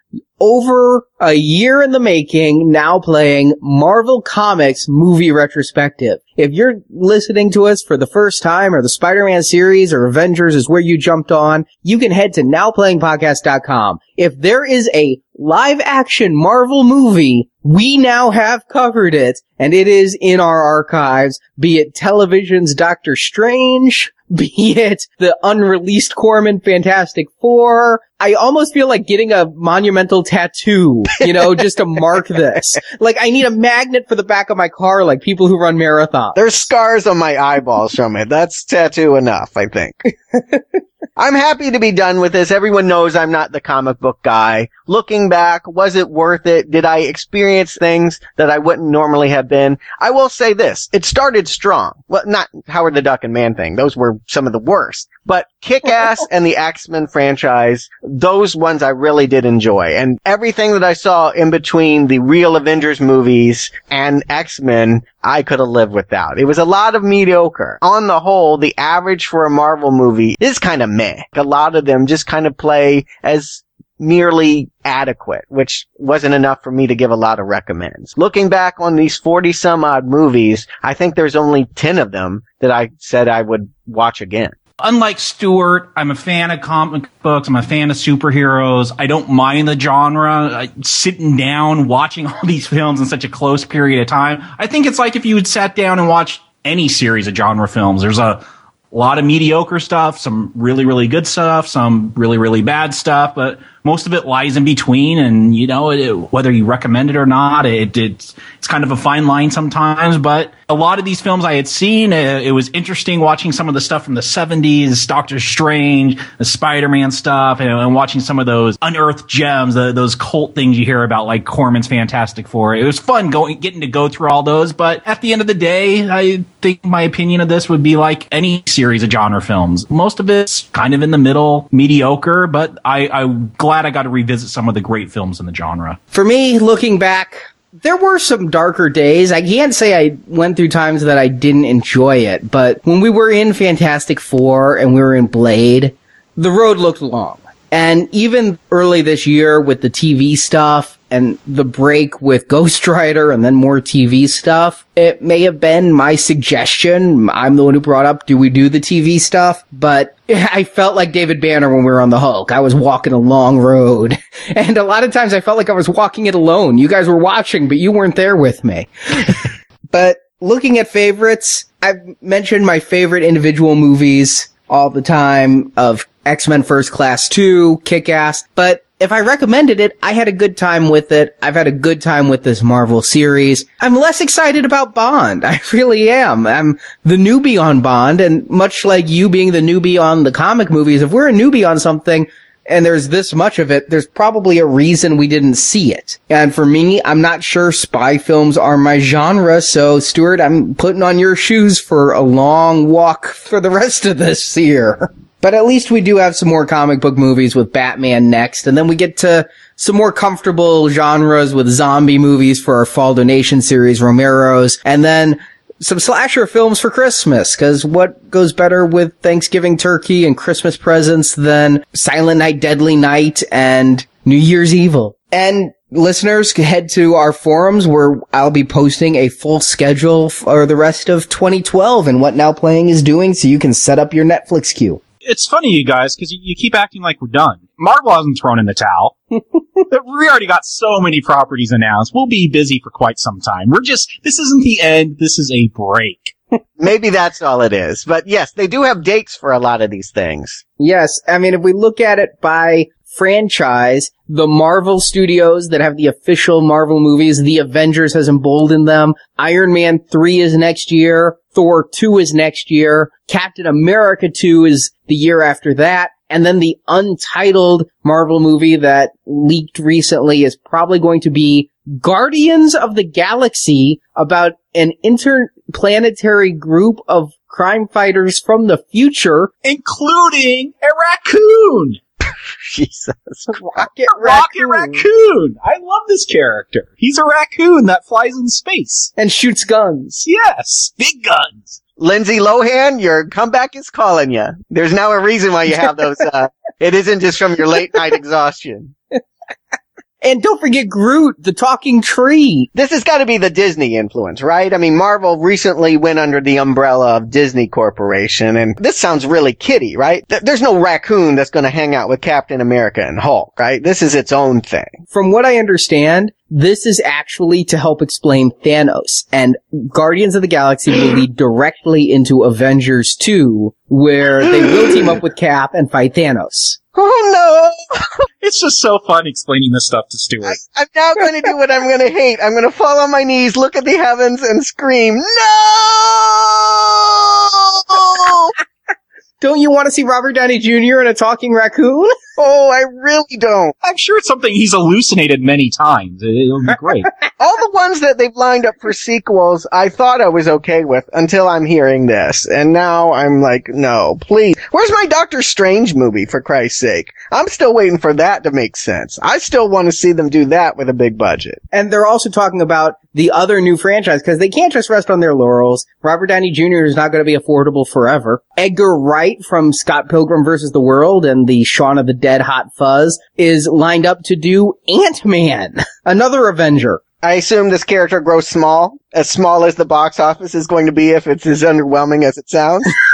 over a year in the making, now playing Marvel Comics movie retrospective. If you're listening to us for the first time or the Spider-Man series or Avengers is where you jumped on, you can head to nowplayingpodcast.com. If there is a live action Marvel movie, we now have covered it and it is in our archives, be it television's Doctor Strange, be it the unreleased Corman Fantastic Four. I almost feel like getting a monumental tattoo, you know, just to mark this. Like I need a magnet for the back of my car, like people who run marathons. There's scars on my eyeballs from it. That's tattoo enough, I think. I'm happy to be done with this. Everyone knows I'm not the comic book guy. Looking back, was it worth it? Did I experience things that I wouldn't normally have been? I will say this. It started strong. Well, not Howard the Duck and Man thing. Those were some of the worst. But Kick-Ass and the X-Men franchise, those ones I really did enjoy. And everything that I saw in between the real Avengers movies and X-Men, I could have lived without. It was a lot of mediocre. On the whole, the average for a Marvel movie is kind of meh. A lot of them just kind of play as merely adequate, which wasn't enough for me to give a lot of recommends. Looking back on these 40 some odd movies, I think there's only 10 of them that I said I would watch again. Unlike Stuart, I'm a fan of comic books. I'm a fan of superheroes. I don't mind the genre. Uh, sitting down, watching all these films in such a close period of time. I think it's like if you had sat down and watched any series of genre films. There's a lot of mediocre stuff, some really, really good stuff, some really, really bad stuff, but most of it lies in between. And, you know, it, whether you recommend it or not, it, it's, it's kind of a fine line sometimes, but a lot of these films I had seen, uh, it was interesting watching some of the stuff from the 70s, Doctor Strange, the Spider-Man stuff, and, and watching some of those unearthed gems, the, those cult things you hear about, like Corman's Fantastic Four. It was fun going, getting to go through all those, but at the end of the day, I think my opinion of this would be like any series of genre films. Most of it's kind of in the middle, mediocre, but I, I'm glad I got to revisit some of the great films in the genre. For me, looking back, there were some darker days. I can't say I went through times that I didn't enjoy it, but when we were in Fantastic Four and we were in Blade, the road looked long. And even early this year with the TV stuff and the break with Ghost Rider and then more TV stuff, it may have been my suggestion. I'm the one who brought up, do we do the TV stuff? But I felt like David Banner when we were on the Hulk. I was walking a long road. And a lot of times I felt like I was walking it alone. You guys were watching, but you weren't there with me. but looking at favorites, I've mentioned my favorite individual movies all the time of X-Men First Class 2, Kick-Ass, but if I recommended it, I had a good time with it. I've had a good time with this Marvel series. I'm less excited about Bond. I really am. I'm the newbie on Bond, and much like you being the newbie on the comic movies, if we're a newbie on something, and there's this much of it, there's probably a reason we didn't see it. And for me, I'm not sure spy films are my genre, so Stuart, I'm putting on your shoes for a long walk for the rest of this year. But at least we do have some more comic book movies with Batman next, and then we get to some more comfortable genres with zombie movies for our Fall Donation series, Romero's, and then some slasher films for Christmas, because what goes better with Thanksgiving turkey and Christmas presents than Silent Night, Deadly Night, and New Year's Evil? And listeners head to our forums where I'll be posting a full schedule for the rest of 2012 and what Now Playing is doing so you can set up your Netflix queue it's funny, you guys, because you, you, keep acting like we're done. Marvel hasn't thrown in the towel. we already got so many properties announced. We'll be busy for quite some time. We're just, this isn't the end. This is a break. Maybe that's all it is. But yes, they do have dates for a lot of these things. Yes. I mean, if we look at it by franchise, the Marvel studios that have the official Marvel movies, the Avengers has emboldened them. Iron Man 3 is next year. Thor 2 is next year. Captain America 2 is the year after that. And then the untitled Marvel movie that leaked recently is probably going to be Guardians of the Galaxy about an interplanetary group of crime fighters from the future, including a raccoon. Jesus. Rocket Rocket Raccoon. I love this character. He's a raccoon that flies in space. And shoots guns. Yes. Big guns. Lindsay Lohan, your comeback is calling you. There's now a reason why you have those, uh, it isn't just from your late night exhaustion. And don't forget Groot, the talking tree. This has got to be the Disney influence, right? I mean, Marvel recently went under the umbrella of Disney Corporation, and this sounds really kitty, right? There's no raccoon that's going to hang out with Captain America and Hulk, right? This is its own thing. From what I understand, this is actually to help explain Thanos, and Guardians of the Galaxy will lead directly into Avengers 2, where they will team up with Cap and fight Thanos. Oh no! it's just so fun explaining this stuff to Stuart. I, am now going to do what I'm going to hate. I'm going to fall on my knees, look at the heavens, and scream, No! Don't you want to see Robert Downey Jr. in a talking raccoon? Oh, I really don't. I'm sure it's something he's hallucinated many times. It'll be great. All the ones that they've lined up for sequels, I thought I was okay with until I'm hearing this. And now I'm like, no, please. Where's my Doctor Strange movie, for Christ's sake? I'm still waiting for that to make sense. I still want to see them do that with a big budget. And they're also talking about the other new franchise because they can't just rest on their laurels. Robert Downey Jr. is not going to be affordable forever. Edgar Wright from Scott Pilgrim vs. the World and the Shaun of the Dead Hot Fuzz is lined up to do Ant-Man, another Avenger. I assume this character grows small, as small as the box office is going to be if it's as underwhelming as it sounds.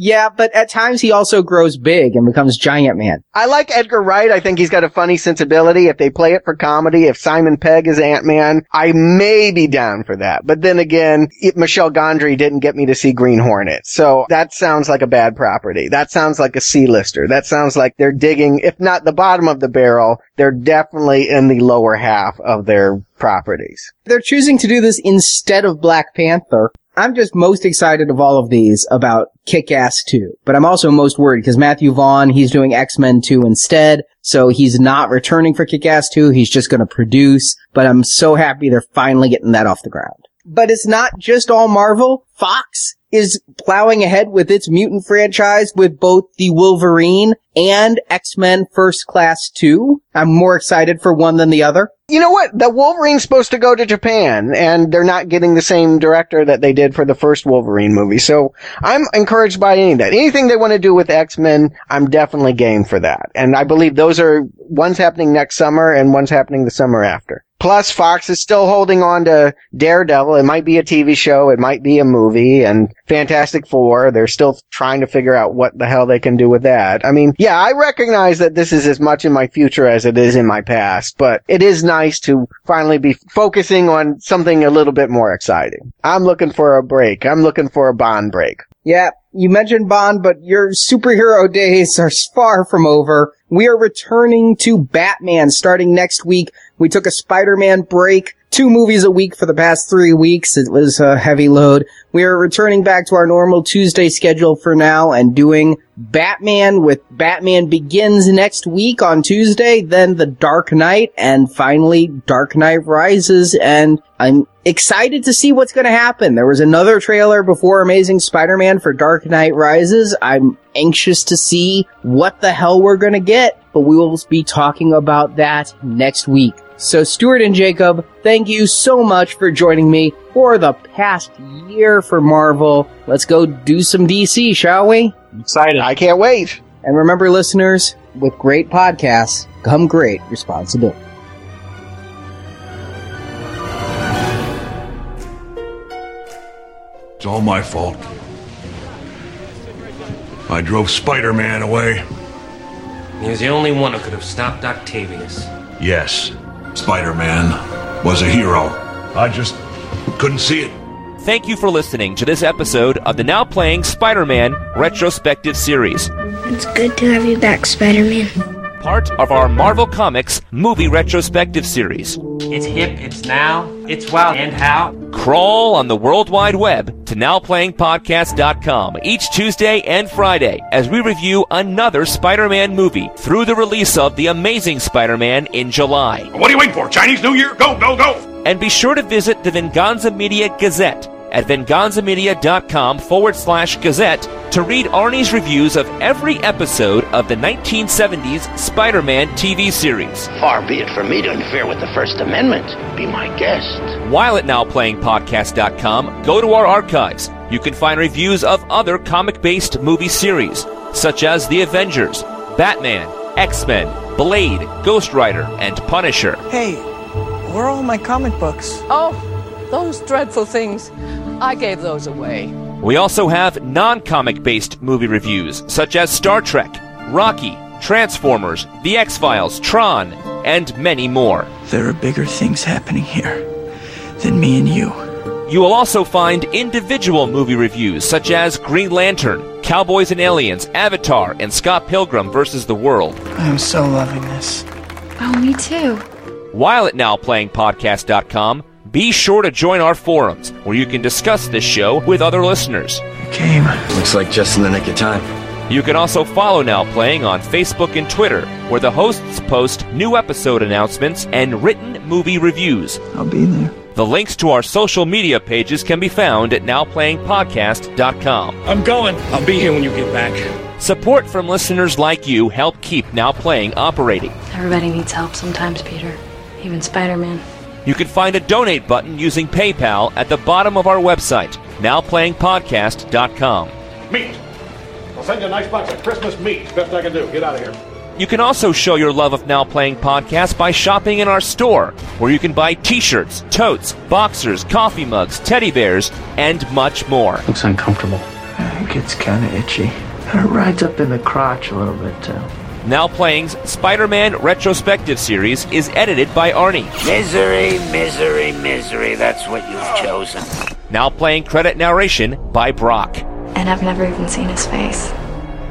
Yeah, but at times he also grows big and becomes Giant Man. I like Edgar Wright. I think he's got a funny sensibility. If they play it for comedy, if Simon Pegg is Ant-Man, I may be down for that. But then again, it- Michel Gondry didn't get me to see Green Hornet. So that sounds like a bad property. That sounds like a C-lister. That sounds like they're digging, if not the bottom of the barrel, they're definitely in the lower half of their properties. They're choosing to do this instead of Black Panther. I'm just most excited of all of these about Kick-Ass 2. But I'm also most worried because Matthew Vaughn, he's doing X-Men 2 instead. So he's not returning for Kick-Ass 2. He's just going to produce. But I'm so happy they're finally getting that off the ground. But it's not just all Marvel. Fox is plowing ahead with its mutant franchise with both the Wolverine and X-Men First Class 2. I'm more excited for one than the other. You know what? The Wolverine's supposed to go to Japan, and they're not getting the same director that they did for the first Wolverine movie. So I'm encouraged by any of that. Anything they want to do with X-Men, I'm definitely game for that. And I believe those are, one's happening next summer and one's happening the summer after. Plus, Fox is still holding on to Daredevil. It might be a TV show. It might be a movie. And Fantastic Four, they're still trying to figure out what the hell they can do with that. I mean, yeah, I recognize that this is as much in my future as it is in my past, but it is nice to finally be focusing on something a little bit more exciting. I'm looking for a break. I'm looking for a Bond break. Yeah, you mentioned Bond, but your superhero days are far from over. We are returning to Batman starting next week. We took a Spider-Man break, two movies a week for the past three weeks. It was a heavy load. We are returning back to our normal Tuesday schedule for now and doing Batman with Batman Begins next week on Tuesday, then The Dark Knight, and finally Dark Knight Rises. And I'm excited to see what's going to happen. There was another trailer before Amazing Spider-Man for Dark Knight Rises. I'm anxious to see what the hell we're going to get, but we will be talking about that next week. So Stuart and Jacob, thank you so much for joining me for the past year for Marvel. Let's go do some DC, shall we? I'm excited. I can't wait. And remember listeners, with great podcasts come great responsibility. It's all my fault. I drove Spider Man away. He was the only one who could have stopped Octavius. Yes, Spider Man was a hero. I just couldn't see it. Thank you for listening to this episode of the now playing Spider Man retrospective series, It's good to have you back, Spider Man. Part of our Marvel Comics movie retrospective series. It's hip, it's now, it's wow, and how. Crawl on the World Wide Web to nowplayingpodcast.com each Tuesday and Friday as we review another Spider Man movie through the release of The Amazing Spider Man in July. What are you waiting for? Chinese New Year? Go, go, go! And be sure to visit the Venganza Media Gazette at venganzamedia.com forward slash gazette to read Arnie's reviews of every episode of the 1970s Spider Man TV series. Far be it from me to interfere with the First Amendment. Be my guest. While at nowplayingpodcast.com, go to our archives. You can find reviews of other comic based movie series, such as The Avengers, Batman, X Men, Blade, Ghost Rider, and Punisher. Hey, where are all my comic books? Oh, those dreadful things. I gave those away. We also have non comic based movie reviews, such as Star Trek, Rocky, Transformers, The X Files, Tron, and many more. There are bigger things happening here than me and you. You will also find individual movie reviews such as Green Lantern, Cowboys and Aliens, Avatar, and Scott Pilgrim vs. the World. I am so loving this. Oh, me too. While at nowplayingpodcast.com, be sure to join our forums where you can discuss this show with other listeners. It Came. Looks like just in the nick of time. You can also follow Now Playing on Facebook and Twitter, where the hosts post new episode announcements and written movie reviews. I'll be there. The links to our social media pages can be found at nowplayingpodcast.com. I'm going. I'll be here when you get back. Support from listeners like you help keep Now Playing operating. Everybody needs help sometimes, Peter. Even Spider Man. You can find a donate button using PayPal at the bottom of our website, nowplayingpodcast.com. Meat. I'll send you a nice box of Christmas meat. Best I can do. Get out of here. You can also show your love of Now Playing Podcast by shopping in our store, where you can buy t shirts, totes, boxers, coffee mugs, teddy bears, and much more. Looks uncomfortable. It gets kind of itchy. It rides up in the crotch a little bit, too. Now Playing's Spider Man retrospective series is edited by Arnie. Misery, misery, misery. That's what you've chosen. Now Playing credit narration by Brock. And I've never even seen his face.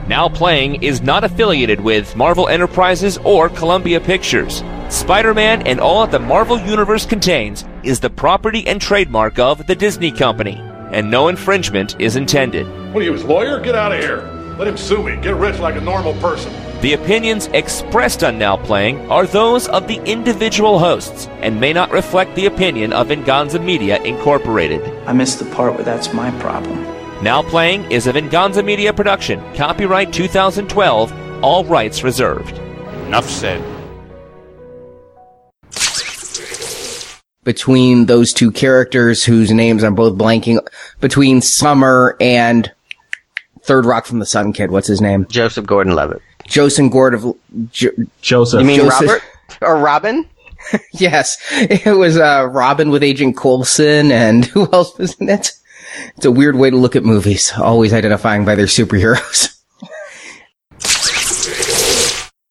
Now Playing is not affiliated with Marvel Enterprises or Columbia Pictures. Spider Man and all that the Marvel Universe contains is the property and trademark of the Disney Company, and no infringement is intended. What are you, his lawyer? Get out of here. Let him sue me. Get rich like a normal person. The opinions expressed on Now Playing are those of the individual hosts and may not reflect the opinion of Venganza Media Incorporated. I missed the part where that's my problem. Now Playing is a Venganza Media production. Copyright 2012. All rights reserved. Enough said. between those two characters whose names I'm both blanking between Summer and Third Rock from the Sun Kid. What's his name? Joseph Gordon-Levitt. Joseph Gordon jo- Joseph. You mean Joseph- Robert or Robin? yes, it was uh, Robin with Agent Coulson, and who else was in it? It's a weird way to look at movies, always identifying by their superheroes.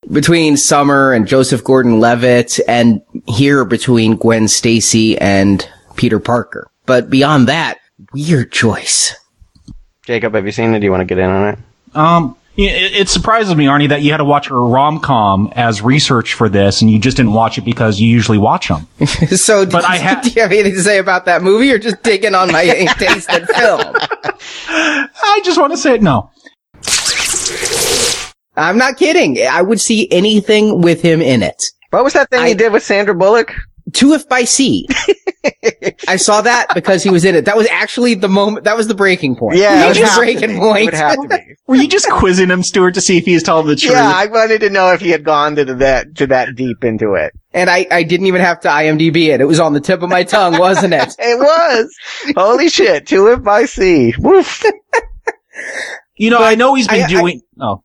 between Summer and Joseph Gordon-Levitt, and here between Gwen Stacy and Peter Parker. But beyond that, weird choice. Jacob, have you seen it? Do you want to get in on it? Um, it, it surprises me, Arnie, that you had to watch a rom com as research for this, and you just didn't watch it because you usually watch them. so, But I ha- do you have anything to say about that movie, or just digging on my taste in film? I just want to say it. no. I'm not kidding. I would see anything with him in it. What was that thing he did with Sandra Bullock? Two if by sea. I saw that because he was in it. That was actually the moment. That was the breaking point. Yeah, that it was the have to breaking be. It point. would have to be. Were you just quizzing him, Stuart, to see if he is telling the truth? Yeah, I wanted to know if he had gone to that to that deep into it. and I, I didn't even have to IMDb it. It was on the tip of my tongue, wasn't it? It was. Holy shit! Two if by sea. Woof. you know, I know he's been I- I- doing. oh,